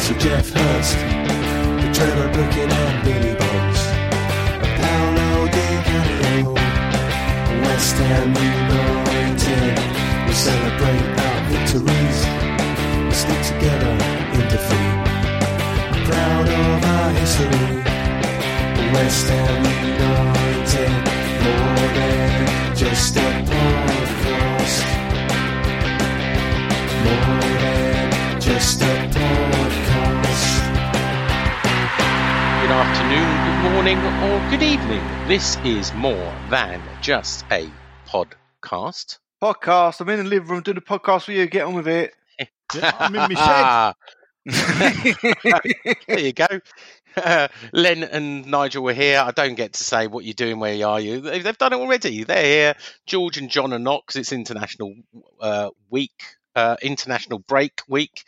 Sir Geoff Hurst, the Trevor Brooking and Billy Bonds, a Paolo Di Canio, West Ham United. We celebrate our victories, we stick together in defeat. Proud of our history, West Ham United, more than just a podcast. More than just a podcast. Good afternoon, good morning, or good evening. This is more than just a podcast. podcast. I'm in the living room doing a podcast for you. Get on with it. I'm in my shed. there you go. Uh, Len and Nigel were here. I don't get to say what you're doing, where are you? They've, they've done it already. They're here. George and John are not because it's International uh, Week, uh, International Break Week,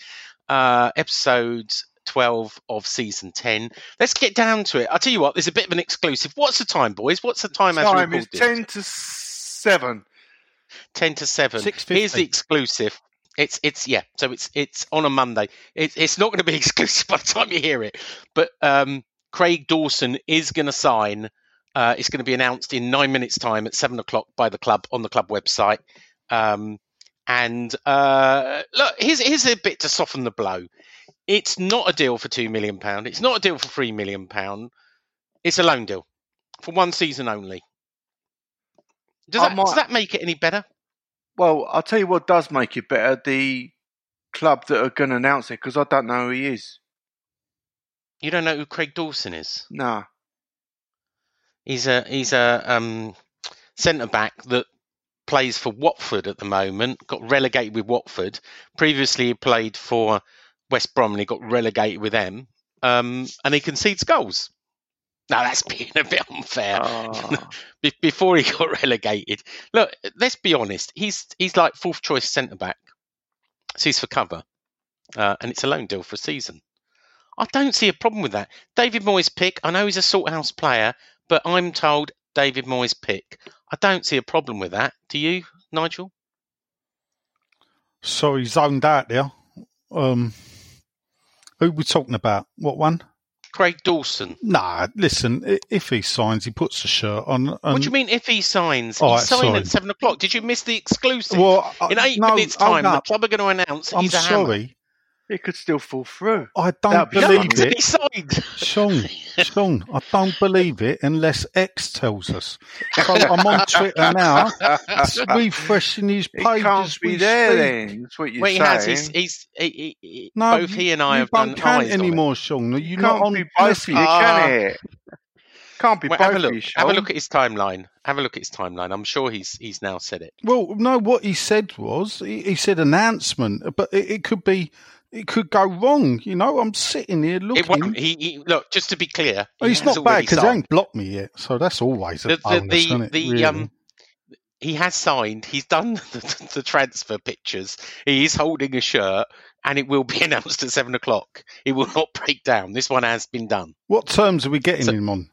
uh, episode 12 of season 10. Let's get down to it. I'll tell you what, there's a bit of an exclusive. What's the time, boys? What's the time as we Time is ten to seven. 10 to 7 here's the exclusive it's it's yeah so it's it's on a monday it, it's not going to be exclusive by the time you hear it but um craig dawson is going to sign uh it's going to be announced in nine minutes time at seven o'clock by the club on the club website um and uh look here's here's a bit to soften the blow it's not a deal for two million pound it's not a deal for three million pound it's a loan deal for one season only does that, might- does that make it any better Well, I'll tell you what does make it better: the club that are going to announce it, because I don't know who he is. You don't know who Craig Dawson is? Nah. He's a he's a um, centre back that plays for Watford at the moment. Got relegated with Watford. Previously, he played for West Brom and he got relegated with them. Um, and he concedes goals. Now that's being a bit unfair. Be- Before he got relegated, look. Let's be honest. He's he's like fourth choice centre back. So he's for cover, uh, and it's a loan deal for a season. I don't see a problem with that. David Moyes' pick. I know he's a Salthouse player, but I'm told David Moyes' pick. I don't see a problem with that. Do you, Nigel? Sorry, zoned out there. Um, who we talking about? What one? Craig Dawson. Nah, listen. If he signs, he puts the shirt on. And, what do you mean if he signs? Right, signing sorry. at seven o'clock. Did you miss the exclusive? Well, I- In eight no, minutes' hold time, the club are going to announce I'm he's a hammer. Sorry. It could still fall through. I don't be believe lovely. he it. signed. Sean, Sean, I don't believe it unless X tells us. So I'm on Twitter now, refreshing his He page can't as be we there speak. then. That's what you're Well, he saying. has. He's, he's he, he, he- No, both he and I you have don't done count eyes on it. anymore, Sean. You're You not can't on be both you, can it? Can't be Well, have a look. you, Have a look at his timeline. Have a look at his timeline. I'm sure he's he's now said it. Well, no, what he said was he, he said announcement, but it, it could be, it could go wrong. You know, I'm sitting here looking. won't. He, he look. Just to be clear, Oh, he it's not bad because he signed. ain't blocked me yet, so that's always a the, the, bonus, the, isn't it? the really? um he has signed he's done the, the transfer pictures he is holding a shirt and it will be announced at seven o'clock it will not break down this one has been done what terms are we getting So- him on?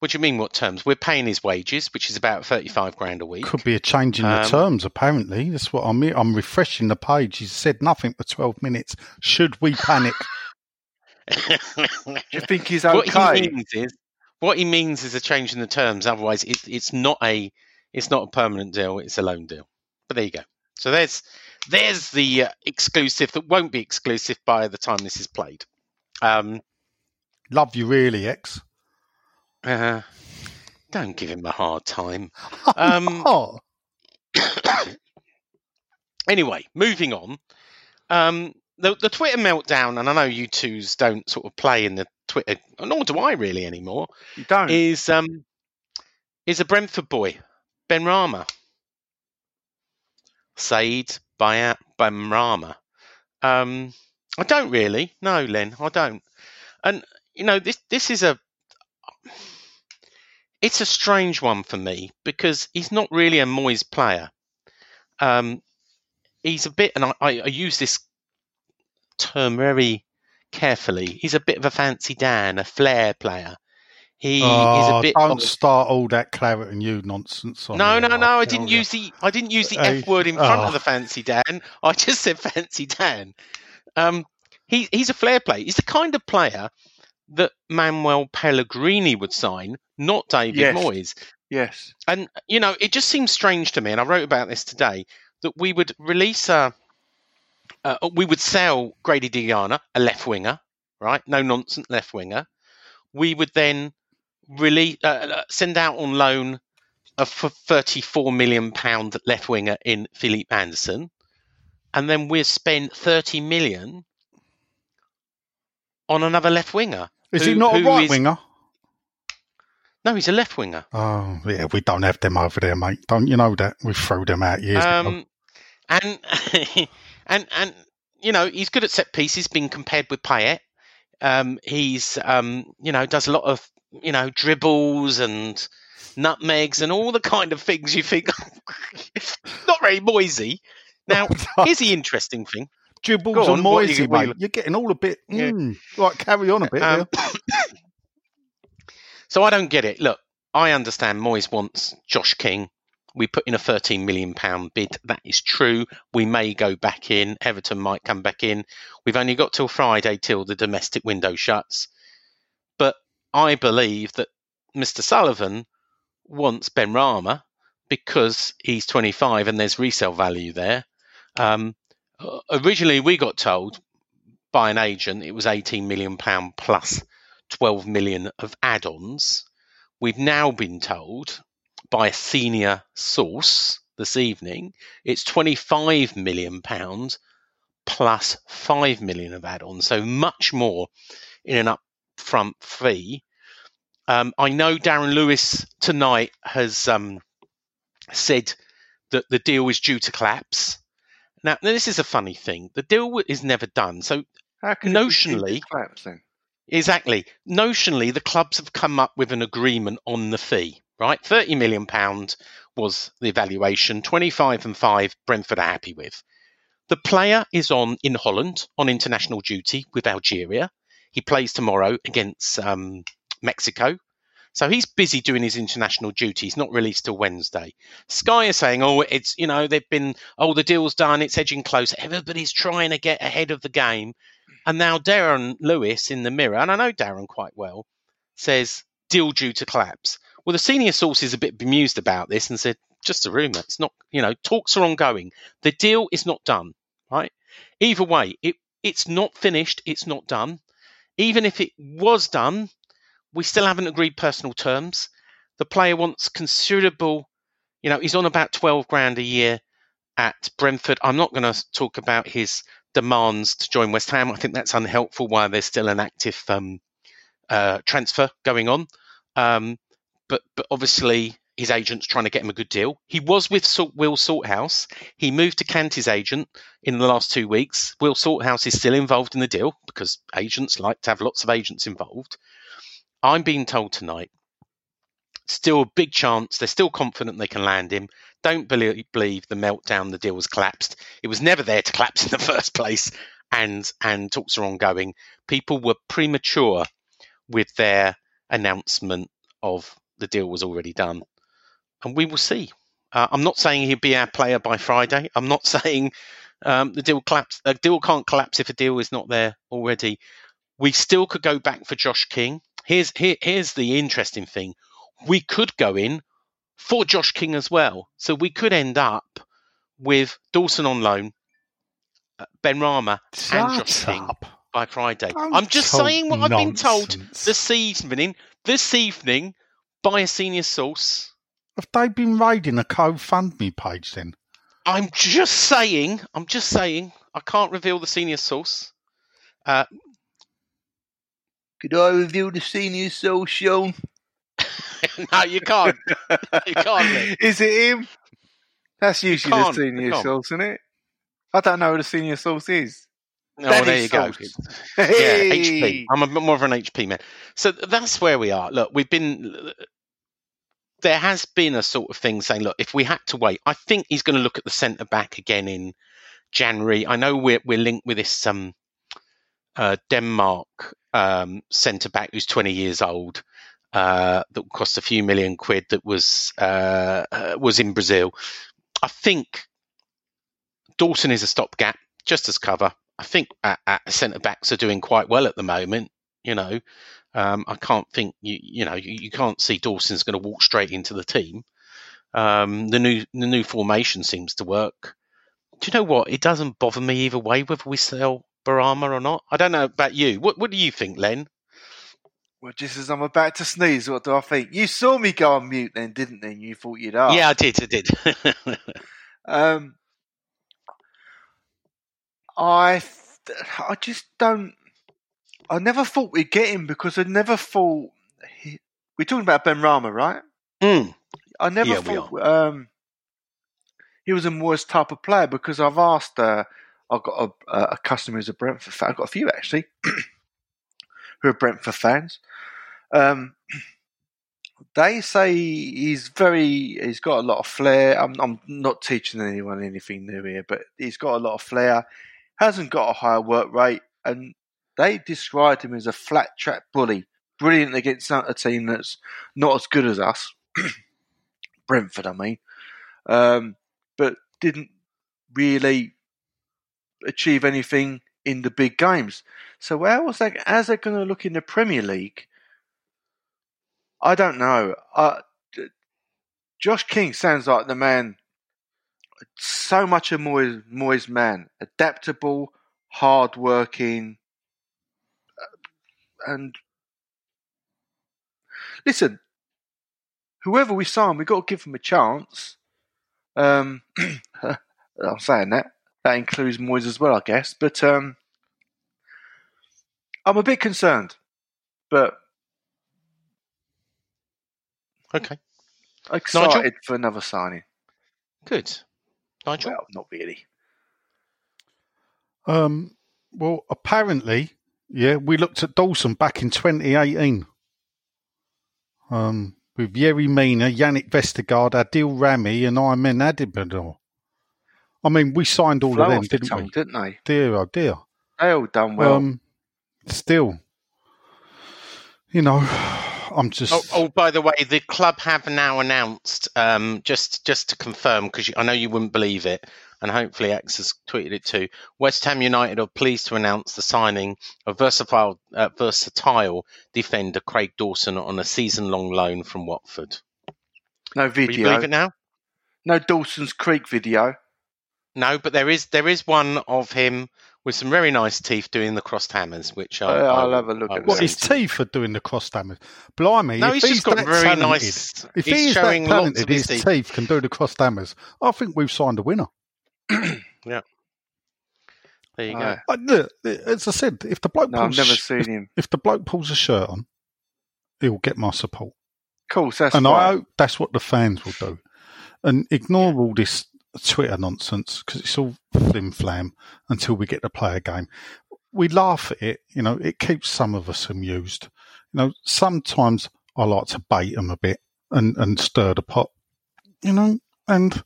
What do you mean what terms we're paying his wages which is about 35 grand a week Could be a change in the Um, terms. Apparently, that's what I'm. I'm refreshing the page. He said nothing for 12 minutes. Should we panic? Do you think he's what okay? he means is what he means is a change in the terms otherwise it, it's not a It's not a permanent deal; it's a loan deal. But there you go. So there's there's the uh, exclusive that won't be exclusive by the time this is played. Um, Love you, really, X. uh, don't give him a hard time. Um, oh, anyway, moving on. Um, the the Twitter meltdown, and I know you twos don't sort of play in the Twitter, nor do I really anymore. You don't. Is um is a Brentford boy, Benrahma. Said by Benrahma. Um, I don't really. No, Len, I don't. And you know this this is a it's a strange one for me because he's not really a Moyes player. Um, he's a bit, and I, I, I use this term very carefully. He's a bit of a fancy Dan, a flair player. He is Oh, a bit. don't of- start all that claret and you nonsense. On no, no, no. I tell didn't ya. use the I didn't use the F word in front oh. of the fancy Dan. I just said fancy Dan. Um, he he's a flair player. He's the kind of player that Manuel Pellegrini would sign, not David Yes. Moyes. Yes. And you know, it just seems strange to me, and I wrote about this today, that we would release a, uh, we would sell Grady Diangana, a left winger, right? No nonsense left winger. We would then release, uh, uh, send out on loan a f- thirty-four million pound left winger in Felipe Anderson, and then we'll spend thirty million on another left winger. Is he not a right is- winger? No, he's a left winger. Oh, yeah, we don't have them over there, mate. Don't you know that? We threw them out years ago. Um, and and and you know he's good at set pieces, being compared with Payet. Um, he's um, you know does a lot of you know dribbles and nutmegs and all the kind of things you think not very Moisey. Now here's the interesting thing. Dribbles go and on, what you- Moisey, what you- mate. You're getting all a bit. Yeah. Mm, right, carry on a bit. Um, yeah. so I don't get it. Look, I understand Moyes wants Josh King. We put in a 13 million pound bid. That is true. We may go back in. Everton might come back in. We've only got till Friday till the domestic window shuts. But I believe that Mr. Sullivan wants Benrahma because he's 25 and there's resale value there. Um, originally, we got told by an agent it was 18 million pound plus 12 million of add-ons. We've now been told by a senior source this evening it's 25 million pounds plus 5 million of add-ons, so much more in an upfront fee. Um, I know Darren Lewis tonight has um, said that the deal is due to collapse. Now, this is a funny thing. The deal is never done. So How can Notionally- cheap collapse then? Exactly. Notionally, the clubs have come up with an agreement on the fee, right? Thirty million pound was the evaluation. Twenty-five and five, Brentford are happy with. The player is on in Holland on international duty with Algeria. He plays tomorrow against um, Mexico. So he's busy doing his international duties, not released till Wednesday. Sky are saying, oh, it's, you know, they've been, oh, the deal's done. It's edging close. Everybody's trying to get ahead of the game. And now Darren Lewis in the mirror, and I know Darren quite well, says deal due to collapse. Well, the senior source is a bit bemused about this and said, just a rumour. It's not, you know, talks are ongoing. The deal is not done, right? Either way, it, it's not finished. It's not done. Even if it was done, we still haven't agreed personal terms. The player wants considerable, you know, he's on about 12 grand a year at Brentford. I'm not going to talk about his demands to join West Ham. I think that's unhelpful while there's still an active um, uh, transfer going on. Um, but but obviously his agent's trying to get him a good deal. He was with Will Salthouse. He moved to Kante's agent in the last two weeks. Will Salthouse is still involved in the deal because agents like to have lots of agents involved. I'm being told tonight, still a big chance. They're still confident they can land him. Don't believe, the meltdown, the deal was collapsed. It was never there to collapse in the first place, and and talks are ongoing. People were premature with their announcement of the deal was already done, and we will see. Uh, I'm not saying he'll be our player by Friday. I'm not saying um, the deal collapse. A deal can't collapse if a deal is not there already. We still could go back for Josh King. Here's here, here's the interesting thing: we could go in for Josh King as well. So we could end up with Dawson on loan, uh, Benrahma, and Josh Shut King up. by Friday. Don't I'm just saying what I've been told nonsense. this evening. This evening by a senior source. Have they been raiding a GoFundMe page then? I'm just saying. I'm just saying. I can't reveal the senior source. Uh, Could I review the senior soul, Sean? no, you can't. you can't. Lee. Is it him? That's usually the senior can't. source, isn't it? I don't know who the senior source is. No, Daddy there you go. sauce. Yeah, HP. I'm a bit more of an HP man. So that's where we are. Look, we've been. There has been a sort of thing saying, look, if we had to wait, I think he's going to look at the centre back again in January. I know we're we're linked with this um, uh, Denmark um, centre back who's 20 years old. Uh, that cost a few million quid. That was uh, uh, was in Brazil. I think Dawson is a stopgap, just as cover. I think at centre backs are doing quite well at the moment. You know, um, I can't think you you know you, you can't see Dawson's going to walk straight into the team. Um, the new the new formation seems to work. Do you know what? It doesn't bother me either way whether we sell Benrahma or not. I don't know about you. What what do you think, Len? Well, just as I'm about to sneeze, what do I think? You saw me go on mute then, didn't you? You thought you'd ask. Yeah, I did. I did. Um, I, th- I just don't. I never thought we'd get him because I never thought. He, we're talking about Benrahma, right? Mm. I never Yeah, thought um, he was a Moyes type of player because I've asked. Uh, I've got a, a customer who's a Brentford fan. I've got a few actually who are Brentford fans. Um, they say he's very. He's got a lot of flair. I'm, I'm not teaching anyone anything new here, but he's got a lot of flair. Hasn't got a high work rate, and they described him as a flat track bully. Brilliant against a team that's not as good as us. Brentford, I mean, um, but didn't really achieve anything in the big games. So how was that? How's that going to look in the Premier League? I don't know. Uh, Josh King sounds like the man. So much a Moyes, Moyes man, adaptable, hard-working, uh, and listen. Whoever we sign, we've got to give them a chance. Um, I'm saying that. That includes Moyes as well, I guess. But um, I'm a bit concerned. But Okay, excited Nigel? for another signing. good. Nigel. Well, not really. Um, well, apparently, yeah, we looked at Dawson back in 2018 um, with Yerry Mina, Jannik Vestergaard, Adil Rami, and Ayman Adibador. I mean, we signed all Flow of them, off the didn't tongue, we? didn't they? Dear, oh dear. They all done well. um, still, you know, I'm just. Oh, oh, by the way, the club have now announced, um, just just to confirm, because I know you wouldn't believe it, and hopefully X has tweeted it too. West Ham United are pleased to announce the signing of versatile, uh, versatile defender Craig Dawson on a season-long loan from Watford. no Will you video. believe it now? No Dawson's Creek video. No, but there is there is one of him with some very nice teeth doing the crossed hammers, which I, Uh, I'll I have a look I at will what his send to you. teeth are doing the cross damage. Blimey, No, he's he's just got very talented, nice. If he's he's that showing lots talented, his his teeth. teeth can do the cross dammers. I think we've signed a winner. Yeah. There you go. No, But look, as I said, if the bloke no, I've pulls never sh- seen him. if the bloke pulls a shirt on, he'll get my support. Of course, that's and I hope that's what the fans will do. And ignore all this Twitter nonsense because it's all flim flam until we get to play a game. We laugh at it, you know, it keeps some of us amused. You know, sometimes I like to bait them a bit and, and stir the pot, you know, and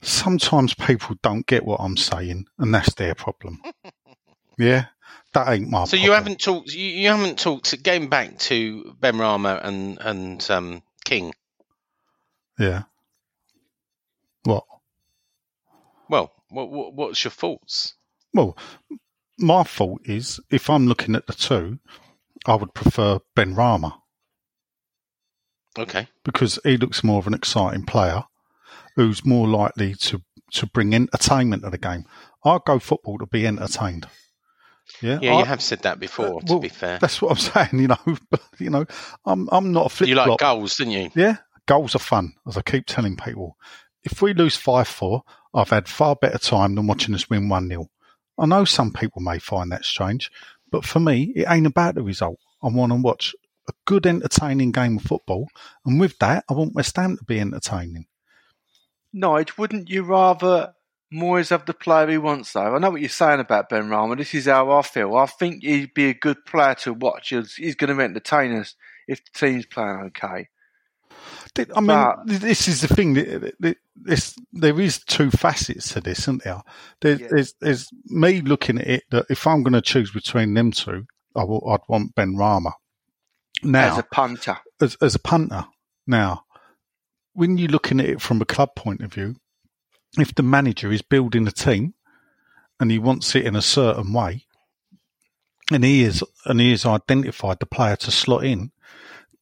sometimes people don't get what I'm saying and that's their problem. yeah, that ain't my So you haven't talked. You, you haven't talked. Going back to Benrahma and and um, King. Yeah. What? Well, what, what what's your thoughts? Well, my fault is if I'm looking at the two, I would prefer Benrahma. Okay. because he looks more of an exciting player who's more likely to, to bring entertainment to the game. I go football to be entertained. Yeah, Yeah, I- you have said that before. to well, be fair, That's what I'm saying. You know, but, you know, I'm I'm not a flip you like flop. goals, didn't you? Yeah, goals are fun, as I keep telling people. If we lose 5 4, I've had far better time than watching us win 1 0. I know some people may find that strange, but for me, it ain't about the result. I want to watch a good, entertaining game of football, and with that, I want West Ham to be entertaining. Nige, wouldn't you rather Moyes have the player he wants, though? I know what you're saying about Benrahma. This is how I feel. I think he'd be a good player to watch. He's, he's going to entertain us if the team's playing okay. I mean, But- this is the thing. th- th- th- This, there is two facets to this, isn't there? There's, Yeah. there's, there's me looking at it that if I'm going to choose between them two, I will, I'd want Benrahma. Now, As a punter. as, as a punter. Now, when you're looking at it from a club point of view, if the manager is building a team and he wants it in a certain way, and he is and he has identified the player to slot in,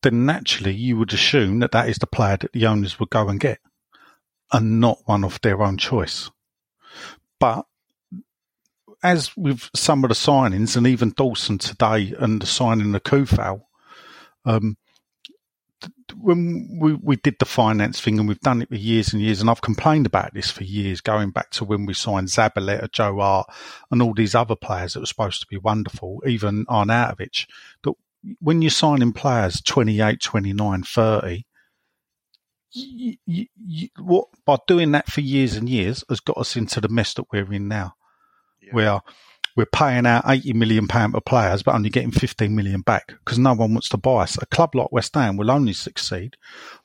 then naturally you would assume that that is the player that the owners would go and get, and not one of their own choice. But as with some of the signings, and even Dawson today, and the signing of Coufal, um, when we, we did the finance thing and we've done it for years and years and I've complained about this for years going back to when we signed Zabaleta, Joe Hart and all these other players that were supposed to be wonderful, even Arnautovic, that when you're signing players 28, 29, 30, you, you, you, what by doing that for years and years has got us into the mess that we're in now, Yeah. where we're paying out eighty million pound for players, but only getting fifteen million back because no one wants to buy us. A club like West Ham will only succeed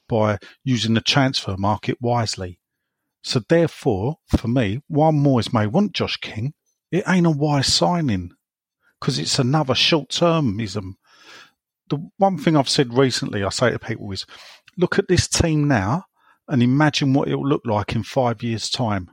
by using the transfer market wisely. So therefore, for me, while Moyes may want Josh King, it ain't a wise signing because it's another short termism. The one thing I've said recently, I say to people is, look at this team now and imagine what it'll look like in five years' time.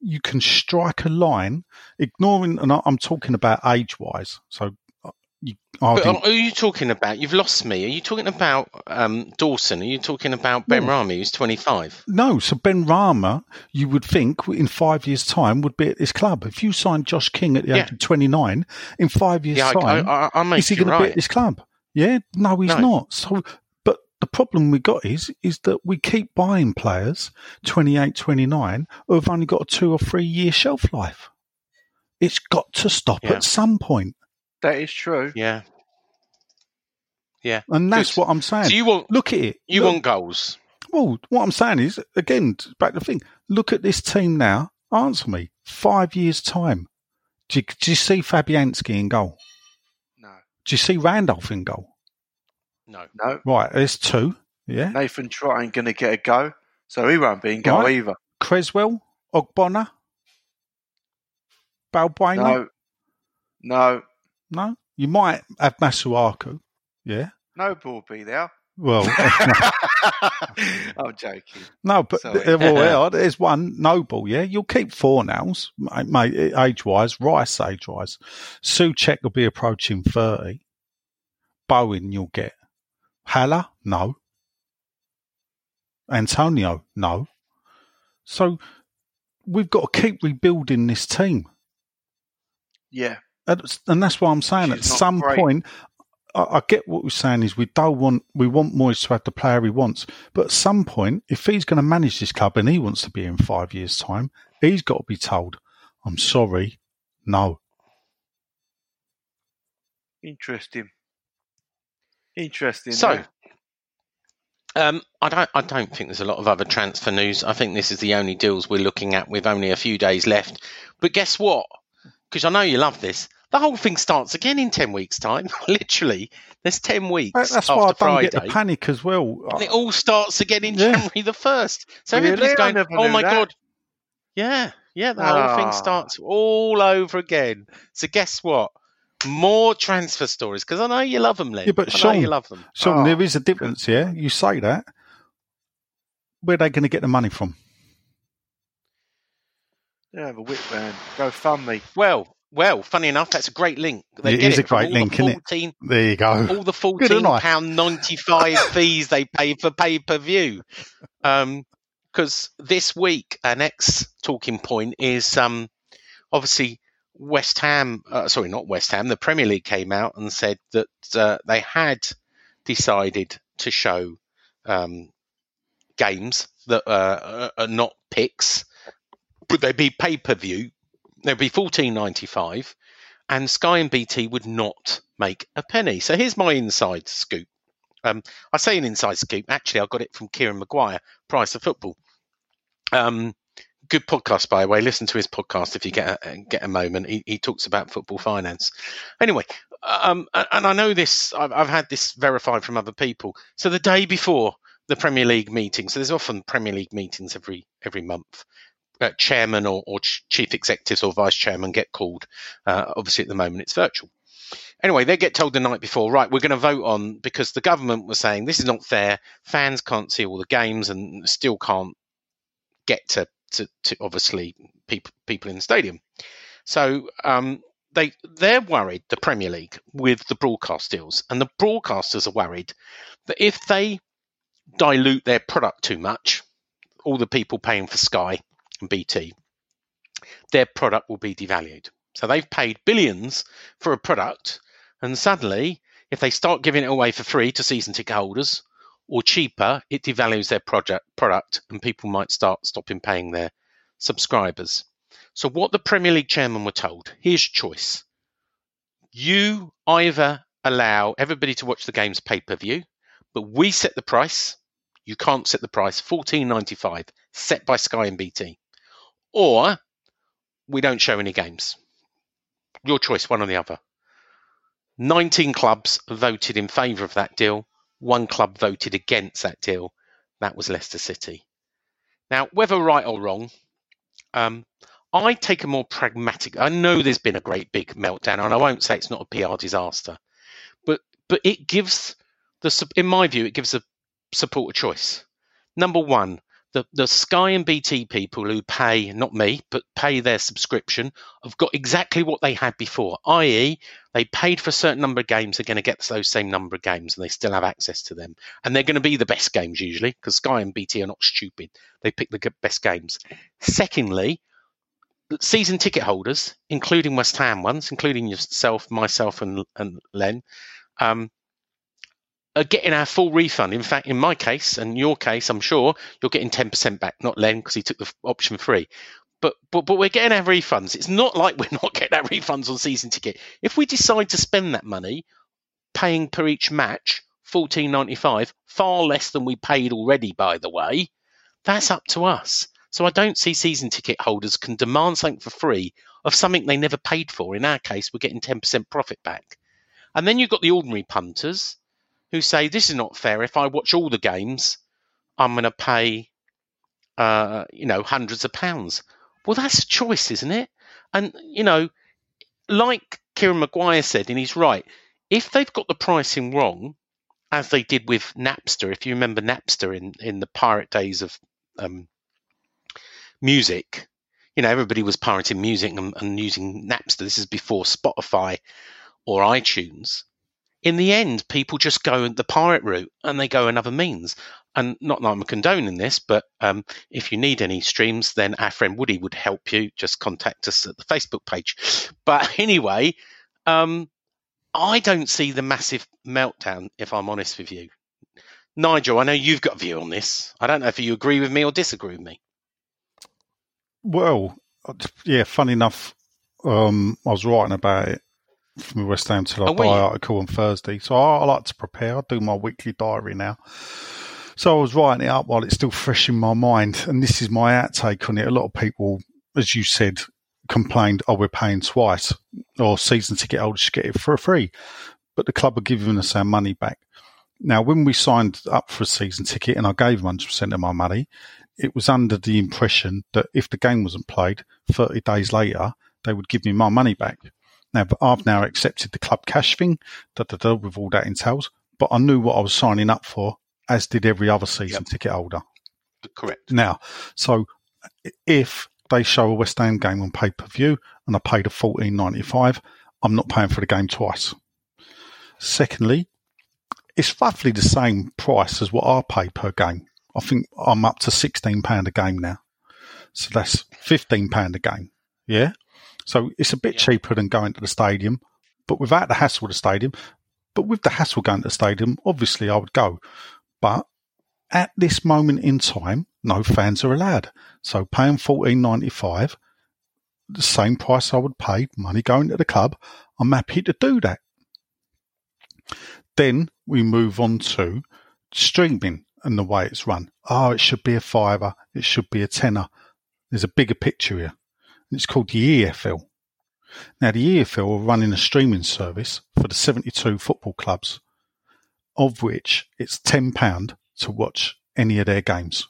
You can strike a line, ignoring, and I- I'm talking about age wise. So, uh, you, But are you talking about? You've lost me. Are you talking about um, Dawson? Are you talking about Ben No. Rami, who's 25? No, so Benrahma, you would think in five years' time would be at this club. If you signed Josh King at the Yeah. age of 29, in five years' Yeah, time, I, I, I is he going to be at this club? Yeah, no, he's No. not. So, but the problem we got is is that we keep buying players 28, 29 who have only got a two or three year shelf life. It's got to stop Yeah. at some point, That is true. Yeah. Yeah. and that's what I'm saying. So you want Look at it. you Look- want goals? Well, what I'm saying is, again, back to the thing. Look at this team now. Answer me. Five years' time. Do you, do you see Fabianski in goal? No. Do you see Randolph in goal? No. No. Right, there's two. Yeah. Nathan Trott ain't going to get a go, so he won't be in goal Right. either. Cresswell, Ogbonna, Balbuena. No. No. No? You might have Masuaku. Yeah. No will be there. Well, I'm joking. no, but Sorry. well, there's one Noble. Yeah, you'll keep four nows, mate. age wise, Rice age wise. Soucek will be approaching thirty. Bowen, you'll get. Haller, no. Antonio, no. So we've got to keep rebuilding this team. Yeah. And that's what I'm saying. Which At some great. point, I, I get what we're saying is we don't want we want Moyes to have the player he wants, but at some point, if he's going to manage this club and he wants to be in five years' time, he's got to be told, "I'm sorry, no." Interesting. Interesting. So, yeah. um, I don't. I don't think there's a lot of other transfer news. I think this is the only deals we're looking at with only a few days left. But guess what? Because I know you love this. The whole thing starts again in ten weeks' time. Literally, there's ten weeks That- That's after why I don't Friday, get the panic as well. and it all starts again in Yeah. January the first. So Really? everybody's going, "Oh my that." god!" Yeah, yeah. The whole Ah. thing starts all over again. So guess what? More transfer stories because I know you love them, Len. Yeah, but I know Sean- you love them. So Oh, there is a difference, yeah. You say that. Where are they going to get the money from? Yeah, have a whip round. Go fund me. Well, well, funny enough, that's a great link. It get is a great link, the it? 14 There you go. all the fourteen pound ninety five fees they pay for pay per view. Um, because this week our next talking point is um obviously West Ham. Uh, sorry, not West Ham. The Premier League came out and said that uh, they had decided to show um games that uh, are not picks. Would they be pay per view? They'd be fourteen ninety five and Sky and BT would not make a penny. So here's my inside scoop. Um, I say an inside scoop. Actually, I got it from Kieran Maguire, Price of Football. Um, good podcast, by the way. Listen to his podcast if you get a, get a moment. He, he talks about football finance. Anyway, um, and I know this. I've, I've had this verified from other people. So the day before the Premier League meeting, so there's often Premier League meetings every every month uh, chairman or, or chief executives or vice chairman get called. Uh, obviously, at the moment, it's virtual. Anyway, they get told the night before, right, we're going to vote on because the government was saying this is not fair. Fans can't see all the games and still can't get to, to, to obviously people people in the stadium. So um, they they're worried the Premier League with the broadcast deals, and the broadcasters are worried that if they dilute their product too much, all the people paying for Sky and BT, their product will be devalued. So they've paid billions for a product, and suddenly, if they start giving it away for free to season ticket holders or cheaper, it devalues their project product, and people might start stopping paying their subscribers. So what the Premier League chairman were told, here's your choice. You either allow everybody to watch the games pay per view, but we set the price. You can't set the price, fourteen ninety five, set by Sky and BT or we don't show any games. Your choice, one or the other. 19 clubs voted in favour of that deal. One club voted against that deal. That was Leicester City. Now, whether right or wrong, um, I take a more pragmatic. I know there's been a great big meltdown, and I won't say it's not a PR disaster, but but it gives the, in my view, it gives a supporter choice. Number one, the, the Sky and BT people who pay, not me, but pay their subscription, have got exactly what they had before, i.e., they paid for a certain number of games, they're going to get those same number of games and they still have access to them. And they're going to be the best games usually because Sky and BT are not stupid. They pick the best games. Secondly, season ticket holders, including West Ham ones, including yourself, myself, and, and Len, um, Uh, are getting our full refund. In fact, in my case and your case, I'm sure you're getting 10% back, not Len because he took the option free. But, but but we're getting our refunds. It's not like we're not getting our refunds on season ticket. If we decide to spend that money, paying per each match, fourteen ninety five, far less than we paid already, by the way, that's up to us. So I don't see season ticket holders can demand something for free of something they never paid for. In our case, we're getting ten percent profit back. And then you've got the ordinary punters who say this is not fair. If I watch all the games, I'm going to pay, uh, you know, hundreds of pounds. Well, that's a choice, isn't it? And you know, like Kieran Maguire said, and he's right. If they've got the pricing wrong, as they did with Napster, if you remember Napster in in the pirate days of um, music, you know, everybody was pirating music and, and using Napster. This is before Spotify or iTunes in the end, people just go the pirate route and they go another means. And not that I'm condoning this, but um, if you need any streams, then our friend Woody would help you. Just contact us at the Facebook page. But anyway, um, I don't see the massive meltdown, if I'm honest with you. Nigel, I know you've got a view on this. I don't know if you agree with me or disagree with me. Well, yeah, funny enough, um, I was writing about it from West Ham till I Oh, buy were article on Thursday. So I, I like to prepare. I do my weekly diary now. So I was writing it up while it's still fresh in my mind, and this is my outtake on it. A lot of people, as you said, complained, "Oh, we're paying twice," or season ticket holders should get it for free, but the club are giving us our money back. Now, when we signed up for a season ticket and I gave them 100% of my money, it was under the impression that if the game wasn't played 30 days later, they would give me my money back. Now, but I've now accepted the club cash thing, da, da, da, with all that entails, but I knew what I was signing up for, as did every other season Yep. ticket holder. Correct. Now, so if they show a West Ham game on pay per view, and I paid a fourteen ninety five. I'm not paying for the game twice. Secondly, it's roughly the same price as what I pay per game. I think I'm up to sixteen pound a game now, so that's fifteen pound a game. Yeah, so it's a bit Yeah. cheaper than going to the stadium, but without the hassle of the stadium. But with the hassle going to the stadium, obviously I would go. But at this moment in time, no fans are allowed. So paying fourteen ninety five, the same price I would pay, money going to the club, I'm happy to do that. Then we move on to streaming and the way it's run. Oh, it should be a fiver, it should be a tenner. There's a bigger picture here. It's called the EFL. Now, the EFL are running a streaming service for the 72 football clubs, of which it's £10 to watch any of their games.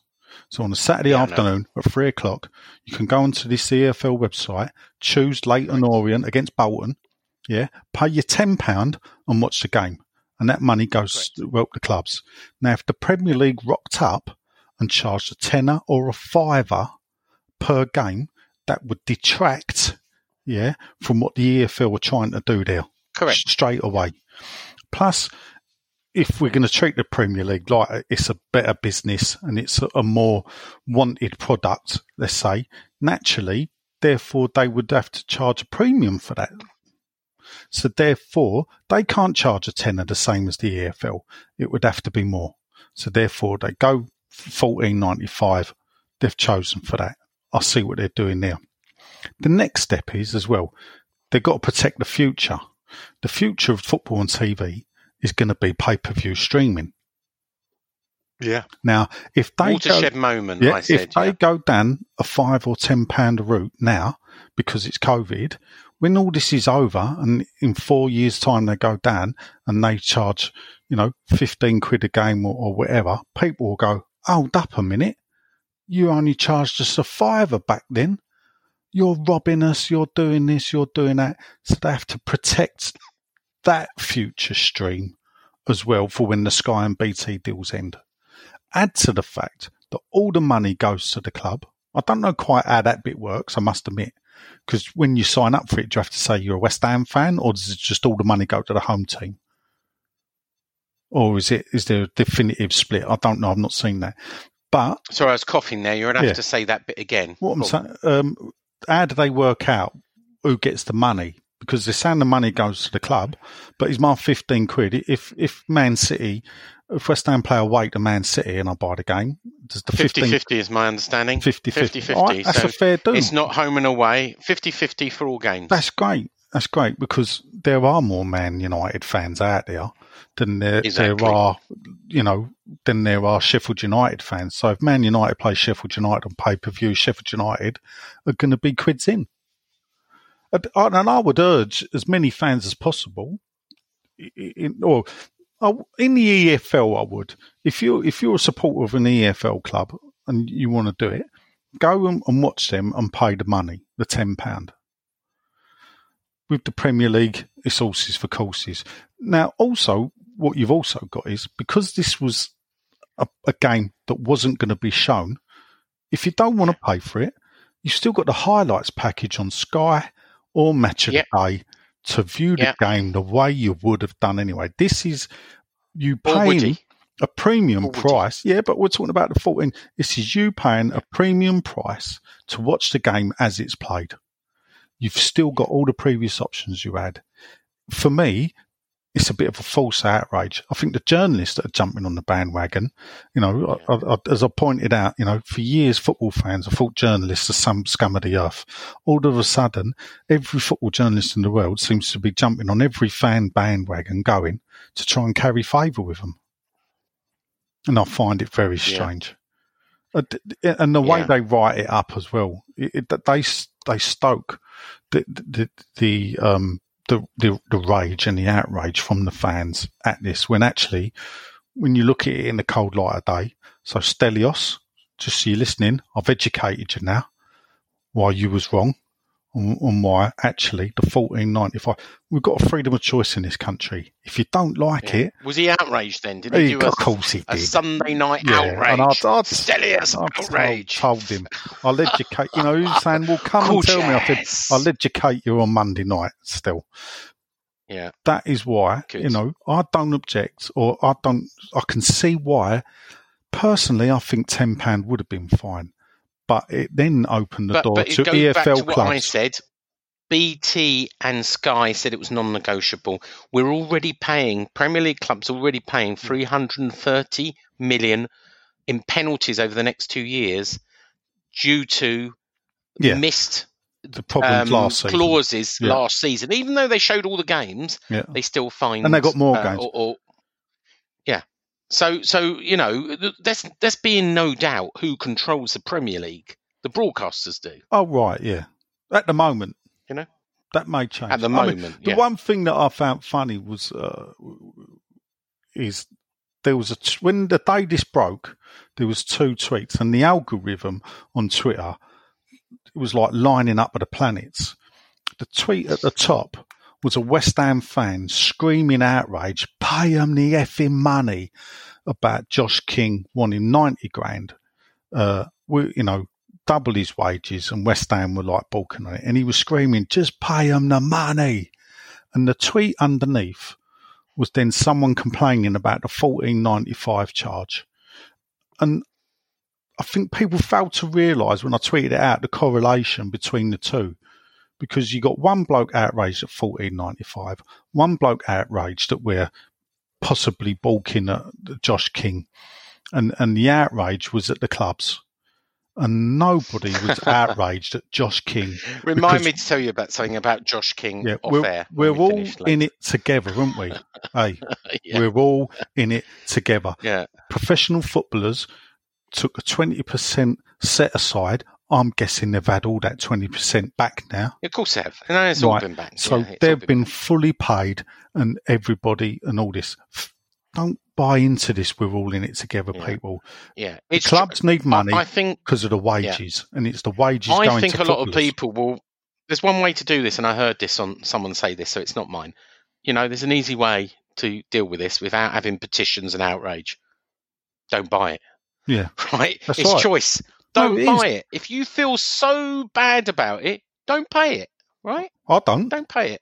So on a Saturday Yeah, afternoon at three o'clock, you can go onto this EFL website, choose Leyton Orient against Bolton, yeah, pay your £10 and watch the game. And that money goes to help the clubs. Now, if the Premier League rocked up and charged a tenner or a fiver per game, that would detract, yeah, from what the EFL were trying to do there Correct. straight away. Plus, if we're going to treat the Premier League like it's a better business and it's a, more wanted product, let's say, naturally, therefore, they would have to charge a premium for that. So, therefore, they can't charge a tenner the same as the EFL. It would have to be more. So, therefore, they go fourteen ninety five. They've chosen for that. I see what they're doing now. The next step is as well, they've got to protect the future. The future of football on TV is going to be pay per view streaming. Yeah. Now, if they go, Watershed moment, yeah, I said. if they yeah. go down a five or ten pound route now because it's COVID, when all this is over and in four years' time they go down and they charge, you know, fifteen quid a game or, or whatever, people will go, hold up a minute, you only charged us a fiver back then. You're robbing us. You're doing this. You're doing that. So they have to protect that future stream as well for when the Sky and BT deals end. Add to the fact that all the money goes to the club. I don't know quite how that bit works, I must admit. Because when you sign up for it, do you have to say you're a West Ham fan or does it just all the money go to the home team? Or is it is there a definitive split? I don't know, I've not seen that. But Sorry, I was coughing there. You're going to have Yeah. to say that bit again. what I'm saying, um, how do they work out who gets the money? Because they're saying the money goes to the club, but is my 15 quid? If if Man City, if West Ham play away to Man City and I buy the game, does the 50 15 50 is my understanding. 50 50? 50 All right, that's So a fair do. it's not home and away. 50 50 for all games. That's great. That's great because there are more Man United fans out there than there Exactly. there are, you know, than there are Sheffield United fans. So if Man United play Sheffield United on pay per view, Sheffield United are going to be quids in. And I would urge as many fans as possible, in, or in the EFL, I would. If you if you're a supporter of an EFL club and you want to do it, go and, and watch them and pay the money, the ten pound with the Premier League, it's horses for courses. Now, also, what you've also got is because this was a, a game that wasn't going to be shown, if you don't want to pay for it, you've still got the highlights package on Sky or Match of Yep. the Day to view the Yep. game the way you would have done anyway. This is you paying a premium price. Yeah, but we're talking about the 14. This is you paying a premium price to watch the game as it's played. You've still got all the previous options you had. For me, it's a bit of a false outrage. I think the journalists that are jumping on the bandwagon, you know, I, I, as I pointed out, you know, for years, football fans have thought journalists are some scum of the earth. All of a sudden, every football journalist in the world seems to be jumping on every fan bandwagon going to try and carry favour with them. And I find it very strange. D- And the way Yeah. they write it up as well, it, it, they they stoke the the the um the, the the rage and the outrage from the fans at this. When actually, when you look at it in the cold light of day, so Stelios, just so you're listening, I've educated you now. Why you was wrong. On, on why actually the fourteen ninety five. We've got a freedom of choice in this country. If you don't like Yeah. it, Was he outraged then? Did he, he, do a, of course he a did. Sunday night Yeah, outrage? and I'd- I'd- Stelios I've told, outrage. told him, I'll educate. You know, he was saying, "Well, come and tell me." I said I'll educate you on Monday night." Still, Yeah. that is why Good. you know I don't object, or I don't. I can see why. Personally, I think ten pound would have been fine, but it then opened the But, door but to it goes back EFL to what clubs. I said. BT and Sky said it was non-negotiable. We're already paying Premier League clubs are already paying 330 million in penalties over the next two years due to Yeah. missed the problems um, last season, clauses Yeah. last season. Even though they showed all the games, yeah, they still fined And they got more uh, games. Or, or-. So so you know, there's there's being no doubt who controls the Premier League. The broadcasters do. Oh right, yeah. At the moment, You know? that may change. At the I mean, moment, the yeah. one thing that I found funny was uh, is there was a t- when the day this broke, there was two tweets, and the algorithm on Twitter it was like lining up with the planets. The tweet at the top was a West Ham fan screaming outrage, "Pay him the effing money!" about Josh King wanting ninety grand. Uh, you know, double his wages, and West Ham were like balking on it, and he was screaming, "Just pay him the money!" And the tweet underneath was then someone complaining about the fourteen ninety five charge, and I think people failed to realise when I tweeted it out the correlation between the two, because you got one bloke outraged at fourteen ninety five, one bloke outraged that we're possibly balking at Josh King, and and the outrage was at the clubs, and nobody was outraged at Josh King. Remind because- me to tell you about something about Josh King Yeah, off we're, air. we're we all in it together, aren't we? hey, yeah. we're all in it together. yeah. Professional footballers took a twenty percent set aside. I'm guessing they've had all that twenty percent back now. Of course they have. And it's all Right. been back. So Yeah, they've been back. fully paid, and everybody and all this. Don't buy into this. We're all in it together, Yeah. people. Yeah. The It's clubs need money I, think because of the wages, and it's the wages I going think a lot of people will. There's one way to do this, and I heard this on someone say this, so it's not mine. You know, there's an easy way to deal with this without having petitions and outrage. Don't buy it. Yeah, Right? That's it's right. choice. No, Don't it buy it. If you feel so bad about it, don't pay it. Right? I don't. Don't pay it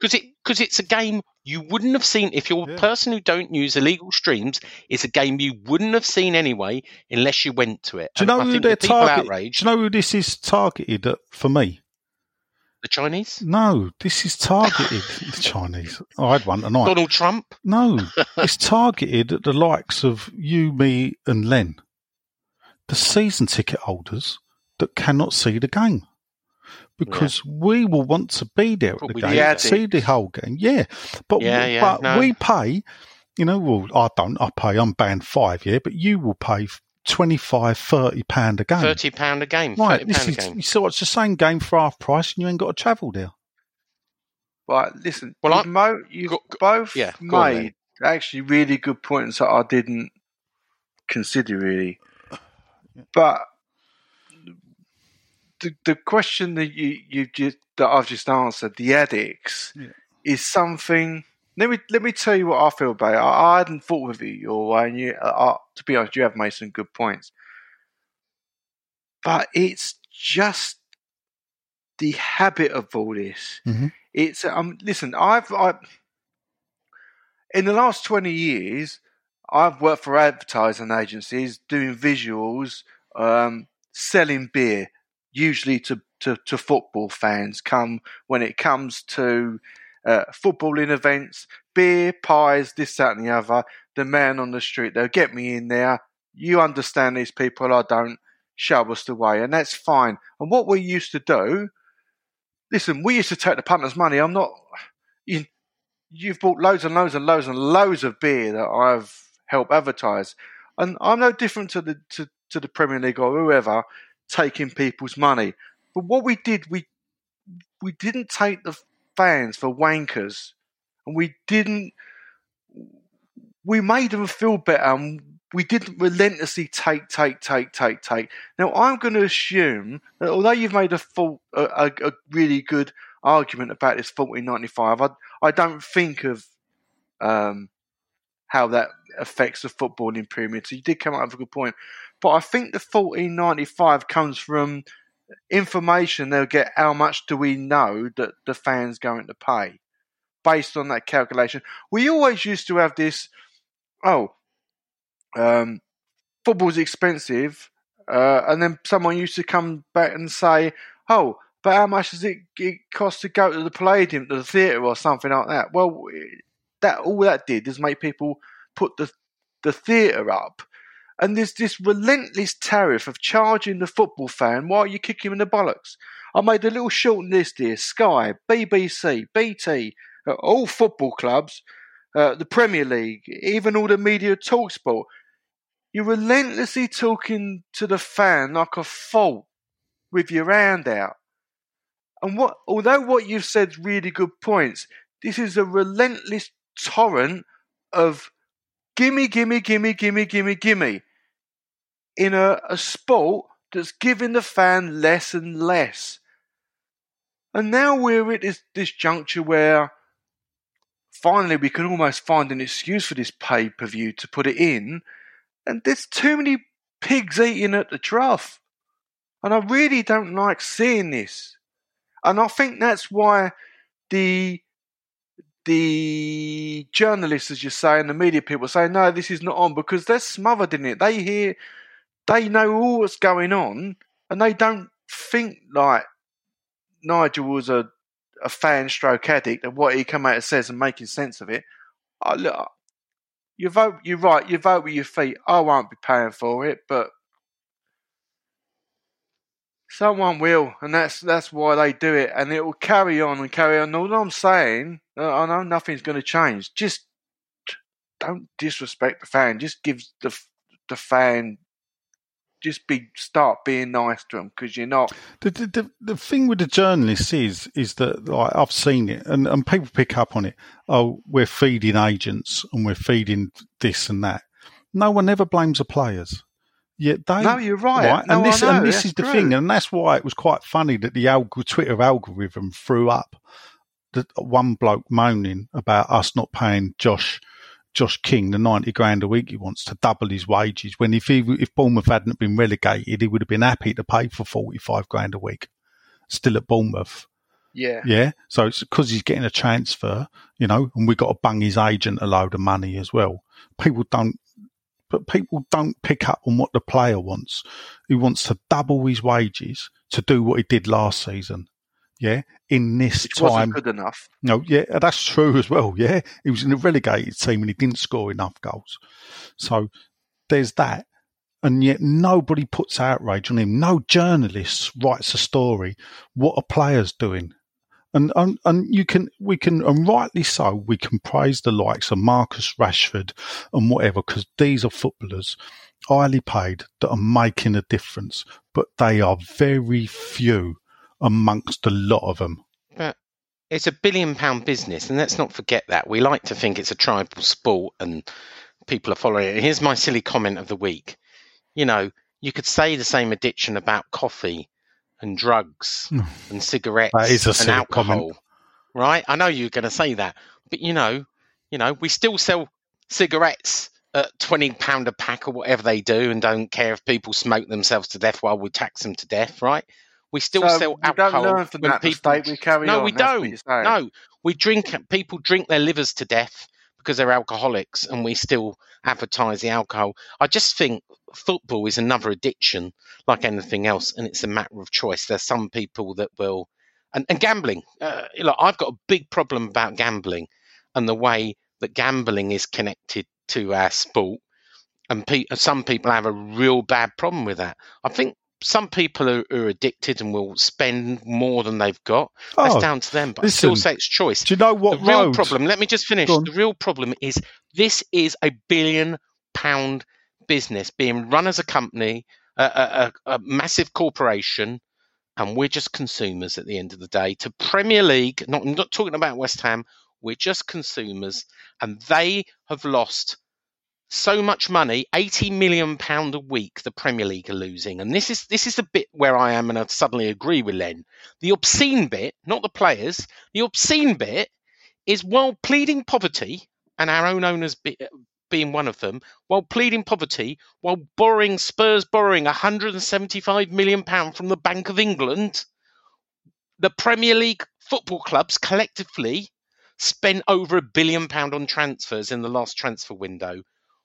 because it because it's a game you wouldn't have seen if you're Yeah. a person who don't use illegal streams. It's a game you wouldn't have seen anyway unless you went to it. Do you know who they're the targeted? outraged, Do you know who this is targeted at for me? the Chinese, No, this is targeted the Chinese. I had one tonight. Donald Trump. No, it's targeted at the likes of you, me, and Len, the season ticket holders that cannot see the game. Because we will want to be there at But the game, need that. see the whole game. Yeah, but Yeah, yeah, but no. we pay. You know, well, I don't. I pay. I'm band five, yeah, but you will pay 25 30 pound a game. Thirty pound a game. right, Thirty this pound a is game. you see, it's the same game for half price, and you ain't got to travel there. Right, listen. Well, you've, I- mo- you've go- go- both yeah, go on actually really good points that I didn't consider really. But the the question that you you just that I've just answered, the addicts, Yeah. is something. Let me let me tell you what I feel about it. I, I hadn't thought of it your way, and you, uh, to be honest, you have made some good points. But it's just the habit of all this. Mhm. It's um. Listen, I've I in the last twenty years, I've worked for advertising agencies doing visuals, um, selling beer, usually to, to, to football fans. Come when it comes to uh, footballing events, beer, pies, this, that, and the other. The man on the street, they'll get me in there. You understand these people, I don't. Show us the way, and that's fine. And what we used to do, listen, we used to take the punters' money. I'm not. You, you've bought loads and loads and loads and loads of beer that I've helped advertise, and I'm no different to the to, to the Premier League or whoever taking people's money. But what we did, we we didn't take the fans for wankers, and we didn't. We made them feel better, and we didn't relentlessly take, take, take, take, take. Now, I'm going to assume that although you've made a, full, a, a, a really good argument about this 1495, I, I don't think of um, how that affects the footballing pyramid. So you did come up with a good point. But I think the 1495 comes from information they'll get how much do we know that the fans going to pay based on that calculation. We always used to have this, oh, um, football's expensive, uh, and then someone used to come back and say, "Oh, but how much does it, it cost to go to the Palladium, to the theatre, or something like that?" Well, that all that did is make people put the the theatre up, and there's this relentless tariff of charging the football fan while you kick him in the bollocks. I made a little short list here: Sky, BBC, BT, uh, all football clubs, uh, the Premier League, even all the media talk sport. You're relentlessly talking to the fan like a fault with your hand out. And what, although what you've said really good points, this is a relentless torrent of gimme, gimme, gimme, gimme, gimme, gimme in a, a sport that's giving the fan less and less. And now we're at this, this juncture where finally we can almost find an excuse for this pay per view to put it in and there's too many pigs eating at the trough. And I really don't like seeing this. And I think that's why the the journalists, as you say, and the media people say, no, this is not on because they're smothered in it. They hear, they know all what's going on, and they don't think like Nigel was a, a fan stroke addict and what he come out and says and making sense of it. I, look, you vote. You're right. You vote with your feet. I won't be paying for it, but someone will, and that's that's why they do it, and it will carry on and carry on. All I'm saying, I know nothing's going to change. Just don't disrespect the fan. Just give the the fan just be start being nice to them because you're not. The, the the thing with the journalists is is that like, I've seen it and, and people pick up on it. Oh, we're feeding agents and we're feeding this and that. No one ever blames the players. Yet they, no, you're right. right? No, and this, and this is the true. thing, and that's why it was quite funny that the alg- Twitter algorithm threw up the one bloke moaning about us not paying Josh Josh King the ninety grand a week he wants to double his wages. When if he, if Bournemouth hadn't been relegated, he would have been happy to pay for forty five grand a week, still at Bournemouth. Yeah, Yeah, so it's because he's getting a transfer, you know, and we got to bung his agent a load of money as well. People don't, but people don't pick up on what the player wants. He wants to double his wages to do what he did last season. Yeah, in this which time, wasn't good enough. no, yeah, that's true as well. Yeah, he was in a relegated team and he didn't score enough goals. So there's that. And yet nobody puts outrage on him. No journalist writes a story. What are players doing? And, and and you can we can and rightly so we can praise the likes of Marcus Rashford and whatever because these are footballers highly paid that are making a difference, but they are very few amongst a lot of them. But it's a billion pound business, and let's not forget that. We like to think it's a tribal sport and people are following it. Here's my silly comment of the week. You know, you could say the same addiction about coffee and drugs hmm. and cigarettes That is a and alcohol. comment. Right? I know you're going to say that, but you know, you know, we still sell cigarettes at twenty pound a pack or whatever they do, and don't care if people smoke themselves to death while we tax them to death. Right? We still So sell we don't alcohol learn from when that people. We carry no, on. we don't. No, we drink. People drink their livers to death because they're alcoholics, and we still advertise the alcohol. I just think football is another addiction, like anything else, and it's a matter of choice. There's some people that will, and, and gambling. Uh, look, I've got a big problem about gambling and the way that gambling is connected to our sport, and pe- some people have a real bad problem with that. I think. Some people are, are addicted and will spend more than they've got. That's Oh, down to them, but I still say it's choice. Do you know what the real problem let me just finish. The real problem is this is a billion pound business being run as a company a, a, a, a massive corporation and we're just consumers at the end of the day. To premier league not, I'm not talking about west ham we're just consumers and they have lost so much money, eighty million pound a week, the Premier League are losing, and this is this is the bit where I am, and I suddenly agree with Len. The obscene bit, not the players, the obscene bit is while pleading poverty, and our own owners be, being one of them, while pleading poverty, while borrowing Spurs borrowing 175 million pound from the Bank of England, the Premier League football clubs collectively spent over a billion pound on transfers in the last transfer window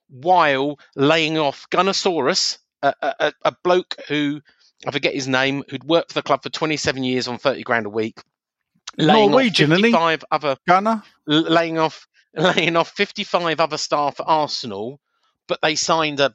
while laying off Gunnersaurus, a, a, a bloke who I forget his name, who'd worked for the club for 27 years on 30 grand a week. Laying Norwegian, off isn't he? 55 other Gunner. laying off laying off 55 other staff at Arsenal, but they signed a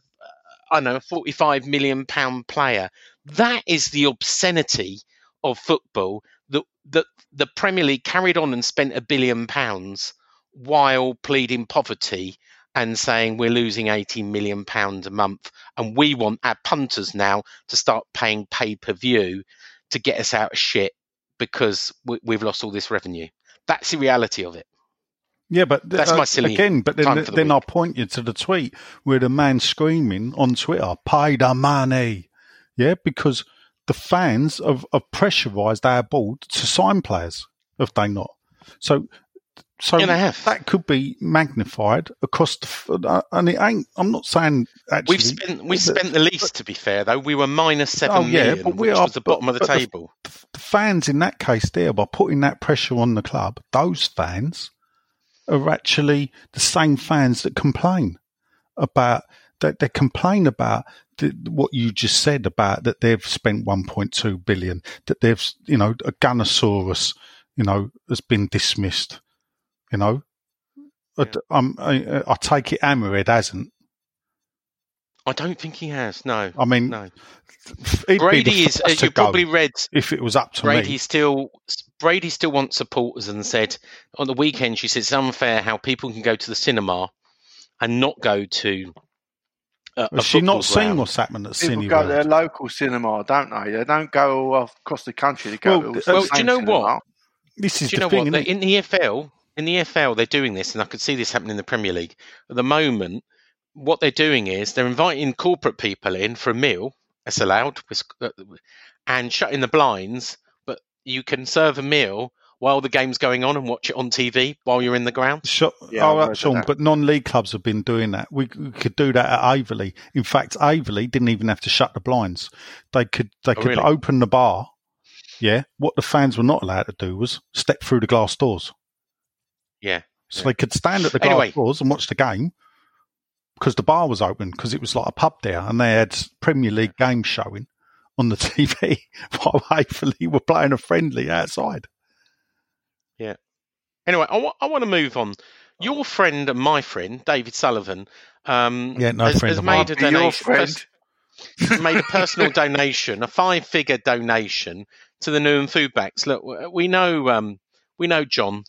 I don't know, a 45 million pound player. That is the obscenity of football. That that the Premier League carried on and spent a billion pounds while pleading poverty and saying we're losing 18 million pounds a month and we want our punters now to start paying pay per view to get us out of shit because we, we've lost all this revenue. That's the reality of it. Yeah, but th- That's uh, my silly again. But then, the then. I'll point you to the tweet where the man screaming on Twitter, "Pay the money!" Yeah, because the fans have, have pressurised our board to sign players. Have they not? So, so Yeah, they have. that could be magnified across the. uh, And it ain't. I'm not saying actually. We've spent we but- spent the least to be fair though. We were minus seven Oh, yeah, million, but we are- was the but- bottom of the but the- table. the fans in that case there by putting that pressure on the club, those fans are actually the same fans that complain about that they complain about the, what you just said about that they've spent 1.2 billion that they've you know a Gunnersaurus you know has been dismissed you know I, I'm- I, I take it Hammerhead hasn't I don't think he has. No, I mean no. he'd be the Brady is. As you probably read, if it was up to Brady me still Brady still wants supporters and said on the weekend she said it's unfair how people can go to the cinema and not go to. Uh, has she not football seen ground. what's happened at People Cineworld? go to their local cinema, don't they? They don't go all across the country. They go Well, to all well, the do you know cinema. what? This is Do you the know thing, what? In the EFL, in the EFL, they're doing this, and I could see this happening in the Premier League. At the moment, what they're doing is they're inviting corporate people in for a meal. That's allowed, uh, and shutting the blinds. But you can serve a meal while the game's going on and watch it on TV while you're in the ground. Sure. Yeah, oh, I've Sean, that. but non-league clubs have been doing that. We, we could do that at Aveley. In fact, Aveley didn't even have to shut the blinds. They could they Oh, could really? open the bar. Yeah. What the fans were not allowed to do was step through the glass doors. Yeah. So Yeah. they could stand at the glass Anyway. doors and watch the game because the bar was open because it was like a pub there, and they had Premier League games showing on the TV while Aveley were playing a friendly outside. Yeah. Anyway, I want to move on. Your friend and my friend, David Sullivan, um, Yeah, no has, friend has made a Be your donation. friend. pers- made a personal donation, a five-figure donation to the Newham Food Banks. Look, we know um, we know John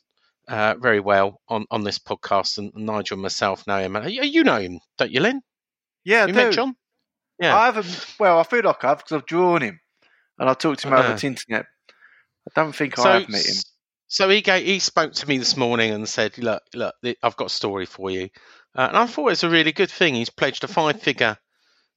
uh, very well on, on this podcast, and Nigel and myself know him. You, you know him, don't you, Lynn? Yeah, I you do. met John? Yeah. I haven't. Well, I feel like I have because I've drawn him, and I talked to him over Uh-uh. the internet. I don't think so, I have met him. so he gave, he spoke to me this morning and said, "Look, look, I've got a story for you." Uh, and I thought it's a really good thing. He's pledged a five-figure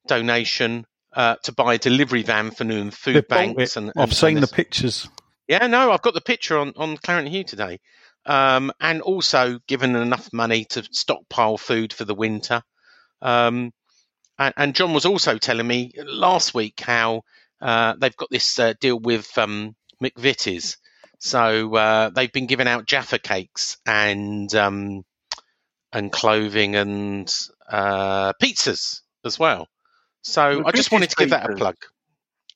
donation uh, to buy a delivery van for Newham They Food Banks. it. And, I've and- seen and the pictures. Yeah, no, I've got the picture on, on Claret Hugh today. Um, and also given enough money to stockpile food for the winter. Um, and, and John was also telling me last week how uh, they've got this uh, deal with um, McVitie's. So uh, they've been giving out Jaffa cakes and um, and clothing and uh, pizzas as well. So I just wanted to give that a plug.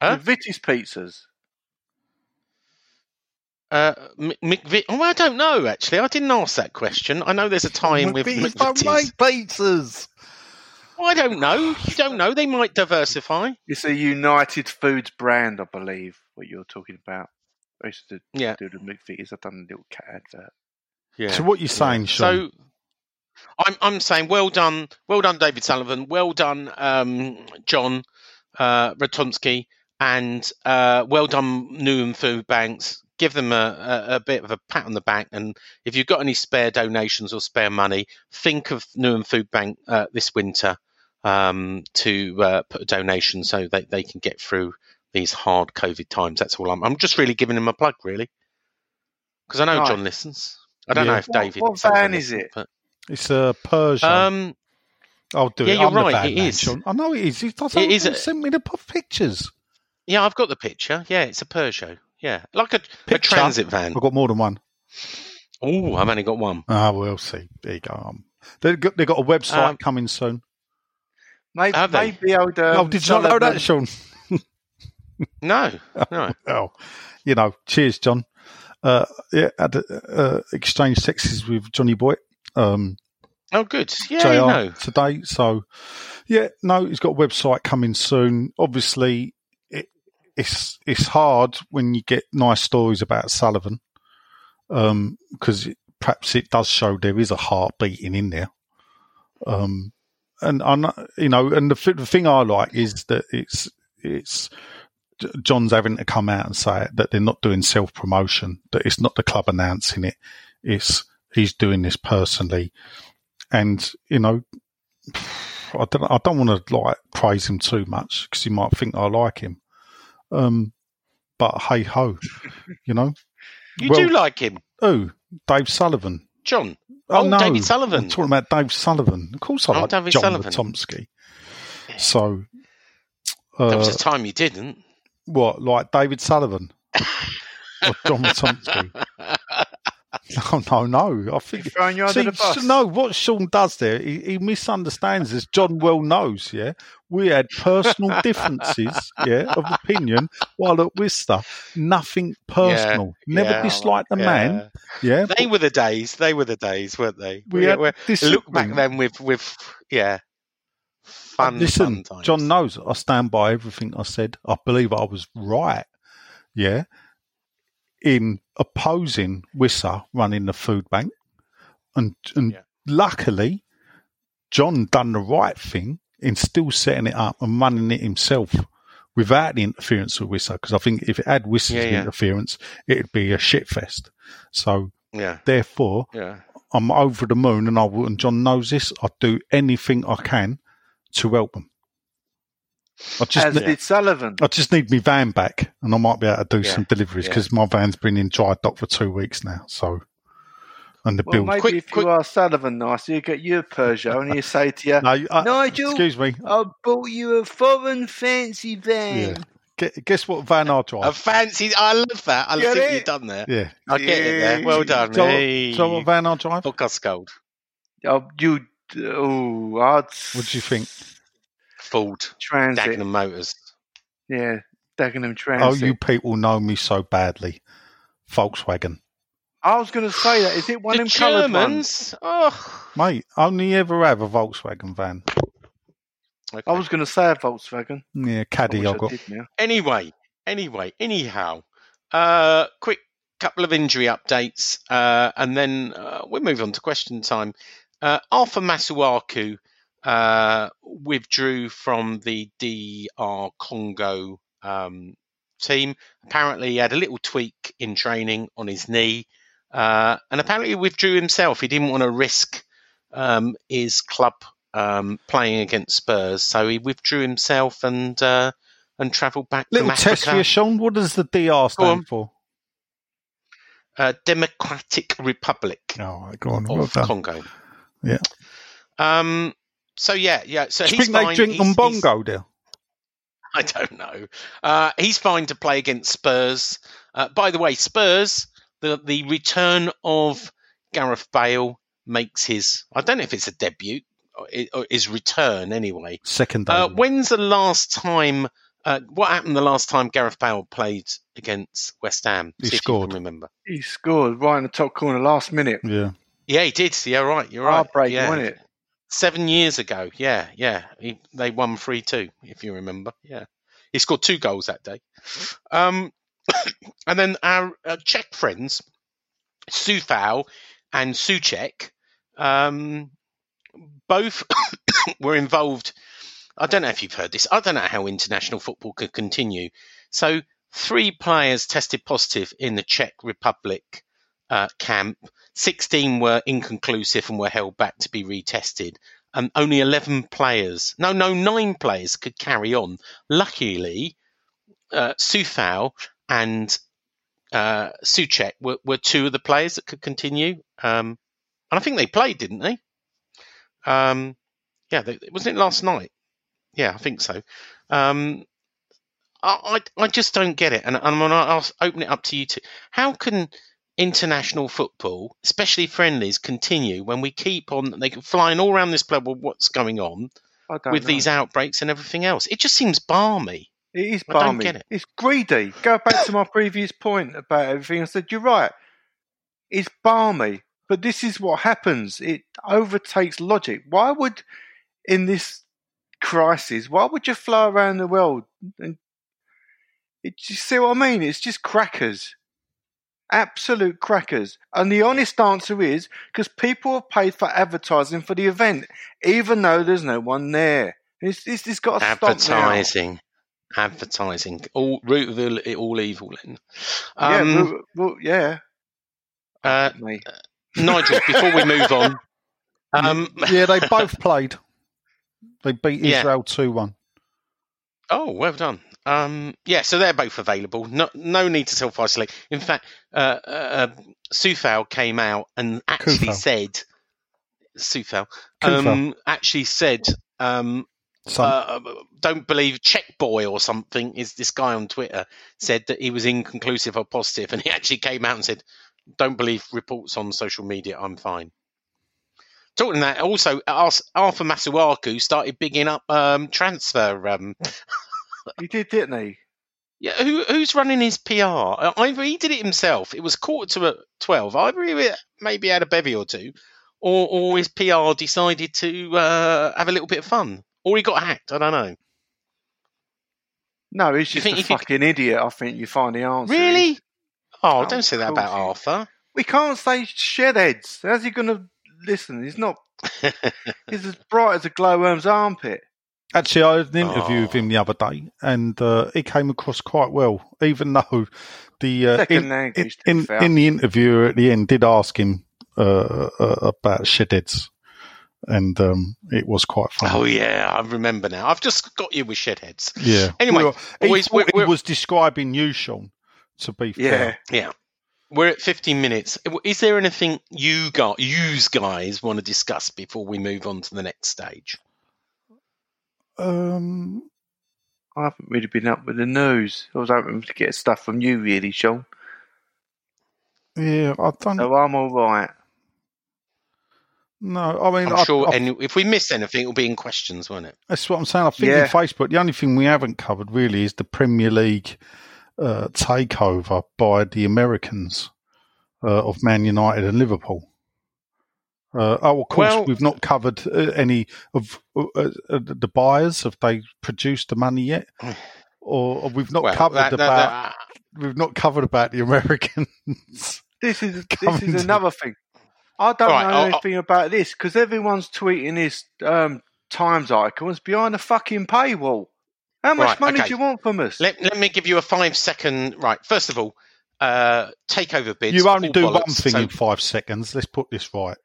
Huh? Vitty's pizzas. Uh, M- McVit. Oh, I don't know. Actually, I didn't ask that question. I know there's a time with McVitie's don't McVitie's. make pizzas. Well, I don't know. You don't know. They might diversify. It's a United Foods brand, I believe. What you're talking about. I used to Yeah. do the McVitie's. I've done a little cat advert. Yeah. So what you're saying, Sean? So I'm I'm saying well done, well done, David Sullivan, well done, um, John uh, Ratonsky, and uh, well done, Newham Food Banks. Give them a, a, a bit of a pat on the back. And if you've got any spare donations or spare money, think of Newham Food Bank uh, this winter um, to uh, put a donation so they, they can get through these hard COVID times. That's all I'm. I'm just really giving him a plug, really, because I know Nice. John listens. I don't Yeah. know if What- David. what Sullivan van is it? But, It's a Peugeot. um, I'll do yeah, it. you're I'm right, bad it man, is. Sean. I know it is. He doesn't It is a- send me the pictures. yeah, I've got the picture. Yeah, it's a Peugeot. Yeah, like a, a Picture? transit van. I've got more than one. Oh, I've only got one. Ah, we'll see. There you go. Um, they've got, they've got a website Um, coming soon. Maybe, Have they? maybe old. Um, oh, did you not know Sullivan- that, Sean? No, no. Well, you know, cheers, John. Uh, yeah, had uh, exchange texts with Johnny Boy. Um, Oh, good. Yeah, JR you know. today. So, yeah, no, he's got a website coming soon. Obviously, it, it's it's hard when you get nice stories about Sullivan, because perhaps it does show there is a heart beating in there. Um, and I, you know, and the, the thing I like is that it's it's John's having to come out and say it, that they're not doing self promotion, that it's not the club announcing it, it's he's doing this personally and you know, I don't, I don't want to like praise him too much because he might think I like him. Um, but hey ho, you know, You Well- do like him, oh, Dave Sullivan. John. Oh, no David Sullivan. I'm talking about Dave Sullivan. Of course, I Oh, like David John Sullivan. Matomsky. So, There uh, was a time you didn't. what like David Sullivan or John Matomsky? No, no, no. I think He's throwing you under See, the bus. no, what Sean does there, he, he misunderstands as John well knows, yeah. We had personal differences, yeah, of opinion while at Worcester. Nothing personal. Never yeah, disliked the man, yeah. They were the days. They were the days, weren't they? We had we this look back then with with yeah, uh, fun. Listen, fun times. John knows I stand by everything I said. I believe I was right, yeah, in opposing Wissa running the food bank, and and Yeah. luckily, John done the right thing in still setting it up and running it himself without the interference of Wissa. Because I think if it had Wissa's Yeah, yeah. interference, it'd be a shitfest. So Yeah, therefore, yeah. I'm over the moon, and I will, and John knows this. I do anything I can to help them. I just, As ne- did Sullivan. I just need my van back, and I might be able to do Yeah, some deliveries yeah. because my van's been in dry dock for two weeks now. So, and the Well, bill. maybe Quick- if quick- you are Sullivan nice, you get you a Peugeot and you say to you, No, I- Nigel, excuse me. I bought you a foreign fancy van. Yeah. Guess what van I drive? A fancy. I love that. I Get see what it? you've done there. yeah. I get it there. Well done. So, Hey. so what van I drive? Podcast gold. Oh, you, oh, I'd What do you think? Ford. Transit. Dagenham Motors. Yeah, Dagenham Trans. Oh, you people know me so badly. Volkswagen, I was going to say that. Is it one the of them coloured ones? Germans. Oh. mate. Only ever have a Volkswagen van. Okay. I was going to say a Volkswagen. Yeah, caddy. I've I got. did. Anyway, anyway, anyhow, uh, quick couple of injury updates, uh, and then uh, we'll move on to question time. Uh, Arthur Masuaku uh, withdrew from the DR Congo um, team. Apparently, he had a little tweak in training on his knee, uh, and apparently he withdrew himself. He didn't want to risk um, his club um, playing against Spurs, so he withdrew himself and uh, and travelled back Little test for you, Sean. What does the DR stand for? uh, Democratic Republic Oh, go on. Of. Congo. Yeah. Um. So yeah, yeah. So Do he's think they fine. drink He's- on he's- bongo there? I don't know. Uh, he's fine to play against Spurs. Uh, by the way, Spurs, the the return of Gareth Bale makes his. I don't know if it's a debut or, or his return anyway. Second Uh, day. when's the last time? Uh, what happened the last time Gareth Bale played against West Ham? He See if you scored. can remember. He scored right in the top corner last minute. yeah. Yeah, he did. Yeah, right. You're right. Heartbreaking, yeah. wasn't it? Seven years ago. Yeah, yeah. He, they won 3 2, if you remember. Yeah. He scored two goals that day. Um, and then our uh, Czech friends, Sufal and Soucek, um, both were involved. I don't know if you've heard this. I don't know how international football could continue. So three players tested positive in the Czech Republic uh, camp. 16 were inconclusive and were held back to be retested. Um, only 11 players, no, no, nine players could carry on. Luckily, uh, and uh, Souček were, were two of the players that could continue. Um, and I think they played, didn't they? Um, yeah, they, wasn't it last night? Yeah, I think so. Um, I, I, I just don't get it, and, and I'm going to open it up to you too. How can international football, especially friendlies, continue when we keep on they flying all around this globe with what's going on with know. these outbreaks and everything else? It just seems balmy. It is I don't balmy. get it. It's greedy. Go back to my previous point about everything. I said you're right. It's balmy, but this is what happens. It overtakes logic. Why would, in this crisis, why would you fly around the world? And it, you see what I mean? It's just crackers, absolute crackers. And the honest answer is because people have paid for advertising for the event, even though there's no one there. It's, it's, it's got to stop now. Advertising. Advertising. All root of all, all evil then. yeah, Um, well, well, yeah. uh, Nigel, before we move on, um, Yeah, they both played. They beat Israel 2 1. Oh, well done. Um, yeah, so they're both available. No, no need to self isolate. In fact, uh, uh, Sufal came out and actually Coufal. said, Sufal Coufal. um, actually said, um, So, uh, don't believe Check Boy or something is this guy on Twitter said that he was inconclusive or positive, and he actually came out and said, "Don't believe reports on social media. I'm fine." Talking that, also Arthur Masuaku started bigging up um, transfer. Um, He did, didn't he? yeah, who, who's running his PR? Either he did it himself. It was quarter to twelve. Either he maybe had a bevy or two, or, or his PR decided to uh, have a little bit of fun, or he got hacked. I don't know. No, he's just a you- fucking idiot. I think you find the answer. Really? Oh, Oh, don't say that about Arthur. We can't say shedheads. How's he going to listen? He's not. He's as bright as a glowworm's armpit. Actually, I had an interview with Oh. him the other day, and uh, he came across quite well, even though the. Uh, Second in, language, to in, in the interview at the end, did ask him uh, uh, about shedheads, and um, it was quite funny. Oh yeah, I remember now. I've just got you with shedheads. Yeah. Anyway, Well, he always- thought we're- he we're- was describing you, Sean. To be Yeah. fair, Yeah, we're at 15 minutes. Is there anything you got, yous guys, want to discuss before we move on to the next stage? Um, I haven't really been up with the news. I was hoping to get stuff from you, really, Sean. yeah, I don't So I'm all right. No, I mean, I'm I, sure I- any, if we miss anything, it'll be in questions, won't it? That's what I'm saying. I think Yeah. in Facebook, the only thing we haven't covered really is the Premier League uh, takeover by the Americans uh, of Man United and Liverpool. Uh, oh, of course, Well- we've not covered uh, any of uh, uh, the buyers. Have they produced the money yet? Or, or we've not Well, covered that- about that- we've not covered about the Americans. This is this is to- another thing. I don't Alright, know I'll- anything about this because everyone's tweeting this um, Times. It's behind a fucking paywall. How much Right, money okay. do you want from us? let, let me give you a five second. Right, first of all, uh, takeover bids. you only do one thing So- in five seconds. Let's put this right.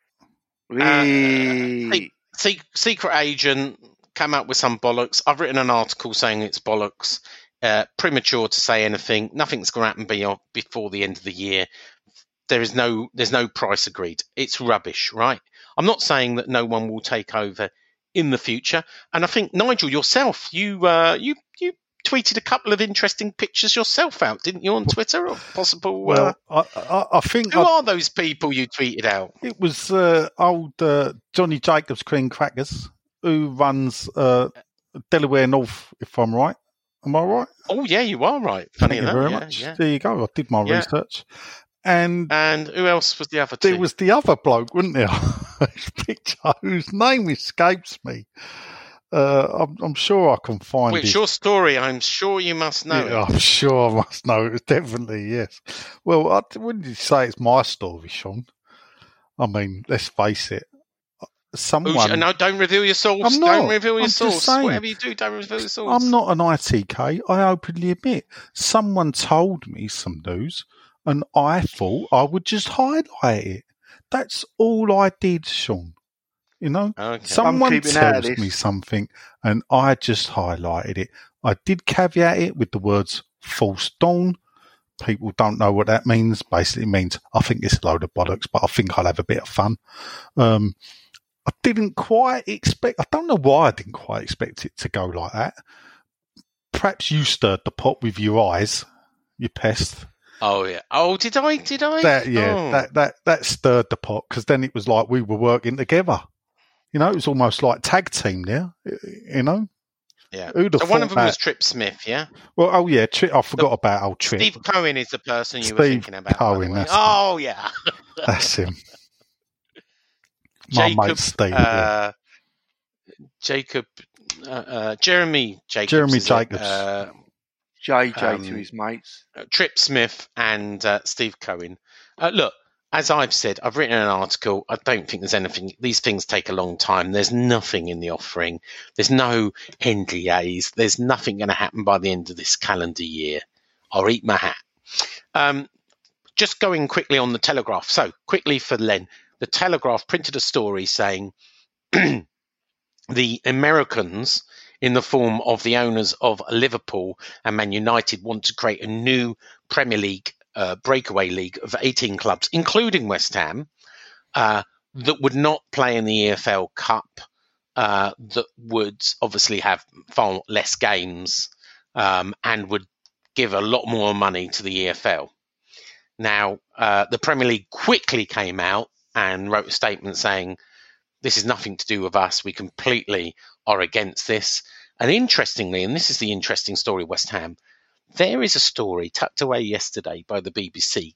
Se- secret agent came out with some bollocks. I've written an article saying it's bollocks. Uh, premature to say anything. Nothing's going to happen beyond, before the end of the year. There is no there's no price agreed. It's rubbish, right? I'm not saying that no one will take over in the future. And I think Nigel yourself, you uh, you you tweeted a couple of interesting pictures yourself out, didn't you, on Twitter of possible? uh, Well, I, I, I think who I- are those people you tweeted out? It was uh, old uh, Johnny Jacobs Cream Crackers who runs uh, Delaware North, if I'm right. Am I right? Oh yeah, you are right. Funny Thank you very yeah, much. yeah. There you go. I did my Yeah. research. And And who else was the other two? there was the other bloke, wasn't there? His picture, whose name escapes me. Uh, I'm, I'm sure I can find it's it. your story. I'm sure you must know. Yeah. I'm sure I must know. It's definitely yes. Well, I wouldn't you say it's my story, Sean? I mean, let's face it. Someone. no, don't reveal your source. I'm not. Don't reveal your I'm just saying. Whatever you do, don't reveal your source. I'm not an ITK. I openly admit. Someone told me some news, and I thought I would just highlight it. That's all I did, Sean. You know, Okay. someone keeping tells me something, and I just highlighted it. I did caveat it with the words "false dawn." People don't know what that means. Basically, it means I think it's a load of bollocks, but I think I'll have a bit of fun. Um, I didn't quite expect. I don't know why I didn't quite expect it to go like that. Perhaps you stirred the pot with your eyes, you pest. Oh yeah. Oh, did I? Did I? That yeah, Oh. that that that stirred the pot because then it was like we were working together. You know, it was almost like tag team there. You know, yeah. who'd have So one of thought them was? Tripp Smith, yeah. Well, oh yeah, Tri- I forgot about old Tripp. Steve Cohen is the person you were thinking about. by Cohen, that's oh yeah. That's him. My Jacob. mate Steve. yeah. uh, Jacob. Uh, uh, Jeremy Jacobs. Jeremy is it? Jacobs. Uh, JJ Um, to his mates. uh, Tripp Smith and uh, Steve Cohen. Uh, look, as I've said, I've written an article. I don't think there's anything. These things take a long time. There's nothing in the offering. There's no NDAs. There's nothing going to happen by the end of this calendar year. I'll eat my hat. Um, just going quickly on the Telegraph. So quickly for Len, the Telegraph printed a story saying the Americans, in the form of the owners of Liverpool and Man United, want to create a new Premier League uh, breakaway league of 18 clubs, including West Ham, uh, that would not play in the EFL Cup, uh, that would obviously have far less games um, and would give a lot more money to the EFL. Now, uh, the Premier League quickly came out and wrote a statement saying, This is nothing to do with us. We completely are against this. And interestingly, and this is the interesting story, West Ham, there is a story tucked away yesterday by the BBC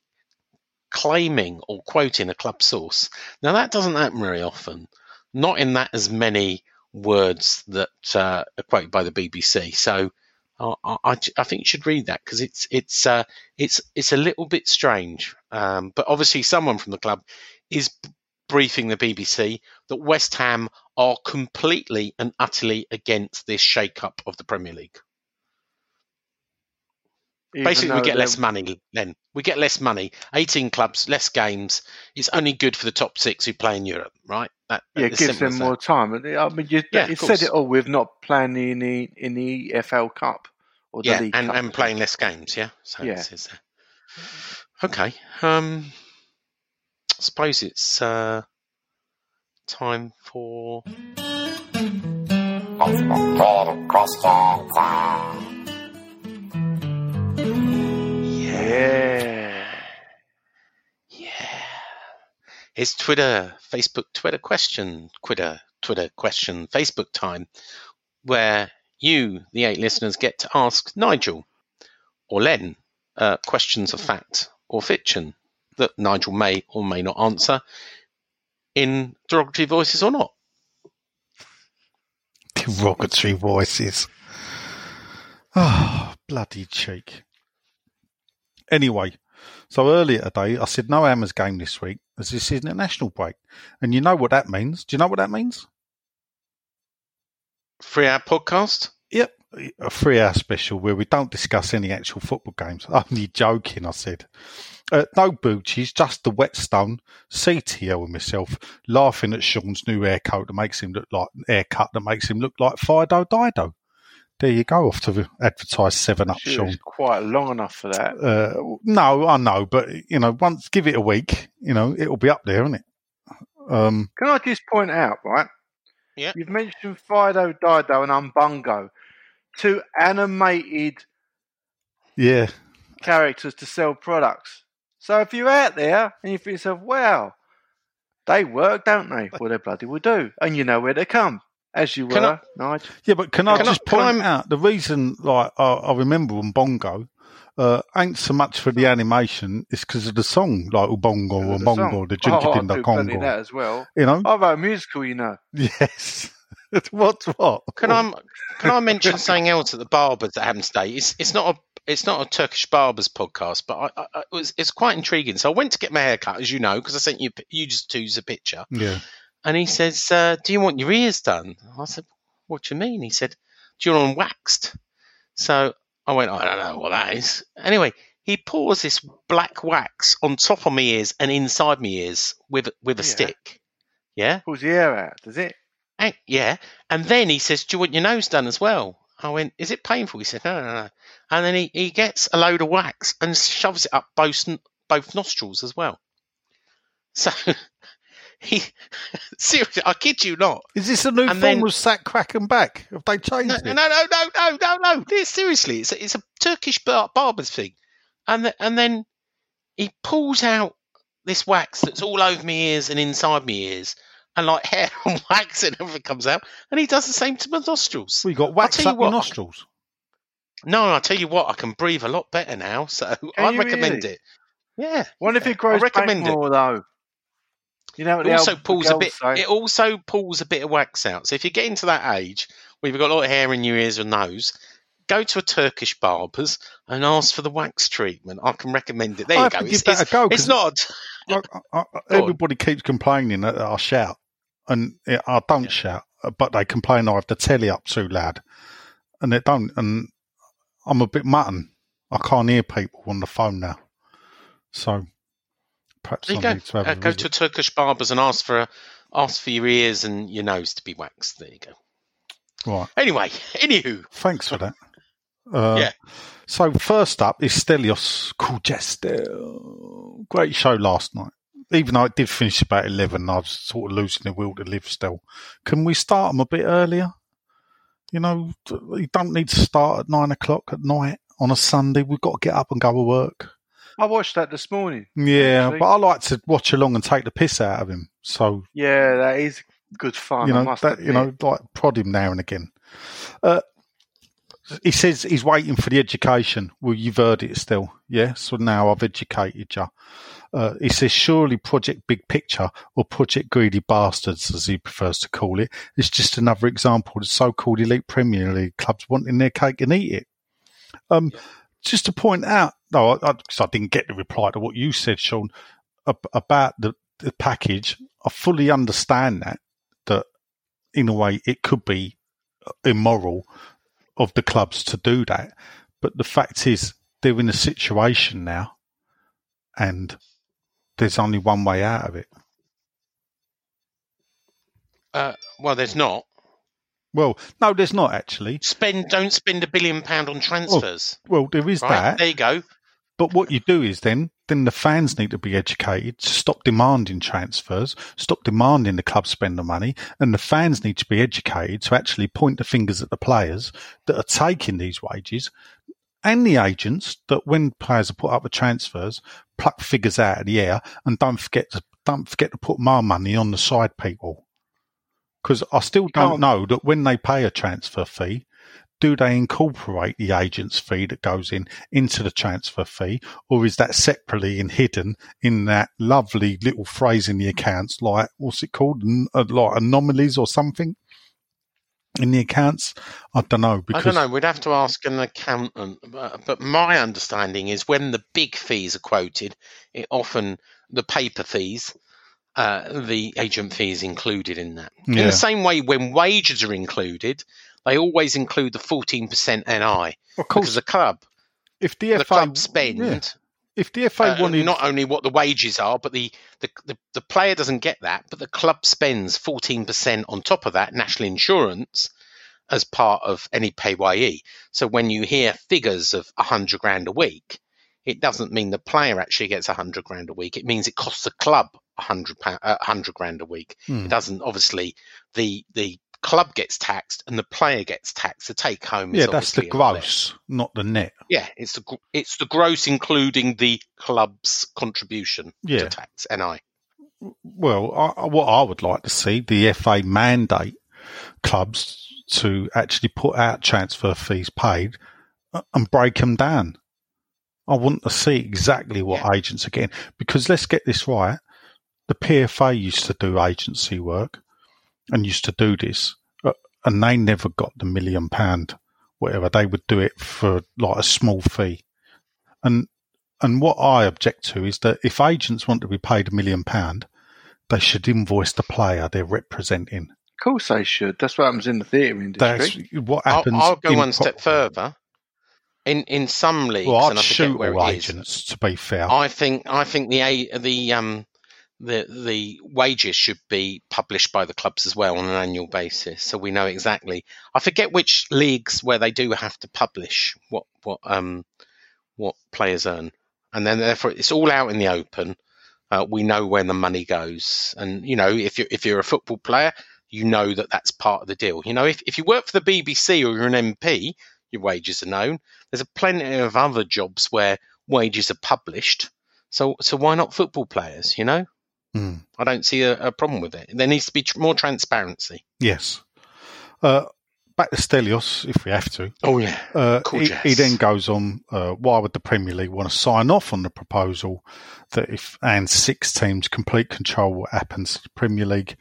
claiming or quoting a club source. Now, that doesn't happen very often, not in that as many words that uh, are quoted by the BBC. So, I, I, I think you should read that because it's it's uh, it's it's a little bit strange. Um, but obviously, someone from the club is briefing the BBC that West Ham are completely and utterly against this shake-up of the Premier League. Even Basically, we get less money. Then we get less money. Eighteen clubs, less games. It's only good for the top six who play in Europe, right? That, Yeah, it gives them more time. I mean, you, Yeah, of it said course. it all with not playing in the in the EFL Cup or the Yeah, League and, Cup. and playing less games. Yeah. So Yeah. it says there. Okay. Um, I suppose it's uh, time for Yeah. Yeah. It's Twitter, Facebook, Twitter question, Twitter, Twitter question, Facebook time, where you, the eight listeners, get to ask Nigel or Len uh, questions of fact or fiction that Nigel may or may not answer in derogatory voices or not. derogatory voices. Oh, bloody cheek. Anyway, so earlier today I said no Hammers game this week as this is international break. And you know what that means? Do you know what that means? Free hour podcast? Yep, a three hour special where we don't discuss any actual football games. I'm only joking, I said. Uh, no boochies, just the whetstone, CTL and myself laughing at Sean's new haircut that makes him look like haircut that makes him look like Fido Dido. There you go, off to advertise seven up, Sure, Sean. it's quite long enough for that. Uh, no, I know, but you know, once give it a week, you know, it'll be up there, isn't it? Um, Can I just point out, right? Yeah. You've mentioned Fido, Dido, and Umbungo, two animated yeah, characters to sell products. So if you're out there and you think to yourself, wow, they work, don't they? Well, they bloody will do. And you know where to come, as you Can were, Nigel. Yeah, but can I Can I- just can point I- out the reason? Like I, I remember on Bongo, uh, ain't so much for the animation; it's because of the song, like Ubongo or The Bongo, song. the Oh, in the do plenty of Congo. that as well. You know? I wrote a musical, you know. Yes. What's what? Can I can I mention something else at the barbers at Hampstead? It's it's not a it's not a Turkish barbers podcast, but I, I, I- it was it's quite intriguing. So I went to get my hair cut, as you know, because I sent you you just two's a picture. Yeah. And he says, uh, "Do you want your ears done?" I said, "What do you mean?" He said, "Do you want them waxed?" So I went, "I don't know what that is." Anyway, he pours this black wax on top of my ears and inside my ears with with a Yeah. stick. Yeah, Pulls the air out, does it? and, yeah, and then he says, "Do you want your nose done as well?" I went, "Is it painful?" He said, "No, no, no." And then he, he gets a load of wax and shoves it up both both nostrils as well. So he seriously, I kid you not. Is this a new And form then- of sack, crack, and back? Have they changed No, it? no, no, no, no, no, no. This- Seriously, it's a, it's a Turkish bar- barber's thing, and the, and then he pulls out this wax that's all over my ears and inside my ears, and like hair and wax and everything comes out, and he does the same to my nostrils. We got wax tell you up your nostrils. No, I tell you what, I can breathe a lot better now, so I recommend really? it. Yeah. Wonder if yeah, it grows I recommend back it. more though. You know It also pulls a bit. It also pulls a bit of wax out. So if you get into that age where you've got a lot of hair in your ears and nose, go to a Turkish barber's and ask for the wax treatment. I can recommend it. There I you go. It's, it's, go, it's not. I, I, I, Go on. everybody keeps complaining that I shout, and I don't Yeah. shout, but they complain I have the telly up too loud, and it don't. And I'm a bit mutton. I can't hear people on the phone now, so perhaps go. to Uh, a go to a Turkish barber's and ask for a, ask for your ears and your nose to be waxed. There you go. Right. Anyway, anywho, Thanks for that. Uh, Yeah. So first up is Stelios Kuljestel. Great show last night. Even though it did finish about eleven, I was sort of losing the will to live still. Can we start them a bit earlier? You know, you don't need to start at nine o'clock at night on a Sunday. We've got to get up and go to work. I watched that this morning. Yeah, Actually. but I like to watch along and take the piss out of him. So Yeah, that is good fun. you I know, must that, you know, like prod him now and again. Uh, he says he's waiting for the education. Well, you've heard it still, yeah. So now I've educated you. Uh, he says, surely Project Big Picture or Project Greedy Bastards, as he prefers to call it, is just another example of the so-called elite Premier League clubs wanting their cake and eat it. Um, just to point out, no, I, I, I didn't get the reply to what you said, Sean, ab- about the, the package. I fully understand that that in a way it could be immoral of the clubs to do that. But the fact is, they're in a situation now, and there's only one way out of it. uh, well, there's not. Well, no, there's not actually. Spend don't spend a billion pound on transfers. Oh, well, there is right that. there you go. But what you do is then, then the fans need to be educated to stop demanding transfers, stop demanding the club spend the money, and the fans need to be educated to actually point the fingers at the players that are taking these wages and the agents that when players are put up with transfers, pluck figures out of the air and don't forget to don't forget to put my money on the side people. Because I still don't can't- know that when they pay a transfer fee, do they incorporate the agent's fee that goes in into the transfer fee, or is that separately and hidden in that lovely little phrase in the accounts, like what's it called, N- uh, like anomalies or something in the accounts? I don't know I don't know. We'd have to ask an accountant. But, but my understanding is when the big fees are quoted, it often the paper fees, uh, the agent fee is included in that. In the same way, when wages are included, they always include the fourteen percent NI of because course the club, if the, the club spend. yeah, if the FA uh, wanted not only what the wages are, but the, the, the, the player doesn't get that, but the club spends 14% on top of that national insurance as part of any PAYE. So when you hear figures of 100 grand a week, it doesn't mean the player actually gets 100 grand a week. It means it costs the club 100, pound, uh, 100 grand a week. Hmm. It doesn't, obviously, the, the club gets taxed and the player gets taxed. The take home is yeah, that's the gross, not the net. Yeah, it's the it's the gross including the club's contribution Yeah. to tax NI. Well, I, what I would like to see the FA mandate clubs to actually put out transfer fees paid uh, and break them down. I want to see exactly what Yeah. agents are getting because let's get this right. The PFA used to do agency work and used to do this, uh, and they never got the million pound, whatever. They would do it for like a small fee, and and what I object to is that if agents want to be paid a million pound, they should invoice the player they're representing. Of course they should. That's what happens in the theatre industry. That's what I'll, happens. I'll go in one step pro- further. In in some leagues, Well, I'd and I shoot where all it is, agents. To be fair, I think I think the the um the the wages should be published by the clubs as well on an annual basis, so we know exactly. I forget which leagues where they do have to publish what what um what players earn, and then therefore it's all out in the open. Uh, we know where the money goes, and you know if you if you're a football player, you know that that's part of the deal. You know if if you work for the BBC or you're an MP, your wages are known. There's a plenty of other jobs where wages are published. So so why not football players? You know, Hmm. I don't see a, a problem with it. There needs to be tr- more transparency. yes. Uh, back to Stelios, if we have to. Oh yeah, Uh, Cool he, jazz. he then goes on. Uh, why would the Premier League want to sign off on the proposal that if and six teams complete control what happens to the Premier League,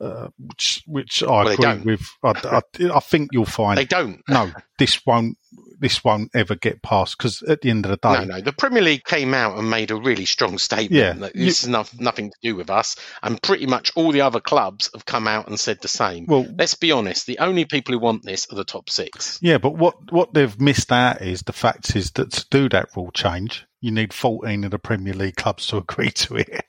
uh, which which I they agree with. I, I, I think you'll find they don't. no, this won't this won't ever get passed because at the end of the day, No, no. The Premier League came out and made a really strong statement Yeah, that you- this is no, nothing to do with us, and pretty much all the other clubs have come out and said the same. well, Let's be honest. The only people who want this are the top six. Yeah, but what what they've missed out is the fact is that to do that rule change, you need 14 of the Premier League clubs to agree to it.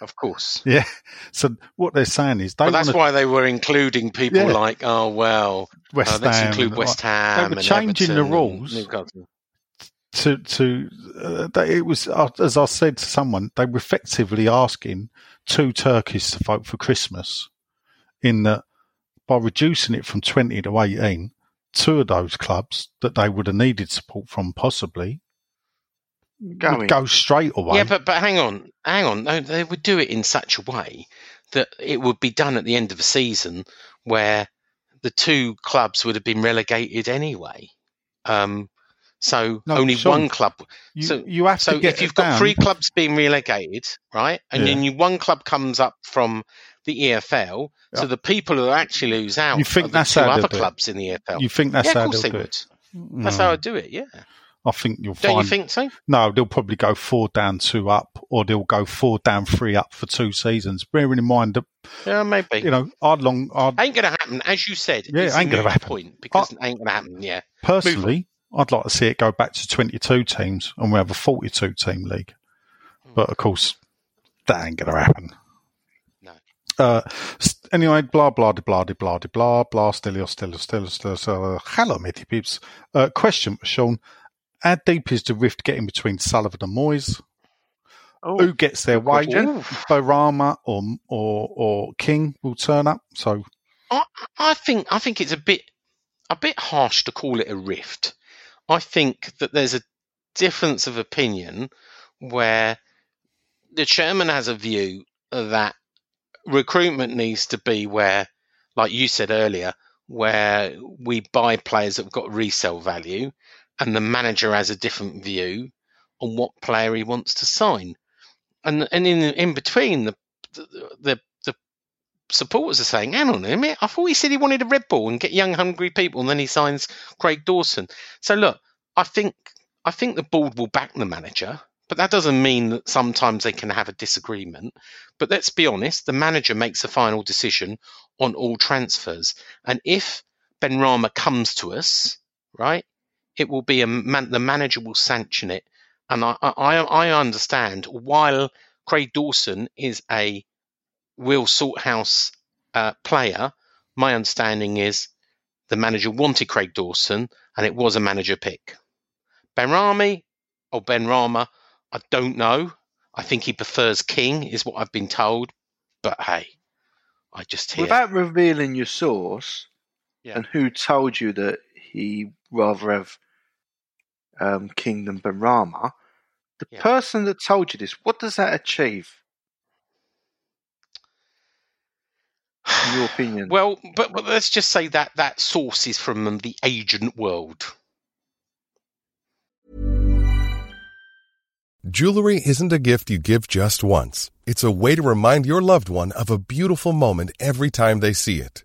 Of course. Yeah. So what they're saying is they But want that's why they were including people Yeah. like, oh well, West uh, let's Ham include West Ham. were and changing the Everton and rules. To to uh, they, it was uh, as I said to someone they were effectively asking two turkeys to vote for Christmas in that by reducing it from 20 to 18 two of those clubs that they would have needed support from possibly Going. would go straight away Yeah, but but hang on, hang on. No, they would do it in such a way that it would be done at the end of a season where the two clubs would have been relegated anyway. Um, so No, only Sean, one club. you, so- you have So to get if you've it got down. three clubs being relegated, right, and Yeah. then you, one club comes up from the EFL, Yeah. so the people who actually lose out You think are the that's two how other clubs in the EFL. You think that's yeah, of how course they'll do would. it? That's how I'd do it. Yeah. I think you'll Don't find. you think so? No, they'll probably go four down, two up, or they'll go four down, three up for two seasons. Bearing in mind that Yeah, maybe. you know, I'd long, I'd Ain't gonna happen, as you said. Yeah, it's ain't gonna happen. Point because it ain't gonna happen. Yeah, personally, I'd like to see it go back to twenty-two teams, and we have a forty-two team league. But of course, that ain't going to happen. No. Uh, anyway, blah blah de blah de blah de blah blah. Stelios, Stelios, Stelios, Stelios. Uh, hello, matey peeps. Uh, question Sean: How deep is the rift getting between Sullivan and Moyes? Oh, Who gets their way? question. Benrahma or or or King will turn up. So I, I think I think it's a bit a bit harsh to call it a rift. I think that there's a difference of opinion where the chairman has a view that recruitment needs to be where, like you said earlier, where we buy players that have got resale value, and the manager has a different view on what player he wants to sign, and and in in between the the the, the supporters are saying, hang on a minute, I thought he said he wanted a Red Bull and get young, hungry people, and then he signs Craig Dawson. So look, I think I think the board will back the manager, but that doesn't mean that sometimes they can have a disagreement. But let's be honest, the manager makes the final decision on all transfers, and if Benrahma comes to us, right, it will be a man, the manager will sanction it, and I I, I understand while Craig Dawson is a Will Salthouse uh, player, my understanding is the manager wanted Craig Dawson and it was a manager pick. Ben Rami or Benrahma, I don't know. I think he prefers King, is what I've been told. But hey, I just hear. Without revealing your source Yeah. and who told you that he rather have um, King than Benrahma, the Yeah. person that told you this, what does that achieve, in your opinion? well, but, but let's just say that that source is from the agent world. Jewelry isn't a gift you give just once. It's a way to remind your loved one of a beautiful moment every time they see it.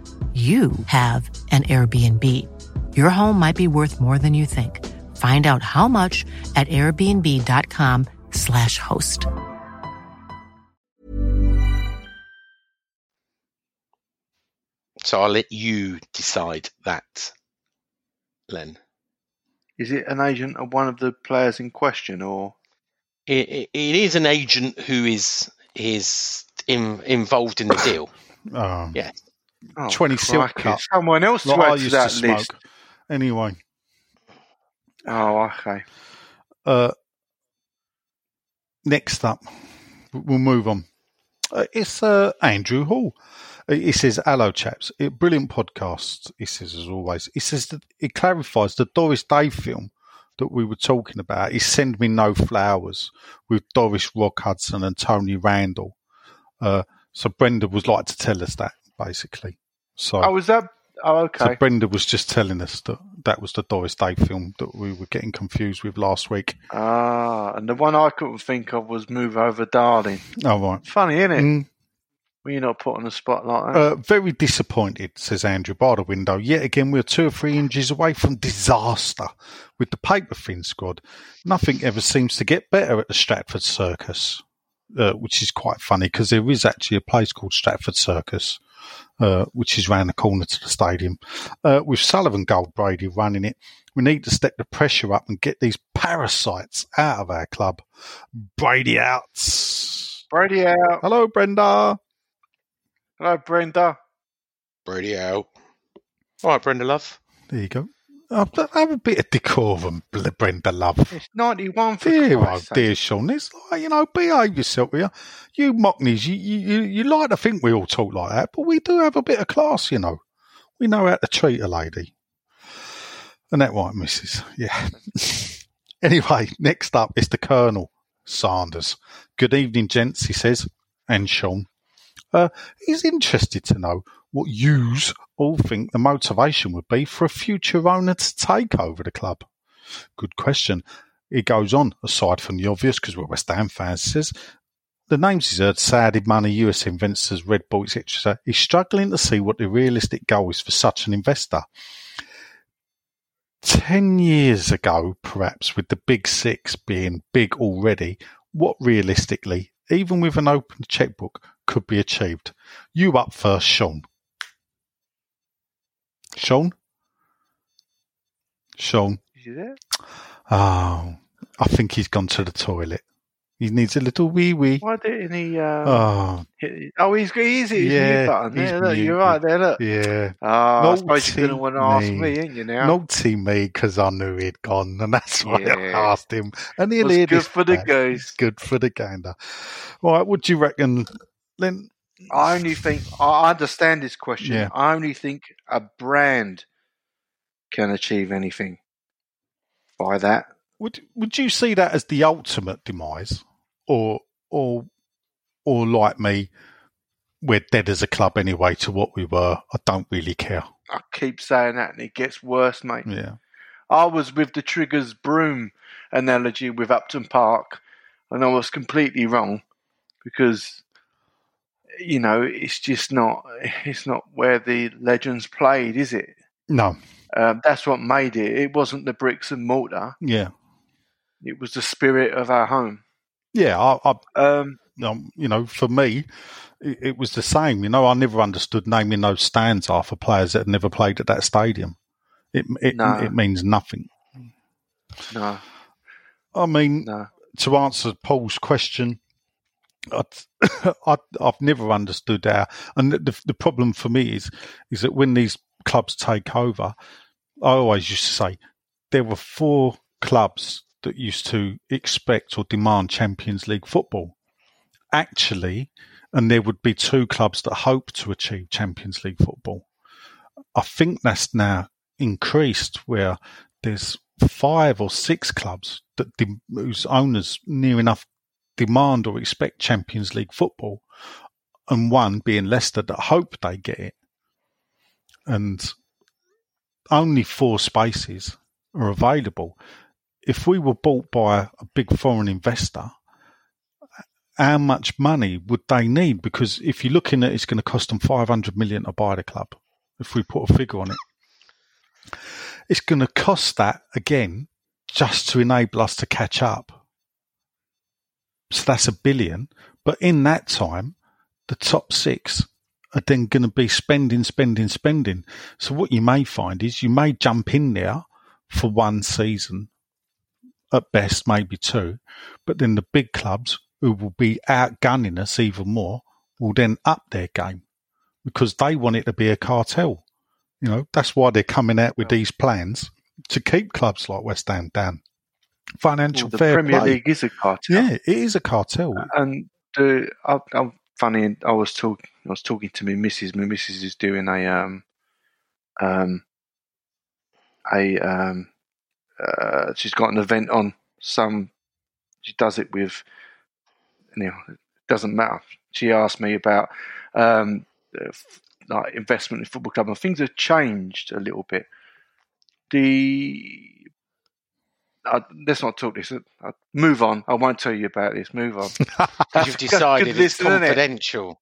you have an Airbnb. Your home might be worth more than you think. Find out how much at airbnb.com/slash host. So I'll let you decide that, Len. Is it an agent of one of the players in question, or It, it, it is an agent who is is in, involved in the deal. Um, Yeah. Oh, 20 silk cut. Someone else to like I to used to that smoke. list. Anyway, Oh, okay. uh, next up, we'll move on. Uh, it's uh, Andrew Hall. Uh, He says, "Hello, chaps. It, brilliant podcast." He says, as always. He says that it clarifies the Doris Day film that we were talking about. Is "Send Me No Flowers" with Doris Rock Hudson and Tony Randall. Uh, so Brenda would like to tell us that basically. So Oh, was that? Oh, so okay. Brenda was just telling us that that was the Doris Day film that we were getting confused with last week. Ah, and the one I couldn't think of was "Move Over, Darling." Oh right. Funny, isn't it? Mm, When you're not put on the spot like that. uh, very disappointed, says Andrew by the window. Yet again, we're two or three inches away from disaster with the paper thin squad. Nothing ever seems to get better at the Stratford Circus, uh, which is quite funny because there is actually a place called Stratford Circus, uh, which is round the corner to the stadium. Uh, with Sullivan Gold Brady running it, we need to step the pressure up and get these parasites out of our club. Brady out. Brady out. Hello, Brenda. Hello, Brenda. Brady out. All right, Brenda Love. There you go. Oh, but have a bit of decorum, Brenda love. It's 91 for Dear, oh, dear Sean, it's like, you know, behave yourself here. You Mockneys, you, you, you, you like to think we all talk like that, but we do have a bit of class, you know. We know how to treat a lady. And that white missus? Yeah. anyway, next up is the Colonel, Sanders. Good evening, gents, he says, and Sean. Uh, he's interested to know what yous all think the motivation would be for a future owner to take over the club. Good question. It goes on, aside from the obvious, because we're West Ham fans, says the names he's heard, Saudi money, US investors, Red Bull, etc. He's struggling to see what the realistic goal is for such an investor. Ten years ago, perhaps, with the big six being big already, what realistically, even with an open checkbook, could be achieved? You up first, Sean. Sean? Sean? Is he there? Oh, I think he's gone to the toilet. He needs a little wee wee. Why didn't he? Uh, Oh, hit, oh, he's he's his Yeah, button. There, look, you're right there. Look. yeah. Oh, I Naughty suppose you didn't want to ask me. ain't you? Now Naughty me because I knew he'd gone, and that's why I asked him. And he'll hear good for the goose. It's good for the gander. Right, what do you reckon, Lynn? I only think I understand this question. Yeah. I only think a brand can achieve anything by that. Would would you see that as the ultimate demise, or or or like me, we're dead as a club anyway to what we were. I don't really care. I keep saying that, and it gets worse, mate. Yeah, I was with the Triggers broom analogy with Upton Park, and I was completely wrong because you know it's just not it's not where the legends played, is it? No. Um, that's what made it. It wasn't the bricks and mortar. Yeah. It was the spirit of our home. Yeah. I, I Um, you know, for me, it, it was the same. You know, I never understood naming those stands after players that had never played at that stadium. It it, No. it means nothing. no, I mean, no. to answer Paul's question, I, I, I've never understood how. And the, the problem for me is is that when these clubs take over, I always used to say there were four clubs that used to expect or demand Champions League football. Actually, and there would be two clubs that hope to achieve Champions League football. I think that's now increased where there's five or six clubs that de- whose owners near enough demand or expect Champions League football, and one being Leicester that hope they get it. And only four spaces are available. If we were bought by a big foreign investor, how much money would they need? Because if you're looking at it's going to cost them 500 million to buy the club, if we put a figure on it, it's going to cost that again just to enable us to catch up. So that's a billion. But in that time, the top six are then going to be spending, spending, spending. So what you may find is you may jump in there for one season, at best, maybe two, but then the big clubs who will be outgunning us even more will then up their game because they want it to be a cartel. You know, that's why they're coming out with these plans to keep clubs like West Ham down. Financial Well, the fair Premier play. League is a cartel. Yeah, it is a cartel. and the I, I'm funny. I was talking. I was talking to my missus. My missus is doing a um um a um uh, she's got an event on some. She does it with. You know, it doesn't matter. She asked me about um uh, like investment in football club, and things have changed a little bit. The uh, let's not talk this. Uh, move on. I won't tell you about this. Move on. Because you've decided it's listen, isn't it? confidential.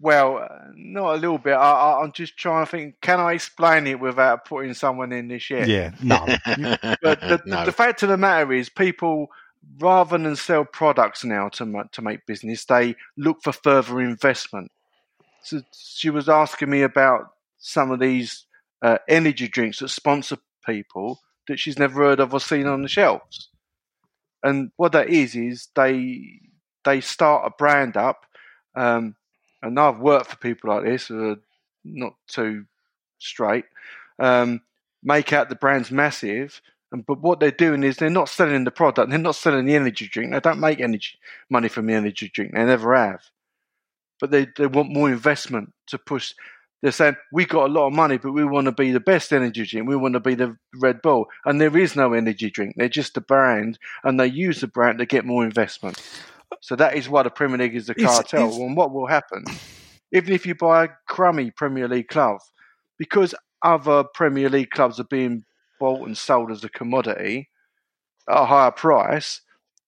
Well, uh, not a little bit. I, I, I'm just trying to think. Can I explain it without putting someone in this shit? Yeah, no. But the, no. the fact of the matter is, people rather than sell products now to to make business, they look for further investment. So she was asking me about some of these uh, energy drinks that sponsor people that she's never heard of or seen on the shelves. And what that is is they they start a brand up, um, and I've worked for people like this who are not too straight. Um, make out the brand's massive, and but what they're doing is they're not selling the product. They're not selling the energy drink. They don't make energy money from the energy drink. They never have. But they they want more investment to push. They're saying we got a lot of money, but we want to be the best energy drink. We want to be the Red Bull, and there is no energy drink. They're just a brand, and they use the brand to get more investment. So that is why the Premier League is a cartel. is- and what will happen, even if you buy a crummy Premier League club, because other Premier League clubs are being bought and sold as a commodity at a higher price,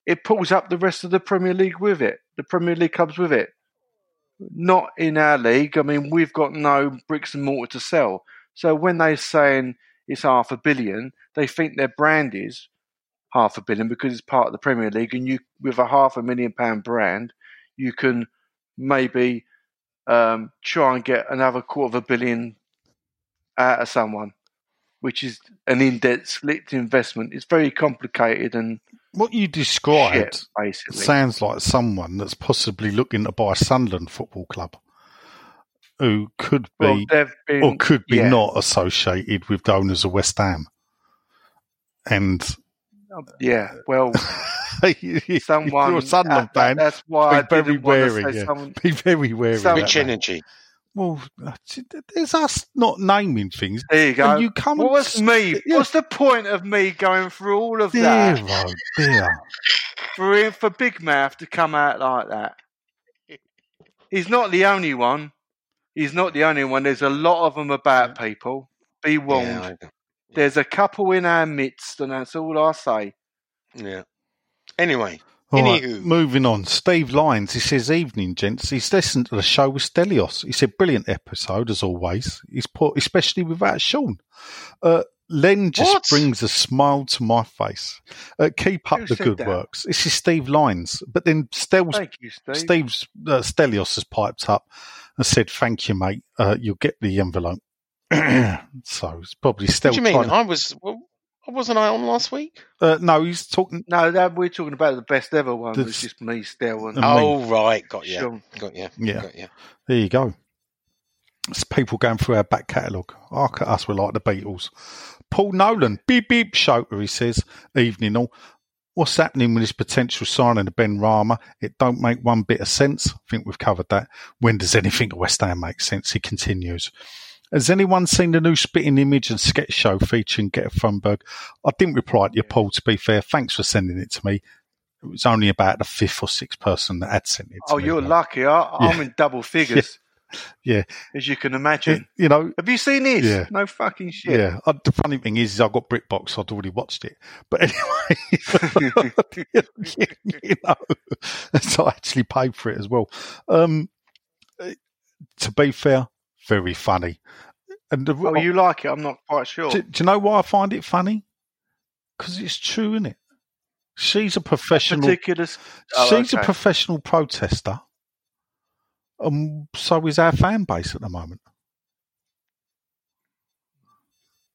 it pulls up the rest of the Premier League with it. The Premier League clubs with it. Not in our league. I mean, we've got no bricks and mortar to sell. So when they're saying it's half a billion, they think their brand is half a billion because it's part of the Premier League, and you with a half a million pound brand, you can maybe um, try and get another quarter of a billion out of someone, which is an in-depth split investment. It's very complicated and What you described shit, basically. sounds like someone that's possibly looking to buy Sunderland Football Club, who could be well, been, or could be yeah. not associated with the owners of West Ham. And Yeah, well, someone. you're a Sunderland that- fan, that's why I be very didn't want to wary. say yeah. someone- Be very wary. Some- of Rich that. energy. Well, there's us not naming things. There you go. And you come what and was me? yeah. What's the point of me going through all of Dear, that oh dear. for for Big Mouth to come out like that? He's not the only one. He's not the only one. There's a lot of them about people. Be warned. Yeah, I- There's a couple in our midst, and that's all I say. yeah. Anyway, All right, moving on. Steve Lyons, he says, Evening, gents. He's listened to the show with Stelios. He said, Brilliant episode, as always. He's put, especially without Sean. Uh, Len just What? brings a smile to my face. Uh, keep up Who the good that? works. This is Steve Lyons. But then Stel's, you, Steve. Steve's, uh, Stelios has piped up and said, Thank you, mate. Uh, you'll get the envelope. so it's probably Stel What do you mean? to- I was. Well, wasn't I on last week? uh, no, he's talking. No, that, we're talking about the best ever one. The- It's just me, Stel, and the- Oh right, got you, Sean. got you, Yeah. got you. There you go. It's people going through our back catalogue. Look at us, we're like the Beatles. Paul Nolan, beep beep shoker, he says, evening all. What's happening with this potential signing of Benrahma? It don't make one bit of sense. I think we've covered that. When does anything at West Ham make sense? He continues. Has anyone seen the new spitting image and sketch show featuring Greta Thunberg? I didn't reply to your poll, to be fair. Thanks for sending it to me. It was only about the fifth or sixth person that had sent it to Oh, me. you're though. lucky. I, I'm in double figures, Yeah. as you can imagine. You know, Have you seen this? Yeah. No fucking shit. Yeah, uh, the funny thing is, I've got BritBox. so I'd already watched it, but anyway, you know, so I actually paid for it as well. Um, uh, to be fair, very funny. And the, Oh, you like it? I'm not quite sure. do, do you know why I find it funny? Because it's true, isn't it? She's a professional. Particular. Oh, she's a professional protester. and so is our fan base at the moment.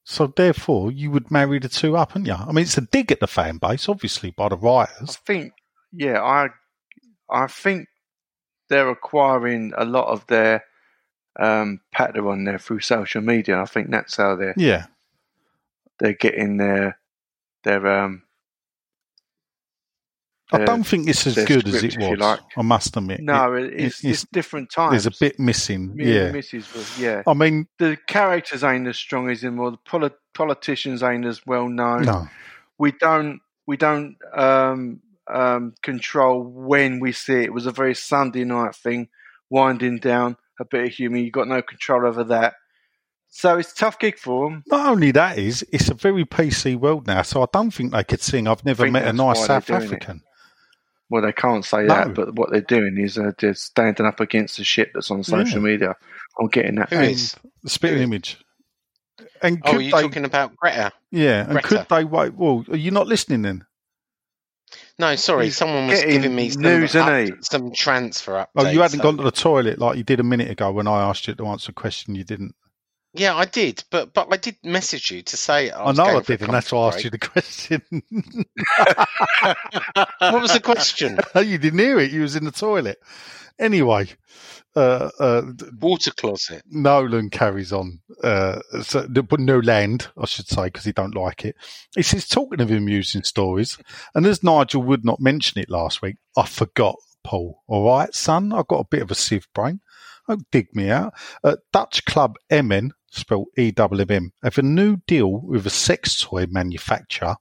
So therefore, you would marry the two up, wouldn't you? I mean, it's a dig at the fan base, obviously, by the writers. I think. Yeah, I. I think they're acquiring a lot of their um, patter on there through social media. I think that's how they're Yeah, they're getting their their um. I don't think it's as their good as it was. like. I must admit. No, It- it, it's, it's- it's different times. there's a bit missing. Me yeah, was yeah. I mean, The characters ain't as strong as him, or the poli- politicians ain't as well known. no, we don't we don't um, um, control when we see it. It was a very Sunday night thing, winding down, a bit of humour. You've got no control over that, so it's a tough gig for them. not only that is it's a very PC world now, so I don't think they could sing. I've never met a nice South they're it. African. Well, they can't say No. that, but what they're doing is uh, they're standing up against the shit that's on social media. I'm getting that. Who And? The spitting image. And Oh, are you they, talking about Greta? yeah, and Greta? could they wait? Well, are you not listening then? No, sorry, He's someone was giving me some, news, up- some transfer updates. Oh, you hadn't so- gone to the toilet like you did a minute ago when I asked you to answer a question. You didn't. Yeah, I did, but but I did message you to say I, I, know going I did, and that's why I asked you the question. what was the question? you didn't hear it. You was in the toilet. Anyway, uh, uh, Water closet. Nolan carries on. Uh, so, but no land, I should say, because he don't like it. He says, talking of amusing stories, and as Nigel would not mention it last week, I forgot, Paul. All right, son, I've got a bit of a sieve brain. Don't dig me out. Uh, Dutch club MN, spelled E-W-M, have a new deal with a sex toy manufacturer,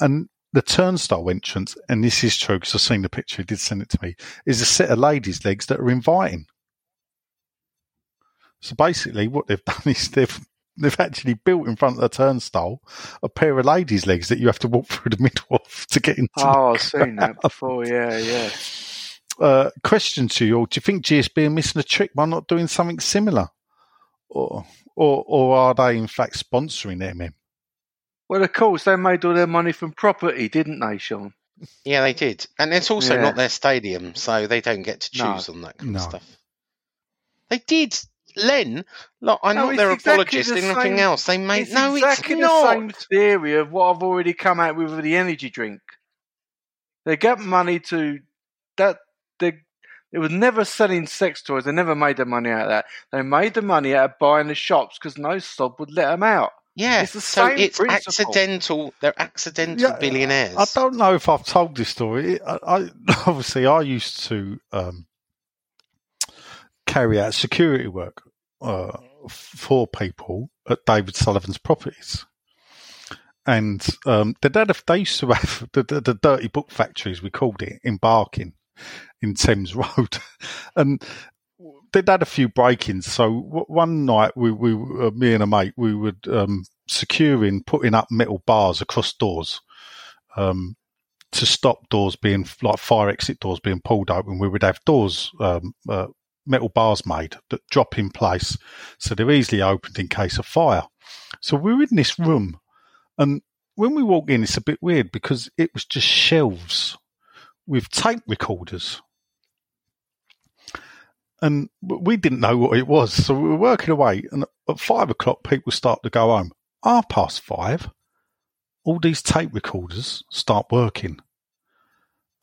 and the turnstile entrance, and this is true because I've seen the picture, he did send it to me, is a set of ladies' legs that are inviting. So basically, what they've done is they've they've actually built in front of the turnstile a pair of ladies' legs that you have to walk through the middle of to get into. Oh, I've seen that before. Yeah, yeah. Uh, question to you all: Do you think GSB are missing a trick by not doing something similar, or or or are they in fact sponsoring MM? Well, of course, they made all their money from property, didn't they, Sean? Yeah, they did, and it's also Yeah. not their stadium, so they don't get to No. choose on that kind No. of stuff. They did, Len. Look, I'm No, not their exactly apologist the and nothing same- else. They made it's no, exactly it's the same theory of what I've already come out with with the energy drink. They get money to that. They it was never selling sex toys. They never made the money out of that. They made the money out of buying the shops because no sob would let them out. Yeah, It's so it's principle. accidental. They're accidental Yeah, billionaires. I don't know if I've told this story. I, I obviously I used to um, carry out security work uh, for people at David Sullivan's properties, and um, they had a, they used to have the, the, the dirty book factory, as we called it, in Barking, in Thames Road, and they'd had a few break-ins. So one night, we, we uh, me and a mate, we would um, securing, putting up metal bars across doors um, to stop doors being like fire exit doors being pulled open, we would have doors, um, uh, metal bars made that drop in place, so they're easily opened in case of fire. So we were in this room, and when we walk in, it's a bit weird because it was just shelves with tape recorders. And we didn't know what it was. So we were working away. And at five o'clock, people start to go home. Half past five, all these tape recorders start working.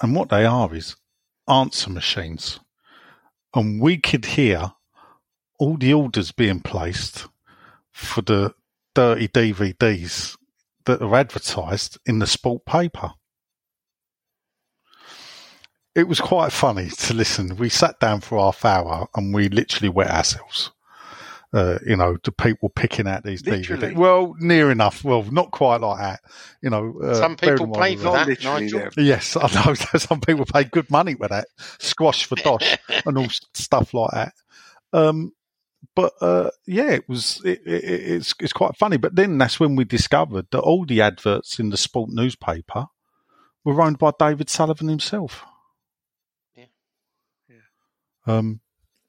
And what they are is answer machines. And we could hear all the orders being placed for the dirty DVDs that are advertised in the sport paper. It was quite funny to listen. We sat down for half hour and we literally wet ourselves. Uh, you know, the people picking out these Literally? DVDs. Well, near enough. Well, not quite like that. You know, uh, Some people in pay for that- Not that, literally Nigel. Yes, I know. Some people pay good money for that squash for dosh and all stuff like that. Um, but uh, yeah, it was. It, it, it's it's quite funny. But then that's when we discovered that all the adverts in the sport newspaper were owned by David Sullivan himself. Yeah. Yeah. Um.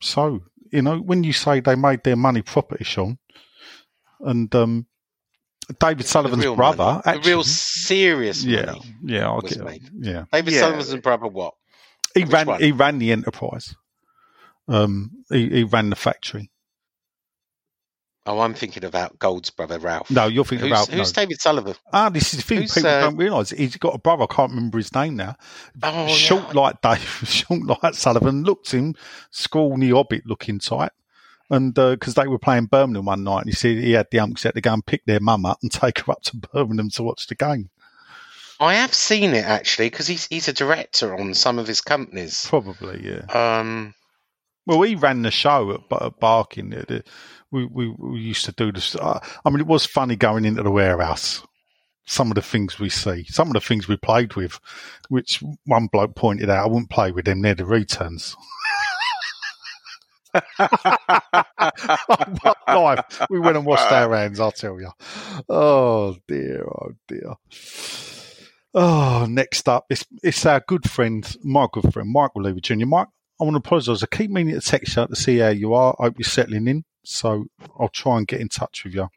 So you know, when you say they made their money property, Sean, and um, David Sullivan's the brother, money. actually, the real serious yeah, money. yeah, I was get, made. yeah. David Yeah. Sullivan's brother, what? He Which ran. one? He ran the enterprise. Um, he, he ran the factory. Oh, I'm thinking about Gold's brother, Ralph. No, you're thinking Who's, about who's no. David Sullivan? Ah, this is the thing. who's, People uh, don't realise he's got a brother. I can't remember his name now. Oh, short yeah. like Dave, short like Sullivan. Looked him scrawny hobbit looking type. And because they were playing Birmingham one night, and he said he had the umps had to go and pick their mum up and take her up to Birmingham to watch the game. I have seen it actually because he's he's a director on some of his companies. Probably, yeah. Um, Well, we ran the show at, at Barking. We, we we used to do this. I mean, it was funny going into the warehouse. Some of the things we see, some of the things we played with, which one bloke pointed out, I wouldn't play with them. They're the returns. Live, we went and washed our hands. I'll tell you. Oh dear, oh dear. Oh, next up, it's it's our good friend, my good friend, Michael Levy Jr. Mike, I want to apologise. I keep meaning to text you to see how you are. I hope you're settling in. So I'll try and get in touch with you.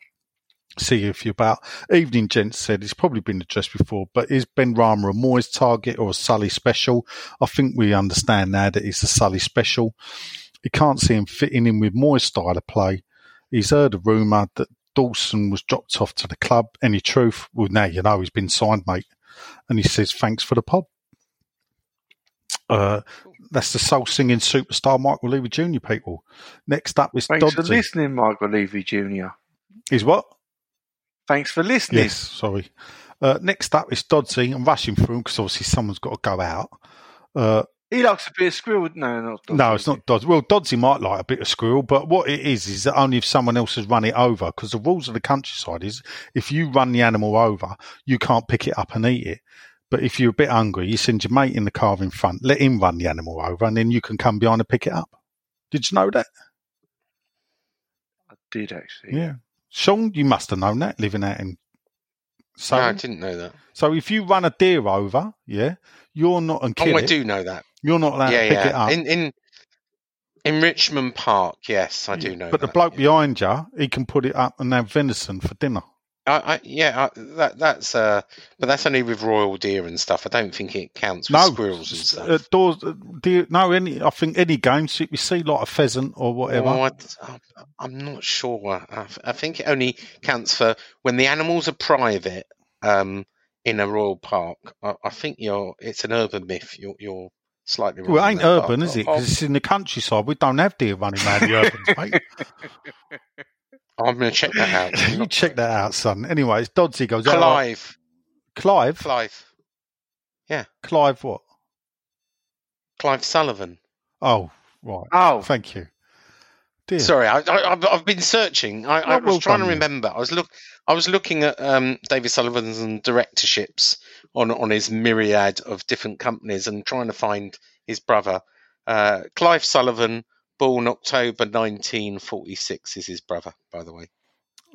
See if you're about. Evening Gents said it's probably been addressed before, but is Benrahma a Moyes target or a Sully special? I think we understand now that it's a Sully special. He can't see him fitting in with Moyes' style of play. He's heard a rumour that Dawson was dropped off to the club. Any truth? Well, now you know he's been signed, mate. And he says, thanks for the pod. Uh, that's the soul singing superstar Michael Levy Jr. people. Next up is Thanks for listening, Michael Levy Jr. Is what? Thanks for listening. Yes, sorry. Uh, next up is Dodsey. I'm rushing through him because obviously someone's got to go out. Uh, He likes a bit of squirrel. No, not no, it's not Dodsey. Well, Dodsey might like a bit of squirrel, but what it is is that only if someone else has run it over. Because the rules of the countryside is if you run the animal over, you can't pick it up and eat it. But if you're a bit hungry, you send your mate in the car in front, let him run the animal over, and then you can come behind and pick it up. Did you know that? I did actually. Yeah. Sean, you must have known that living out in. no, I didn't know that. So if you run a deer over, yeah, you're not and kill Oh, I it. do know that. You're not allowed yeah, to pick yeah. it up. In in in Richmond Park, yes, I do know. but the bloke yeah. behind you, he can put it up and have venison for dinner. I, I, yeah, I, that that's uh, but that's only with royal deer and stuff. I don't think it counts with No, squirrels and stuff. Uh, doors, uh, deer, no, any. I think any game so you see like a pheasant or whatever. Oh, I, am not sure. I, I think it only counts for when the animals are private um, in a royal park. I, I think you're. It's an urban myth. You're, you're slightly wrong. well, it ain't urban, but is it? Because it's in the countryside. We don't have deer running around the urbans, mate. I'm going to check that out. you check that out, son. Anyway, it's Dodsey goes out. Clive. Clive. Clive. Yeah. Clive. What? Clive Sullivan. Oh, right. Oh, Thank you. Dear. Sorry, I, I, I've, I've been searching. I, I was well trying to then. remember. I was look. I was looking at um, David Sullivan's and directorships on on his myriad of different companies and trying to find his brother, uh, Clive Sullivan, born October 1946, is his brother, by the way.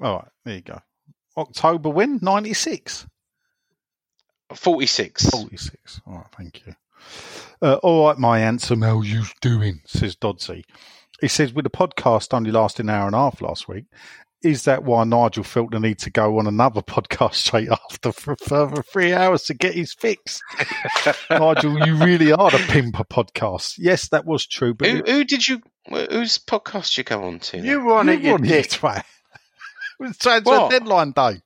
All right. There you go. October when? Ninety six. 46. 46. All right, thank you. Uh, all right, my handsome, how you doing? Says Dodsey. He says, with the podcast only lasting an hour and a half last week, is that why Nigel felt the need to go on another podcast straight after for further three hours to get his fix? Nigel, you really are the pimper podcast. Yes, that was true, but Who, who did you? Whose podcast you go on to? You were on you it, you were on dick. it, right? It was transfer What? deadline day.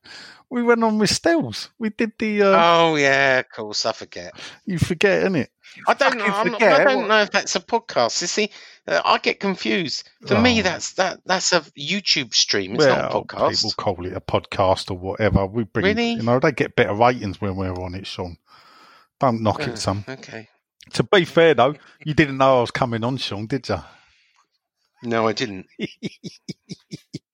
We went on with Stills. We did the. Uh, Oh yeah, of course. I forget. you forget, innit? I don't know. fucking I'm not, forget I don't know if that's a podcast. You see, uh, I get confused. For me, Oh. that's that. That's a YouTube stream. It's well, not a podcast. people call it a podcast or whatever. We bring, Really? you know, they get better ratings when we're on it, Sean. Don't knock Uh, it, some. Okay. To be fair, though, you didn't know I was coming on, Sean, did you? No, I didn't.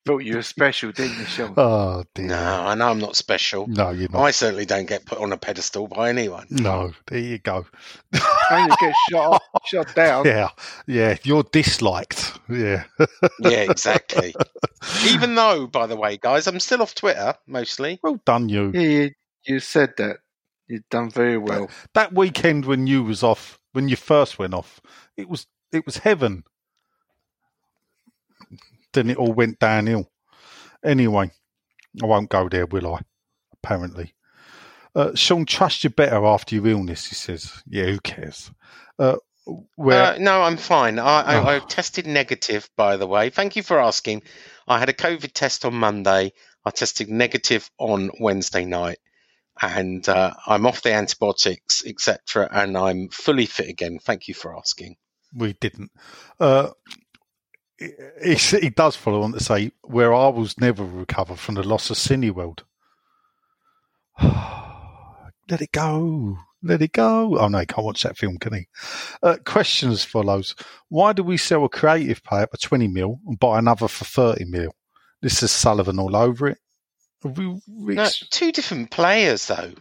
Thought you were special, didn't you, Sean? Oh dear. No, I know I'm not special. No, you're not. I certainly don't get put on a pedestal by anyone. No, there you go. and you get shot shot down. Yeah, yeah, you're disliked. Yeah. Yeah, exactly. Even though, by the way, guys, I'm still off Twitter mostly. well done, you. Yeah, you, you said that. You've done very well. That weekend when you was off, when you first went off, it was it was heaven. Then it all went downhill. Anyway, I won't go there, will I? Apparently. Uh, Sean, trust you better after your illness, he says. Yeah, who cares? Uh, where Uh, no, I'm fine. I, I, I Oh. tested negative, by the way. Thank you for asking. I had a COVID test on Monday. I tested negative on Wednesday night, and uh, I'm off the antibiotics, etc., and I'm fully fit again. Thank you for asking. we didn't. Uh, he, does follow on to say, where I was never recover from the loss of Cineworld. Let it go. Let it go. Oh, no, he can't watch that film, can he? Uh, question as follows. Why do we sell a creative player for 20 mil and buy another for 30 mil? This is Sullivan all over it. Have we No, two different players, though.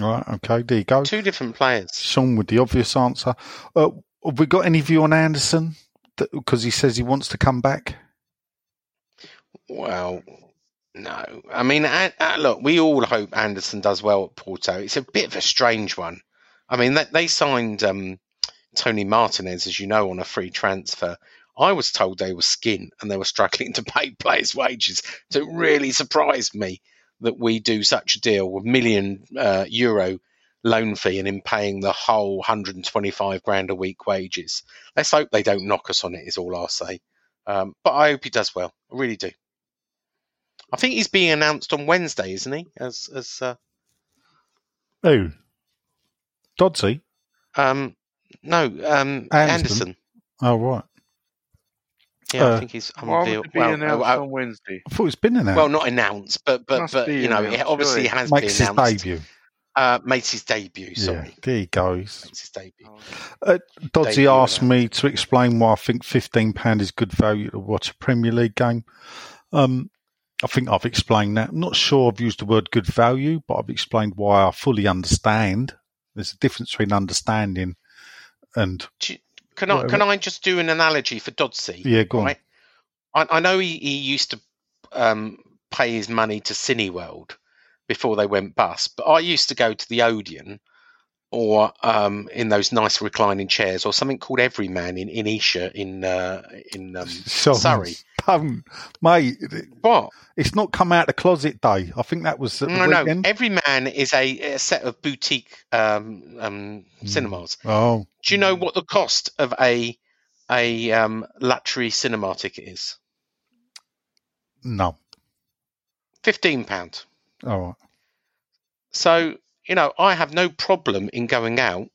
Right, okay, there you go. Two different players. Sean with the obvious answer. Uh, have we got any view on Anderson? Because he says he wants to come back. Well, no. I mean, look, we all hope Anderson does well at Porto. It's a bit of a strange one. I mean, they, they signed um, Toni Martinez, as you know, on a free transfer. I was told they were skin and they were struggling to pay players' wages. So it really surprised me that we do such a deal with million uh, euro loan fee and in paying the whole 125 grand a week wages. Let's hope they don't knock us on it. Is all I'll say. Um, but I hope he does well. I really do. I think he's being announced on Wednesday, isn't he? As as uh, Who? Dodsey? um no um Anderson. Anderson. Oh, right. Yeah, Uh, I think he's Why would unveiled. it be Well, announced uh, on Wednesday? I thought it's been announced. well, not announced, but but Must but be you know, it announced, obviously surely. has Makes been his debut. Uh, makes his debut. Yeah, Sorry, there he goes. makes his debut. Uh, Dodsey Debut asked announced. me to explain why I think £15 is good value to watch a Premier League game. Um, I think I've explained that. I'm not sure I've used the word good value, but I've explained why I fully understand. There's a difference between understanding and you- Can I can I just do an analogy for Dodsey? Yeah, go on. right? I, I know he, he used to um, pay his money to Cineworld before they went bust, but I used to go to the Odeon or um, in those nice reclining chairs or something called Everyman in, in Esher in uh, in um, So, Surrey. Don't, mate. What? It's not come out of closet day. I think that was the No, no. Everyman is a, a set of boutique um, um, cinemas. Oh, Do you know what the cost of a a um, luxury cinema ticket is? no. Fifteen pound. All right. So you know, I have no problem in going out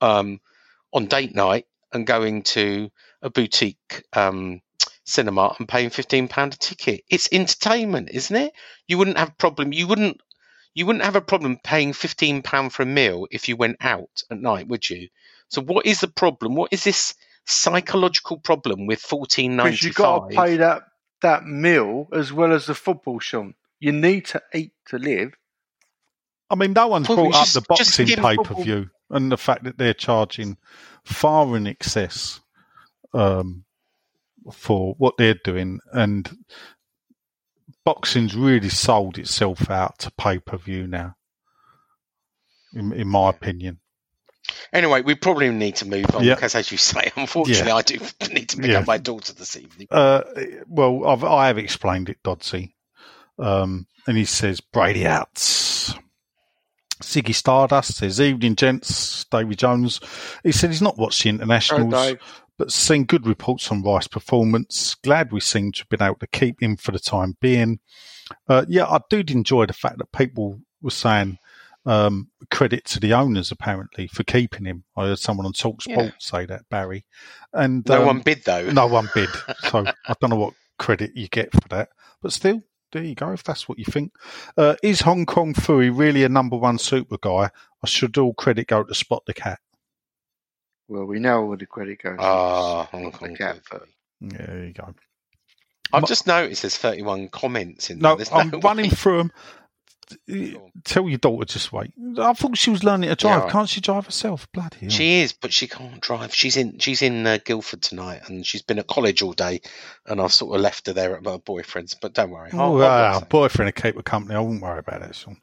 um, on date night and going to a boutique um, cinema and paying fifteen pound a ticket. It's entertainment, isn't it? You wouldn't have problem. You wouldn't. You wouldn't have a problem paying fifteen pound for a meal if you went out at night, would you? So what is the problem? What is this psychological problem with fourteen Because ninety you got to pay that that meal as well as the football, Sean. You need to eat to live. I mean, no one's Well, brought up the boxing pay per view and the fact that they're charging far in excess um, for what they're doing. And boxing's really sold itself out to pay per view now. In, in my opinion, Anyway, we probably need to move on Yeah. because, as you say, unfortunately, Yeah. I do need to pick Yeah. up my daughter this evening. uh, well, I've, I have explained it, Dodsey, um, and he says Brady out. Siggy Stardust says evening, gents. Davy Jones. He said he's not watched the internationals. Dave. but seen good reports on Rice's performance. Glad we seem to have been able to keep him for the time being. Uh, yeah, I did enjoy the fact that people were saying um, credit to the owners apparently for keeping him. I heard someone on Talk Yeah. Sport say that Barry, and No um, one bid though. no one bid. So I don't know what credit you get for that, but still. There you go. If that's what you think, uh, is Hong Kong Phooey really a number one super guy? I should all credit go to Spot the Cat. Well, we know all the credit goes. Ah, Hong the Kong. cat for- Yeah, there you go. I've just noticed there's 31 comments in No, there. There's I'm no running way- through them. On. Tell your daughter just wait. I thought she was learning to drive. right. Can't she drive herself? Bloody hell. She is, but she can't drive. She's in. She's in uh, Guildford tonight, and she's been at college all day. And I've sort of left her there at my boyfriend's. But don't worry. I'll- Oh, I'll boyfriend will keep her company. I wouldn't worry about that, Sean.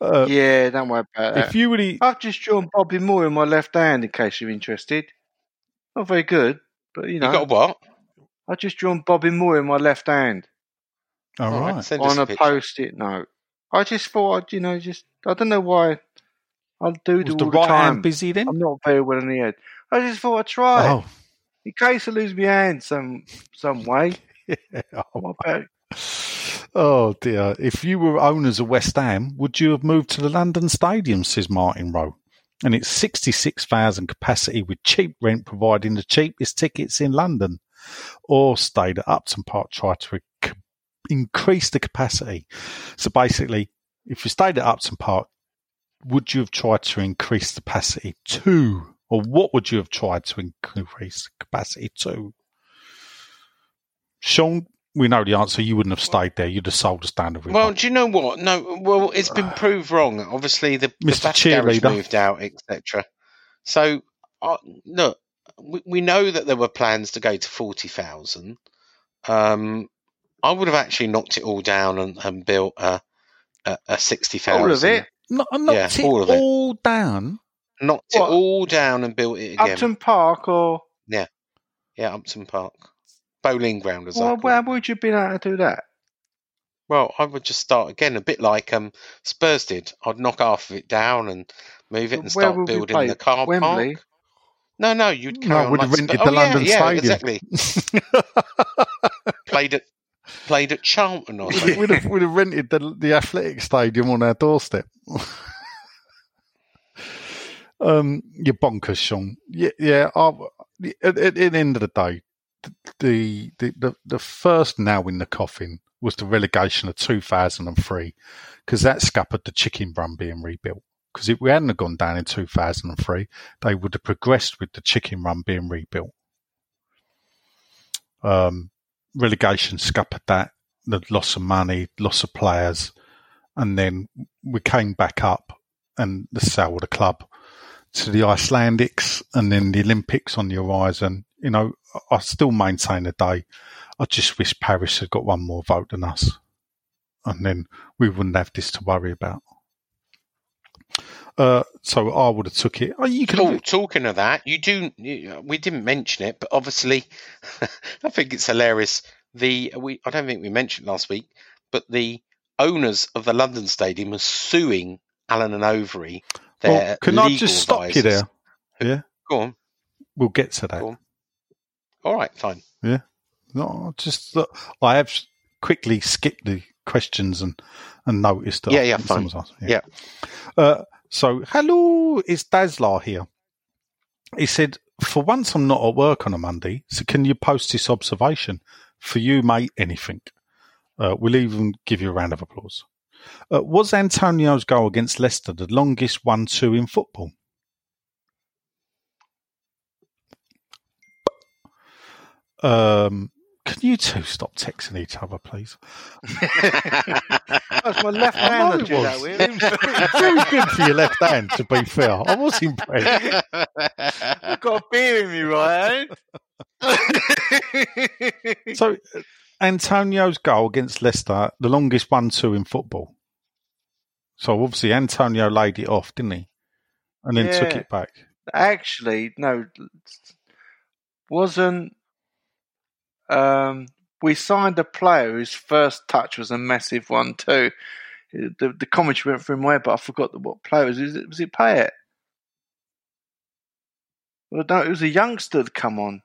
Uh, yeah, don't worry about that. If you really, I've just drawn Bobby Moore in my left hand in case you're interested. Not very good, but you you know, got what? I've just drawn Bobby Moore in my left hand all All right. right, send on a picture. post-it note. I just thought, I'd, you know, just I don't know why I do Was do the all right the time. hand busy then? I'm not very well in the head. I just thought I'd try Oh, in case I lose my hand some some way. oh, oh dear. If you were owners of West Ham, would you have moved to the London Stadium? Says Martin Rowe. And it's 66,000 capacity with cheap rent, providing the cheapest tickets in London. Or stayed at Upton Park, try to increase the capacity. So basically, if you stayed at Upton Park, would you have tried to increase the capacity to, or what would you have tried to increase the capacity to? Sean, we know the answer. You wouldn't have stayed there. You'd have sold the standard. Well, do you know what? No, well, it's been proved wrong. Obviously, the, the Mr. Garage Cheerleader. moved out, etc. So, uh, look, we, we know that there were plans to go to forty thousand. Um, I would have actually knocked it all down and, and built a, a, a sixty thousand. all of it? no, knocked Yeah, it all of it. all down. Knocked What? it all down and built it again. Upton Park or Yeah, yeah, Upton Park, bowling ground as I well, where would you have been able to do that? Well, I would just start again, a bit like um, Spurs did. I'd knock half of it down and move it and Where start building the car Wembley? park. No, no, you'd No, carry on would like have rented Spurs- the oh, yeah, London yeah, Stadium. exactly. played at played at Charlton or something. we'd, have, we'd have rented the, the athletic stadium on our doorstep. um, you're bonkers, Sean. Yeah, yeah. I, at, at the end of the day, the, the the the first now in the coffin was the relegation of 2003 because that scuppered the chicken run being rebuilt. Because if we hadn't have gone down in 2003, they would have progressed with the chicken run being rebuilt. Um, relegation scuppered that, the loss of money, loss of players, and then we came back up and the sale of the club to the Icelandics and then the Olympics on the horizon. You know, I still maintain today, I just wish Paris had got one more vote than us. And then we wouldn't have this to worry about. Uh, so I would have took it. Oh, you could Talk, talking of that, you do. You, we didn't mention it, but obviously, I think it's hilarious. The we I don't think we mentioned last week, but the owners of the London Stadium are suing Allen and Overy. Their well, can I just stop you there? Yeah, Go on. we'll get to that. All right, fine. Yeah, no, just look, I have quickly skipped the questions and and noticed that. Yeah, yeah, fine. asked. Yeah. Uh, so, hello, it's Dazzler here. He said, "For once, I'm not at work on a Monday, so can you post this observation for you, mate? Anything? Uh, we'll even give you a round of applause." Uh, was Antonio's goal against Leicester the longest one-two in football? Um, can you two stop texting each other, please? That's my left I hand. know I it do that was. Very good for your left hand, to be fair. I was impressed. I've got a beer in me right hand. So, uh, Antonio's goal against Leicester the longest one-two in football? So obviously Antonio laid it off, didn't he? And then took it back. Actually, no, wasn't. Um, we signed a player whose first touch was a massive one too. The, the commentary went from where, but I forgot the, what player was. Was it, was it Payet? Well, no, it was a youngster that come on,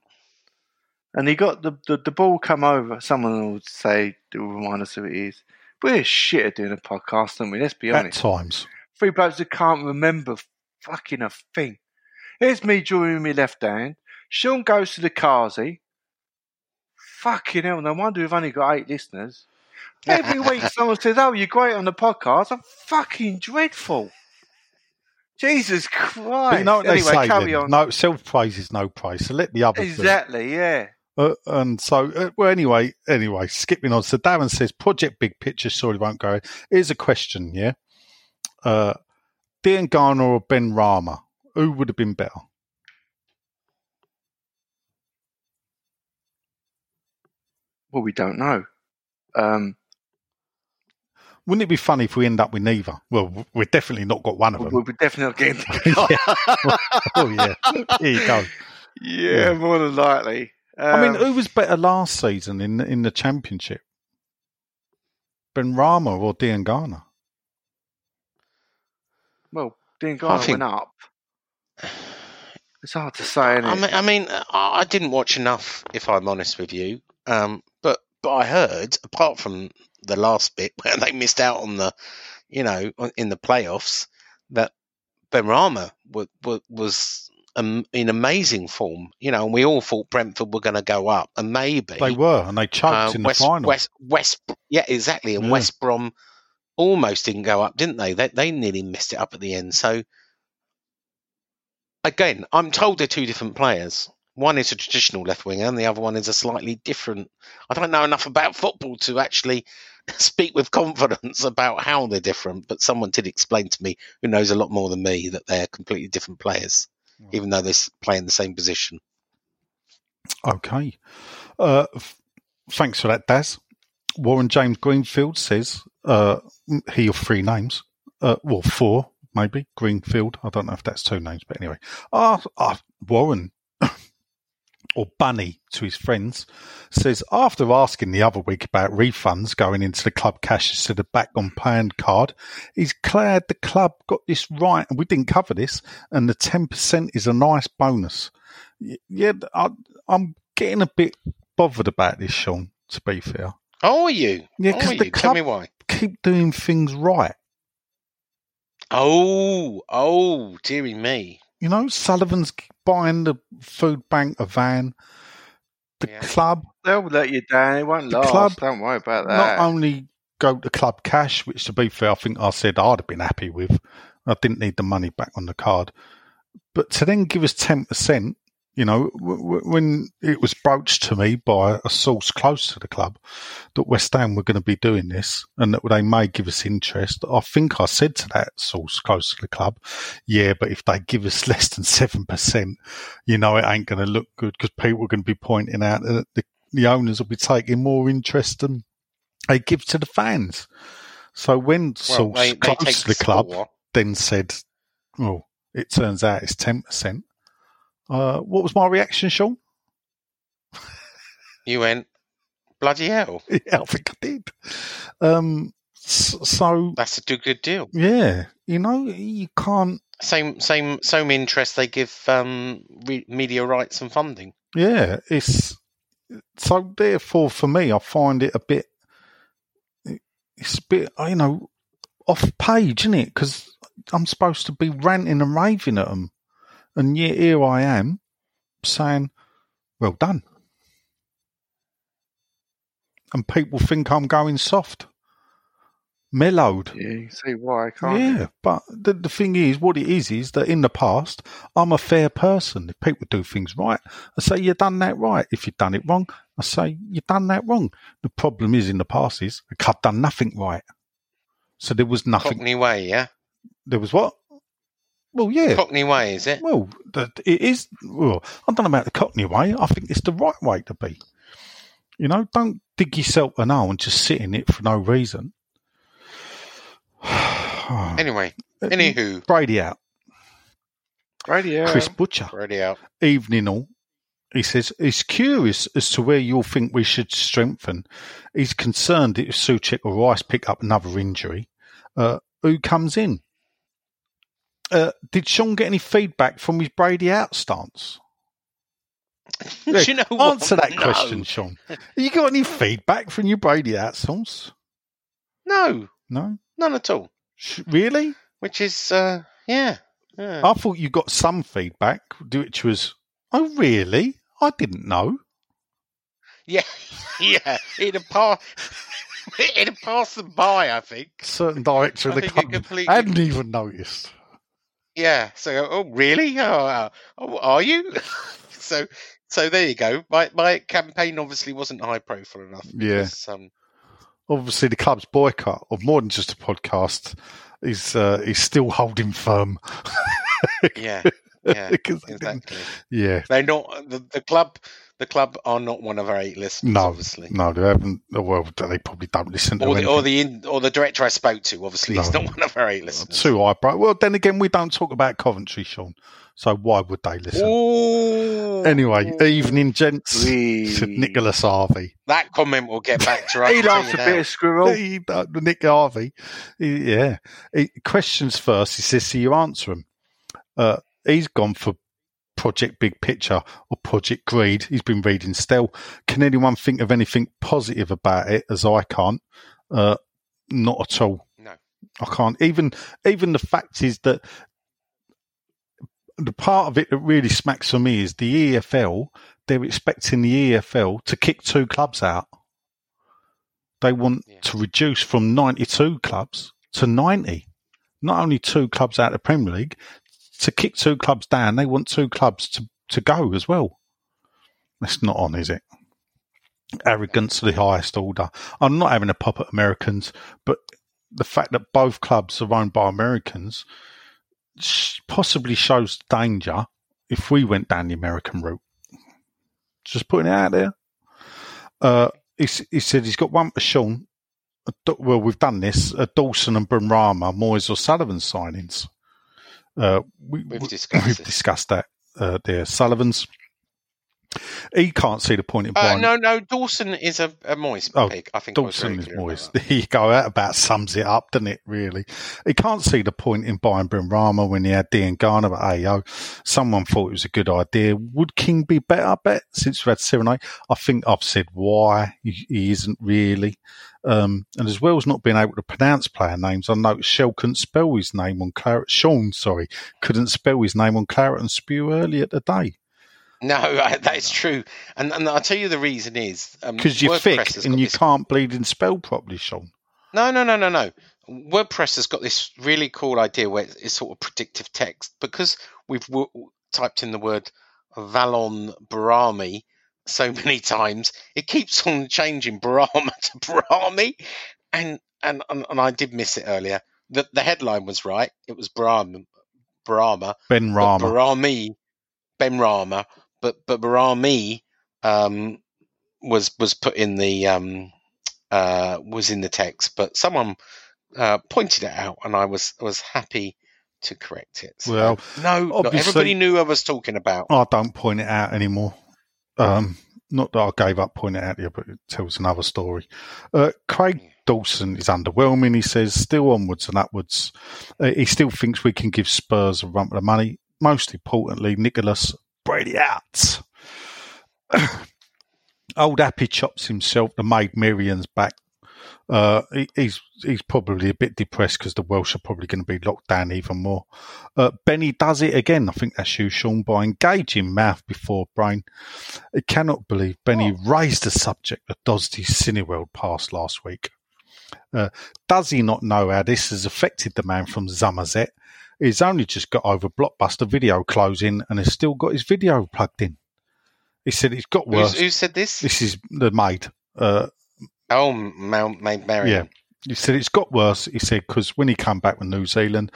and he got the, the, the ball come over. Someone will say, "Do remind us who it is." We're shit at doing a podcast, aren't we? Let's be At honest. times. Three blokes that can't remember fucking a thing. Here's me drawing my left hand. Sean goes to the Kazi. Fucking hell, no wonder we've only got eight listeners. Every week someone says, Oh, you're great on the podcast. I'm fucking dreadful. Jesus Christ. But you know what anyway, they say? carry then? on. No, self-praise is no praise. So let the others do exactly, yeah. Uh, and so, uh, well, anyway, anyway, skipping on. So Darren says, Project Big Picture surely won't go. Here's a question, yeah. Uh, Diangana or Benrahma? Who would have been better? Well, we don't know. Um, Wouldn't it be funny if we end up with neither? Well, we've definitely not got one of them. we'll be definitely get oh, yeah. Here you go. Yeah, Yeah. more than likely. I mean, Um, who was better last season in the, in the championship? Benrahma or Diangana? well, Dean Garner think- went up. It's hard to say, isn't it? I mean, I mean, I I didn't watch enough, if I'm honest with you. Um, but I heard, apart from the last bit where they missed out on the, you know, in the playoffs, that Benrahma was was, was um, in amazing form. You know, and we all thought Brentford were going to go up, and maybe They were, and they choked uh, in the West, final. West West, yeah, exactly, and Yeah. West Brom almost didn't go up, didn't they? They they nearly missed it up at the end. So again, I'm told they're two different players. One is a traditional left winger, and the other one is a slightly different. I don't know enough about football to actually speak with confidence about how they're different, but someone did explain to me who knows a lot more than me that they're completely different players, even though they play in the same position. Okay. Uh, f- thanks for that, Daz. Warren James Greenfield says uh, he of three names. Uh, well, four, maybe. Greenfield. I don't know if that's two names, but anyway. Ah, ah, Warren, or Bunny to his friends, says after asking the other week about refunds going into the club cash instead of back on paying card, he's glad the club got this right and we didn't cover this, and the 10% is a nice bonus. Yeah, I, I'm getting a bit bothered about this, Sean, to be fair. Oh, are you? Yeah, 'cause are the? Tell club- me why. Keep doing things right. Oh, oh, dearie me. You know, Sullivan's buying the food bank a van. The Yeah. club They'll let you down. It won't last. club- Don't worry about that. not only go to club cash, which to be fair, I think I said I'd have been happy with. I didn't need the money back on the card, but to then give us ten percent, you know, w- w- when it was broached to me by a source close to the club that West Ham were going to be doing this and that they may give us interest, I think I said to that source close to the club, yeah, but if they give us less than seven percent, you know, it ain't going to look good because people are going to be pointing out that the, the owners will be taking more interest than they give to the fans. So when Well, source they, they close to the club score. then said, "Well, it turns out it's ten percent." Uh, what was my reaction, Sean? You went, bloody hell. yeah, I think I did. Um, so That's a good, good deal. yeah, you know, you can't. Same, same, same interest they give um, re- media rights and funding. Yeah, it's so. Therefore, for me, I find it a bit. It's a bit, you know, off page, isn't it? Because I'm supposed to be ranting and raving at them, and yet here I am saying, "Well done," and people think I'm going soft, mellowed. Yeah, you see why, I can't? Yeah, but the, the thing is, what it is, is that in the past, I'm a fair person. If people do things right, I say, you've done that right. If you've done it wrong, I say, you've done that wrong. The problem is, in the past, is I've done nothing right. So there was nothing. Cockney way, yeah. There was what? Well, yeah. Cockney way, is it? Well, the, it is. Well, I don't know about the Cockney way. I think it's the right way to be. You know, don't dig yourself an hole and just sit in it for no reason. Anyway, anywho, Brady out. Brady out. Chris Butcher. already out. evening all. He says he's curious as to where you'll think we should strengthen. He's concerned if Soucek or Rice pick up another injury. Uh, who comes in? Uh, did Sean get any feedback from his Brady out stance? Do you know what? Answer that No. question, Sean. you got any feedback from your Brady out stance? No, No, none at all. Sh- really? Which is, uh, yeah. yeah. I thought you got some feedback, which was, "Oh, really? I didn't know." Yeah, yeah. It'd have passed. It'd have passed them by, I think. Certain director of the think it club completely- hadn't even noticed. Yeah. So, oh, really? Oh, uh, oh are you? so, so there you go. My my campaign obviously wasn't high profile enough. Yeah. because, Um, obviously the club's boycott of more than just a podcast is uh, is still holding firm. yeah. Yeah. Exactly. yeah. They're not the, the club. The club are not one of our eight listeners, No, obviously. no, they haven't. Well, they probably don't listen to Or the, or the in, or the director I spoke to, obviously, he's not one of our eight listeners. Too eyebrow. Well, then again, we don't talk about Coventry, Sean. So why would they listen? Ooh. Anyway, evening, gents. Wee. Said Nicholas Harvey. that comment will get back to us. He likes a you bit of squirrel. He, uh, Nick Harvey. He- yeah. He, questions first. He says, so you answer him. Uh, he's gone for Project Big Picture or Project Greed. He's been reading still. Can anyone think of anything positive about it as I can't? Uh, not at all. No. I can't. Even even the fact is that the part of it that really smacks for me is the EFL. They're expecting the EFL to kick two clubs out. They want Yeah. to reduce from 92 clubs to 90. Not only two clubs out of the Premier League, to kick two clubs down, they want two clubs to, to go as well. That's not on, is it? Arrogance of the highest order. I'm not having a pop at Americans, but the fact that both clubs are owned by Americans possibly shows danger if we went down the American route. Just putting it out there. Uh, he, he said he's got one for Sean. Well, we've done this. Dawson and Benrahma, Moyes or Sullivan signings. Uh, we, We've discussed we've discussed that uh, there. Sullivan's. He can't see the point in Uh, buying. no, no. Dawson is a, a moist Oh, pig. I think Dawson is moist. There you go. That about sums it up, doesn't it, really? He can't see the point in buying Benrahma when he had Diangana at AO. Someone thought it was a good idea. Would King be better, I bet, since we've had Serenade? I think I've said why he isn't really. Um, and as well as not being able to pronounce player names, I noticed Shell couldn't spell his name on Claret. Sean, sorry, couldn't spell his name on Claret and Spew earlier today. No, that is true, and and I'll tell you the reason is um, Because you're WordPress thick and you this- can't bleed and spell properly, Sean. No, no, no, no, no. WordPress has got this really cool idea where it's sort of predictive text because we've w- typed in the word Valon Behrami so many times, it keeps on changing Brahma to Brahmi, and and and, I did miss it earlier. The the headline was right; it was Barama, Barama, Ben Rama. Behrami, Ben Rama, but but Behrami um, was was put in the um, uh, was in the text, but someone uh, pointed it out, and I was was happy to correct it. So, Well, no, everybody knew I was talking about. I don't point it out anymore. Um, not that I gave up pointing it out here, but it tells another story. Uh, Craig Dawson is underwhelming. He says still onwards and upwards. Uh, he still thinks we can give Spurs a run for the money. Most importantly, Nicholas Brady out. Old Happy Chops himself, the maid Marian's back. Uh, he, he's he's probably a bit depressed because the Welsh are probably going to be locked down even more. Uh, Benny does it again. I think that's you, Sean, by engaging mouth before brain. I cannot believe Benny raised the subject of Dodsey's Cineworld pass last week. Uh, does he not know how this has affected the man from Somerset? He's only just got over Blockbuster video closing and has still got his video plugged in. He said it's got worse. Who's, who said this? This is the maid. Uh, Oh, Mount Maid Marian. yeah. He said it's got worse. He said because when he came back from New Zealand,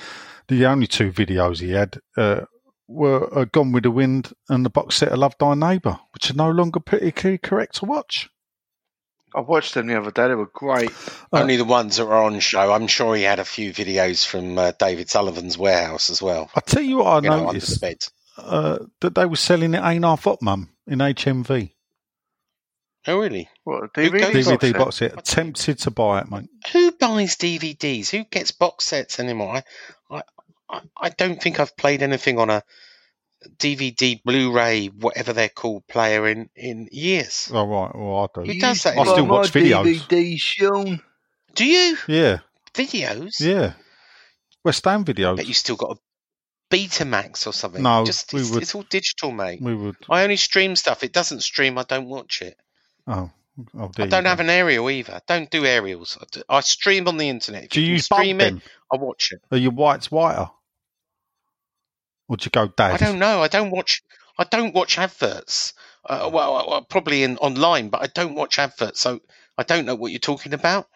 the only two videos he had uh, were uh, Gone with the Wind and the box set of Love Thy Neighbour, which are no longer politically correct to watch. I watched them the other day. They were great. Only the ones that were on show. I'm sure he had a few videos from uh, David Sullivan's warehouse as well. I tell you what, I You know, under the noticed bed. uh, that they were selling it ain't half up, mum, in HMV. Oh, really? What a Who DVD, box DVD set? box set. Tempted to buy it, mate. Who buys DVDs? Who gets box sets anymore? I, I, I, I don't think I've played anything on a DVD, Blu-ray, whatever they're called, player in in years. Oh, right. Well, I do. Who does that? I still watch my videos. DVD, Sean. Do you Yeah, videos? yeah. West Ham Bet videos. you still got a Betamax or something. No, just we it's, would- it's all digital, mate. We would. I only stream stuff. It doesn't stream. I don't watch it. Oh, oh I don't have go. an aerial either. Don't do aerials. I, do- I stream on the internet. If Do you can use stream it? then? I watch it. Are your whites whiter? Or do you go dad? I don't know. I don't watch. I don't watch adverts. Uh, well, well, well, probably in online, but I don't watch adverts, so I don't know what you're talking about.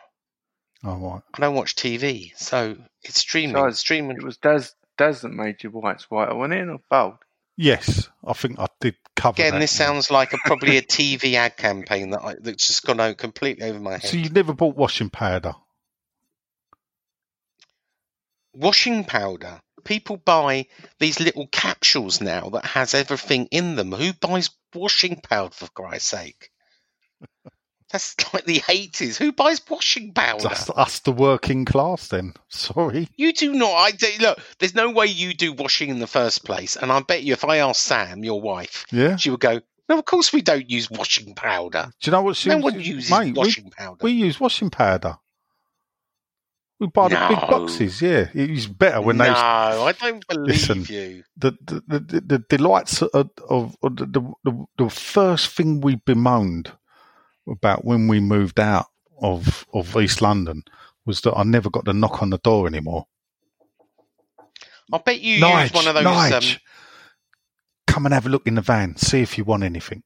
Oh, right. I don't watch TV, so it's streaming. Besides, streaming. It was Daz, Daz that made your whites white, wasn't it? Or bold? Yes, I think I did cover Again, this sounds like a, probably a TV ad campaign that I, that's just gone out completely over my head. So you never bought washing powder? washing powder. People buy these little capsules now that has everything in them. Who buys washing powder for Christ's sake? That's like the eighties. Who buys washing powder? That's us, the working class, then. Sorry. You do not. I do, look. There's no way you do washing in the first place. And I bet you, if I asked Sam, your wife, Yeah. she would go, "No, of course we don't use washing powder. Do you know what she No one uses mate, we- washing powder." We, use washing powder. We buy the big boxes, yeah. It's better when no, they I don't believe Listen. you. the the, the, the, delights of, of, of the, the the first thing we bemoaned about when we moved out of of East London was that I never got the knock on the door anymore. I bet you Nige, use one of those. Nige, Um, come and have a look in the van, see if you want anything.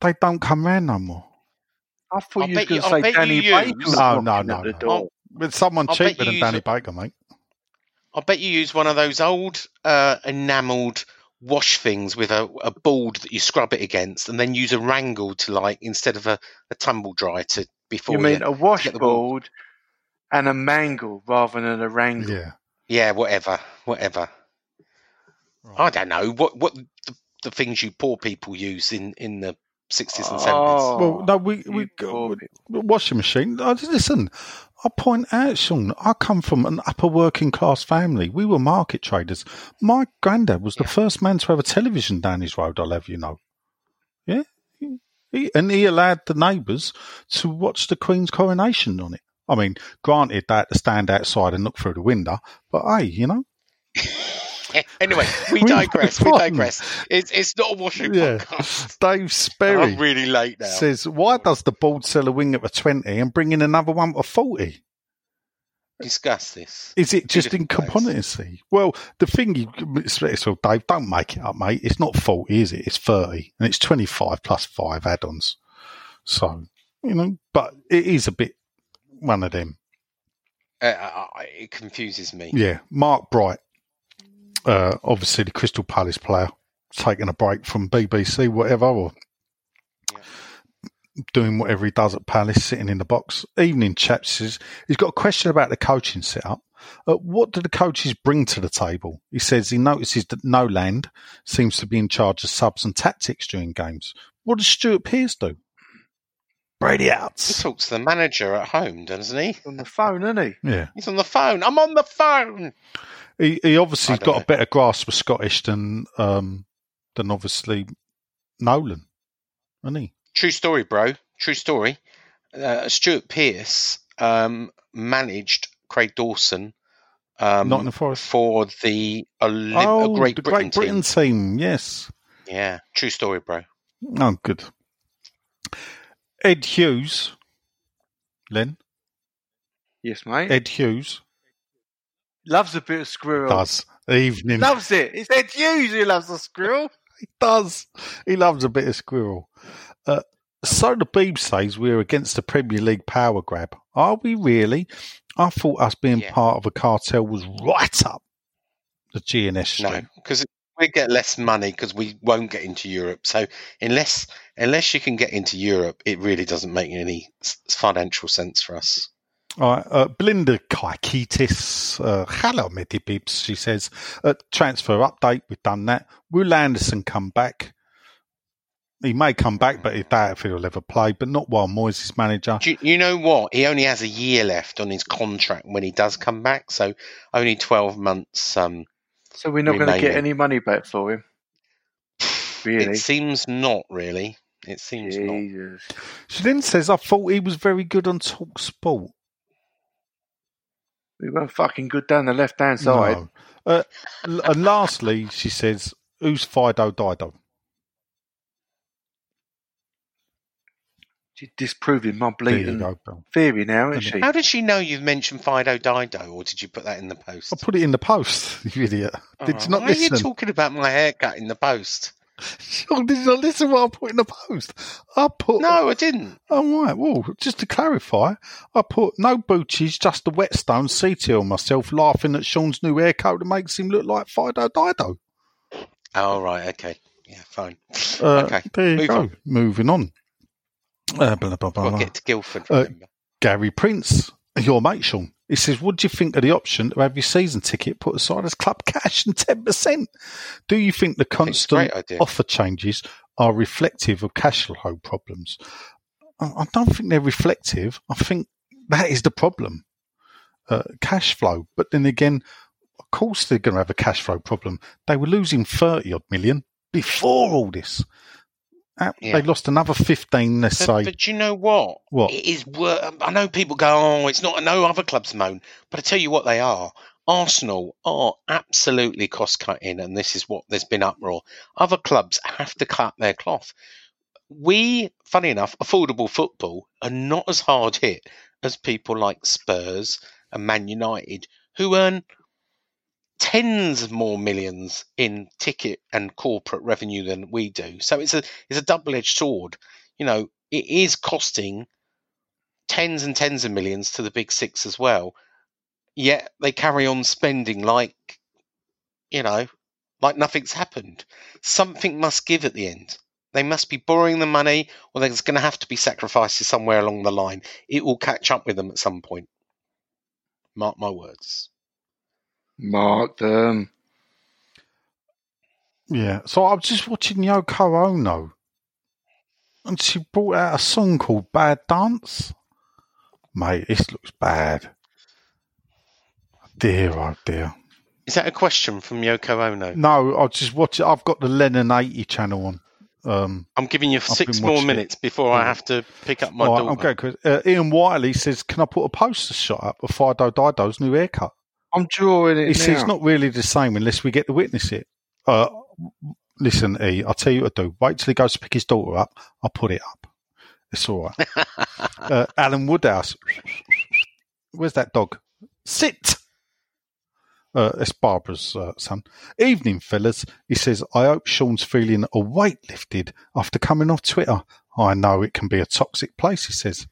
They don't come round no more. I thought I you was bet you- going to I say bet you Danny use- Baker. was No, no, knocking no, at the no. door. With someone I'll cheaper than Danny it- Baker, mate. I bet you use one of those old uh, enamelled wash things with a, a board that you scrub it against, and then use a wrangle to like instead of a, a tumble dry to before You mean a get the wool. washboard and a mangle rather than a wrangle? Yeah. yeah, whatever, whatever. I don't know what what the, the things you poor people use in in the sixties and seventies. Oh, Well, no, we we poor we- washing machine. I- Listen, I point out, Sean. I come from an upper working class family. We were market traders. My granddad was the first man to have a television down his road. I'll have you know. Yeah, he, and he allowed the neighbours to watch the Queen's coronation on it. I mean, granted, they had to stand outside and look through the window, but hey, you know, anyway, we digress. We digress. It's it's not a washing yeah. podcast. Dave Sperry I'm really late now. says, "Why does the board sell a wing at a twenty and bring in another one at forty? Discuss this. Is it just incompetency? Well, the thing you, so Dave, don't make it up, mate. It's not 40, is it? It's 30 and it's 25 plus five add ons. So, you know, but it is a bit one of them. Uh, it confuses me. Yeah. Mark Bright, uh, obviously the Crystal Palace player, taking a break from BBC, whatever, or Yeah. doing whatever he does at Palace, sitting in the box. Evening chaps says he's got a question about the coaching setup. Uh, what do the coaches bring to the table? He says he notices that Nolan seems to be in charge of subs and tactics during games. What does Stuart Pearce do? Brady out. He talks to the manager at home, doesn't he? on the phone, isn't he? Yeah. He's on the phone. I'm on the phone. He, he obviously I has don't got know. a better grasp of Scottish than um, than obviously Nolan, hasn't he? True story, bro. True story. Uh, Stuart Pearce um, managed Craig Dawson um, Nottingham Forest. for the Olymp- oh, uh, Great the Britain, Great Britain team. Yes. Yeah, true story, bro. Oh, good. Ed Hughes. Len. Yes, mate. Ed Hughes Loves a bit of squirrel. does evening. Loves it. It's Ed Hughes who loves the squirrel. He does. He loves a bit of squirrel. Uh, so the Beeb says we're against the Premier League power grab. Are we really? I thought us being Yeah. part of a cartel was right up the GNS No, because we get less money because we won't get into Europe. So unless unless you can get into Europe, it really doesn't make any financial sense for us. All right, uh, Belinda Kaikitis, uh, hello, Mitty Bibs. She says, uh, transfer update, we've done that. Will Anderson come back? He may come back, but I doubt if he'll ever play, but not while Moyes is manager. Do you, you know what? He only has a year left on his contract when he does come back, so only 12 months. Um, So we're not going to get any money back for him. Really? It seems not really. It seems not. Jesus. She then says, I thought he was very good on Talk Sport. We weren't fucking good down the left hand side. No. Uh, and lastly, she says, who's Fido Dido? She's disproving my bleeding go, theory now, isn't she? How did she know you've mentioned Fido Dido, or did you put that in the post? I put it in the post, you idiot. Did Oh, you not why are you talking about my haircut in the post? Oh, did you not listen what I put in the post? I put. No, I didn't. Oh, right. Well, just to clarify, I put no booties, just the whetstone CT on myself, laughing at Sean's new haircut that makes him look like Fido Dido. Oh, right. Okay. Yeah, fine. Uh, okay. There you move go. on. Moving on. Uh, blah, blah, blah, We'll get to Guildford, Uh. Gary Prince, your mate, Sean. He says, What do you think of the option to have your season ticket put aside as club cash and 10%? Do you think the think it's a great constant idea. offer changes are reflective of cash flow problems? I I don't think they're reflective. I think that is the problem. Uh, cash flow. But then again, of course they're going to have a cash flow problem. They were losing 30 odd million before all this. Uh, Yeah. They lost another 15, let's But, say. but you know what? What? It is. wor- I know people go, "Oh, it's not." No other clubs moan, but I tell you what, they are. Arsenal are absolutely cost cutting, and this is what there's been uproar. Other clubs have to cut their cloth. We, funny enough, affordable football are not as hard hit as people like Spurs and Man United, who earn tens more millions in ticket and corporate revenue than we do. So it's a it's a double edged sword. You know, it is costing tens and tens of millions to the big six as well. Yet they carry on spending like you know, like nothing's happened. Something must give at the end. They must be borrowing the money, or there's going to have to be sacrifices somewhere along the line. It will catch up with them at some point. Mark my words. Mark them. Yeah. So I was just watching Yoko Ono, and she brought out a song called "Bad Dance." Mate, this looks bad. Dear, oh dear. Is that a question from Yoko Ono? No, I'll just watch it. I've got the Lennon 80 channel on. Um, I'm giving you I've six more watching it. minutes before I have to pick up my all right, daughter. I'm going, Chris. Uh, Ian Wiley says, Can I put a poster shot up of Fido Dido's new haircut? I'm drawing it He says, now. It's not really the same unless we get to witness it. Uh, listen, E, I'll tell you what to do. Wait till he goes to pick his daughter up. I'll put it up. It's all right. uh, Alan Woodhouse. Where's that dog? Sit! Uh, it's Barbara's uh, son. Evening, fellas. He says, I hope Sean's feeling a weight lifted after coming off Twitter. I know it can be a toxic place, he says.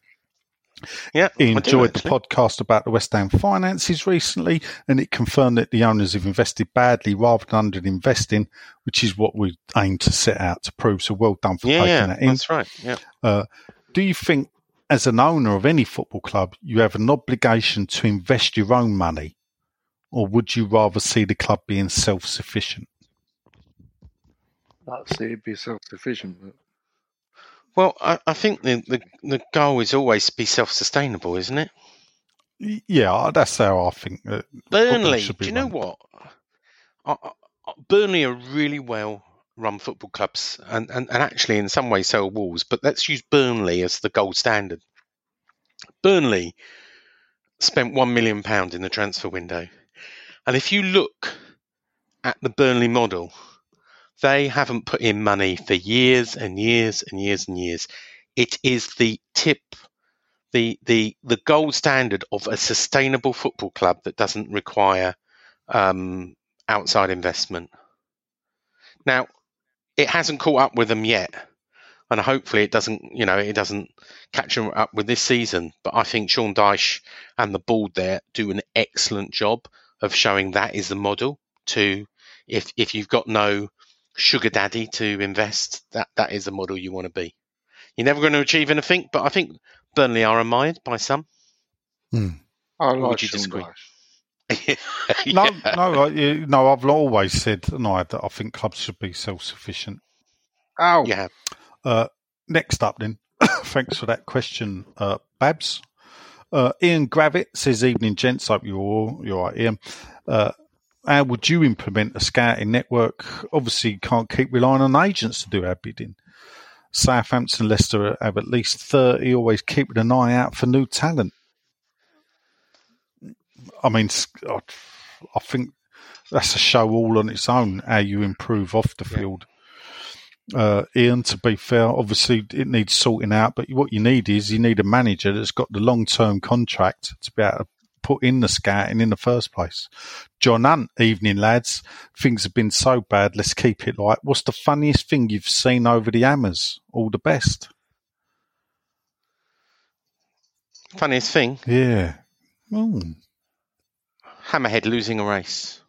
Yeah, He I do, enjoyed the podcast about the West Ham finances recently, and it confirmed that the owners have invested badly rather than underinvesting, which is what we aim to set out to prove. So well done for Yeah, taking yeah, that in. that's right. Yeah. Uh, do you think, as an owner of any football club, you have an obligation to invest your own money, or would you rather see the club being self-sufficient? I'd say it'd be self-sufficient, but Well, I, I think the, the the goal is always to be self-sustainable, isn't it? Yeah, that's how I think. Burnley, do you know run. what? Burnley are really well run football clubs, and, and, and actually, in some ways, so are Wolves. But let's use Burnley as the gold standard. Burnley spent one million pound in the transfer window, and if you look at the Burnley model, they haven't put in money for years and years and years and years. It is the tip, the the the gold standard of a sustainable football club that doesn't require um, outside investment. Now, it hasn't caught up with them yet, and hopefully it doesn't. You know, it doesn't catch them up with this season. But I think Sean Dyche and the board there do an excellent job of showing that is the model. To if if you've got no sugar daddy to invest, that that is the model you want to be. You're never going to achieve anything, but I think Burnley are admired by some. I would like you Sean disagree? Dyche. No, no, I, no. I've always said, no, that I think clubs should be self-sufficient. Oh, Yeah. Uh, next up, then. Thanks for that question, uh, Babs. Uh, Ian Gravitt says, "Evening, gents. Hope you're all you're all right, Ian. How would you implement a scouting network? Obviously, you can't keep relying on agents to do our bidding. Southampton, Leicester have at least thirty. Always keeping an eye out for new talent. I mean, I think that's a show all on its own. How you improve off the field." uh, Ian, to be fair. Obviously, it needs sorting out, but what you need is you need a manager that's got the long term contract to be able to put in the scouting in the first place. John Hunt, evening lads. Things have been so bad, let's keep it light. What's the funniest thing you've seen over the hammers? All the best. Funniest thing, Yeah. Mm. Hammerhead losing a race,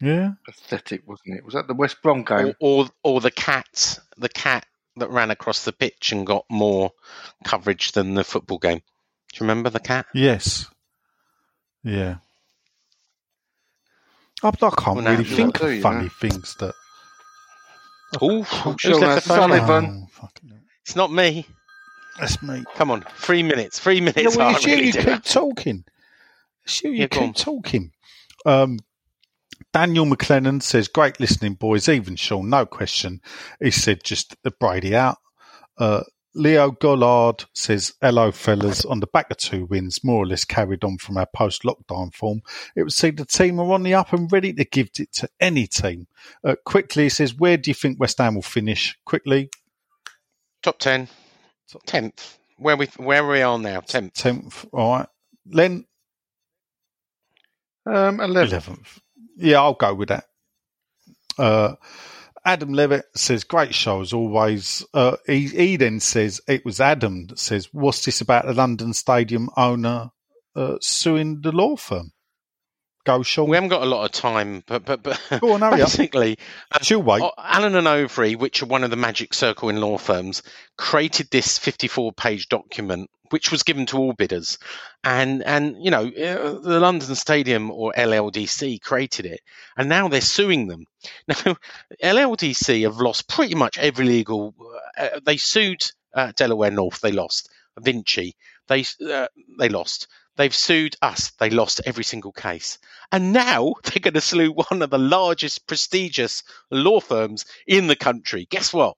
Yeah. Pathetic, wasn't it? Was that the West Brom game? or, or or the cat, the cat that ran across the pitch and got more coverage than the football game. Do you remember the cat? Yes. Yeah. I, I can't Well, really think of funny things that. Oh, Sean who's left the phone? Sullivan. Oh. It's not me. That's me. Come on, three minutes. Three minutes. Yeah, well, it's you. really You keep talking. It's you. You Yeah, keep talking. Um, Daniel McLennan says, "Great listening, boys. Even Sean, no question." He said, "Just the Brady out." Uh, Leo Gollard says, "Hello, fellas. On the back of two wins, more or less carried on from our post-lockdown form. It would seem the team are on the up and ready to give it to any team." Uh, quickly, he says, "Where do you think West Ham will finish?" Quickly, Top ten, tenth. Where we where we are now? Tenth. tenth. All right, Len, Um, 11. Eleventh. Yeah, I'll go with that. Uh, Adam Levitt says, "Great show as always." Uh, he, he then says, "It was Adam that says, what's this about the London Stadium owner uh, suing the law firm?" Go, Sean. We haven't got a lot of time, but but but Go on, hurry up. basically, She'll wait. Allen and Overy, which are one of the magic circle in law firms, created this 54-page document, which was given to all bidders, and and you know uh, the London Stadium or LLDC created it, and now they're suing them. Now LLDC have lost pretty much every legal. Uh, they sued uh, Delaware North, they lost. Vinci, they uh, they lost. They've sued us. They lost every single case. And now they're going to sue one of the largest, prestigious law firms in the country. Guess what?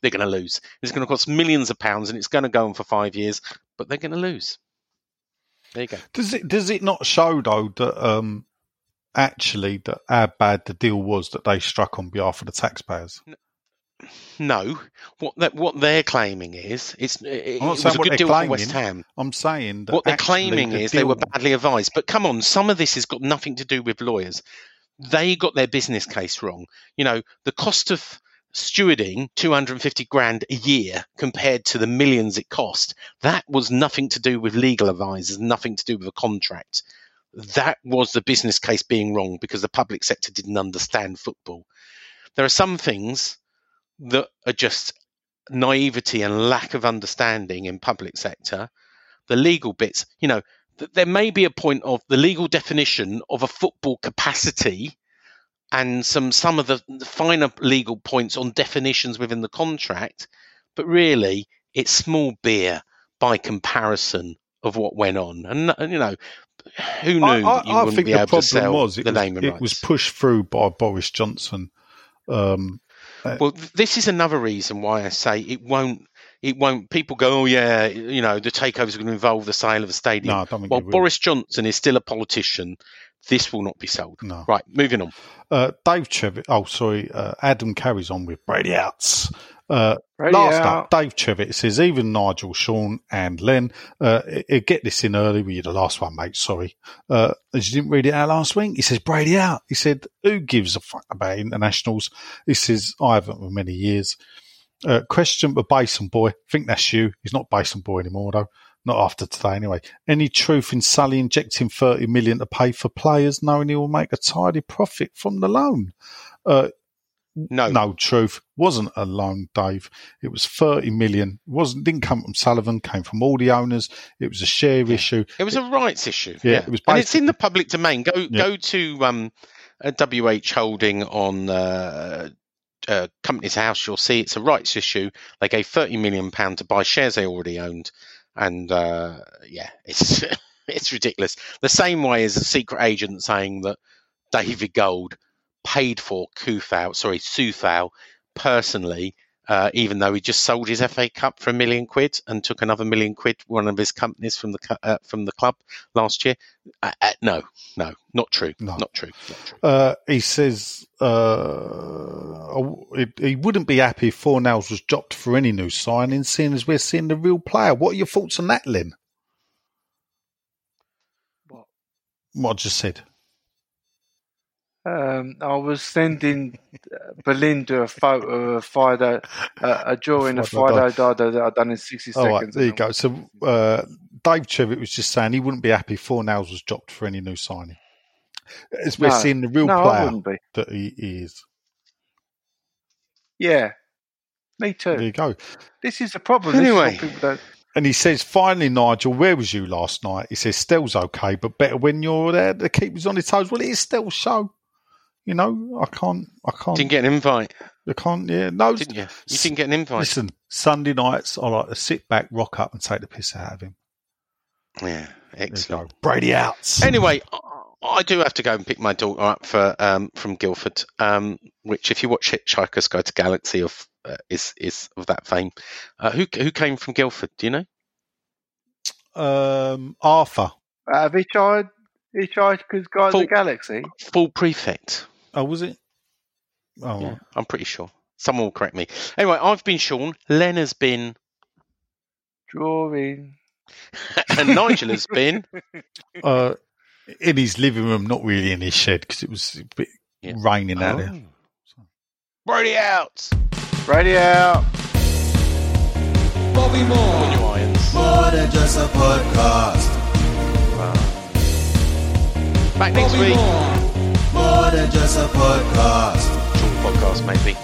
They're going to lose. It's going to cost millions of pounds and it's going to go on for five years, but they're going to lose. There you go. Does it does it not show though that um, actually that how bad the deal was that they struck on behalf of the taxpayers? No, what that what they're claiming is it's it, I'm not it saying was a good deal for. West Ham. I'm saying that What they're claiming the is they were badly advised. But come on, some of this has got nothing to do with lawyers. They got their business case wrong. You know, the cost of stewarding 250 grand a year compared to the millions it cost, that was nothing to do with legal advisors, nothing to do with a contract. That was the business case being wrong because the public sector didn't understand football. There are some things that are just naivety and lack of understanding in public sector. The legal bits, you know, th- there may be a point of the legal definition of a football capacity and some some of the the finer legal points on definitions within the contract, but really it's small beer by comparison of what went on. And, and, you know, who knew I, that you I, I wouldn't think be the able to problem sell was it, the was naming it rights? was pushed through by Boris Johnson. Um, Well, this is another reason why I say it won't. It won't. People go, oh yeah, you know, the takeovers are going to involve the sale of a stadium. no, I don't think will. Boris Johnson is still a politician. This will not be sold. No. Right, moving on. Uh, Dave Trevitt. Oh, sorry. Uh, Adam carries on with Brady outs. Uh, last out. up, Dave Trevitt says even Nigel, Sean, and Len. Uh, i- i- get this in early. You're the last one, mate. Sorry. Uh, as you didn't read it out last week, he says Brady out. He said, "Who gives a fuck about internationals?" He says, "I haven't for many years." Uh, question for Basin boy. think that's you. He's not Basin boy anymore though. Not after today, anyway. Any truth in Sully injecting thirty million to pay for players, knowing he will make a tidy profit from the loan? Uh, No. no truth. Wasn't a loan, Dave. It was thirty million. wasn't didn't come from Sullivan. Came from all the owners. It was a share issue. It was a rights issue. Yeah, it was and it's in the public domain. Go Yeah. go to um, WH Holding on uh, uh, Companies House. You'll see it's a rights issue. They gave thirty million pound to buy shares they already owned, and uh, yeah, it's it's ridiculous. The same way as a secret agent saying that David Gold paid for Coufal, sorry, Sufau personally. Uh, even though he just sold his FA Cup for a million quid and took another million quid, one of his companies from the uh, from the club last year, uh, uh, no, no, not true, No. not true, not true. Uh, he says uh, he, he wouldn't be happy if Fornals was dropped for any new signing, seeing as we're seeing the real player. What are your thoughts on that, Len? What? What I just said. Um, I was sending uh, Belinda a photo of Fido, uh, a drawing of Fido Fido Dada that I'd done in 60 All right, seconds. there you go. So uh, Dave Trevitt was just saying he wouldn't be happy if Fornals was dropped for any new signing. As we're No. seeing the real no, player be. that he is. Yeah, me too. There you go. This is the problem. This is what Anyway. And he says, finally, Nigel, where was you last night? He says, Stell's okay, but better when you're there to keep us on his toes. Well, it is Stell's show. You know, I can't, I can't, Didn't get an invite, I can't, yeah, no. didn't you? You didn't get an invite. Listen, Sunday nights, I like to sit back, rock up, and take the piss out of him. Yeah, There you excellent. go. Brady outs. Anyway, I- I do have to go and pick my daughter up for um, from Guildford, um, which, if you watch Hitchhiker's Guide to Galaxy, of uh, is is of that fame. Uh, who who came from Guildford? Do you know? Um, Arthur. Have Hitchhiker's Hitchhiker's Guide to Full- the Galaxy? Ford Prefect. Oh, was it? Oh, Yeah, I'm pretty sure. Someone will correct me. Anyway, I've been Sean. Len has been, Drawing. and Nigel has been. uh, in his living room, not really in his shed because it was a bit Yeah. raining out there. Oh. Brady out. Radio out. Bobby On Moore. your irons. More than just a podcast. Back next week. Moore. More than just a podcast. Short podcast, maybe.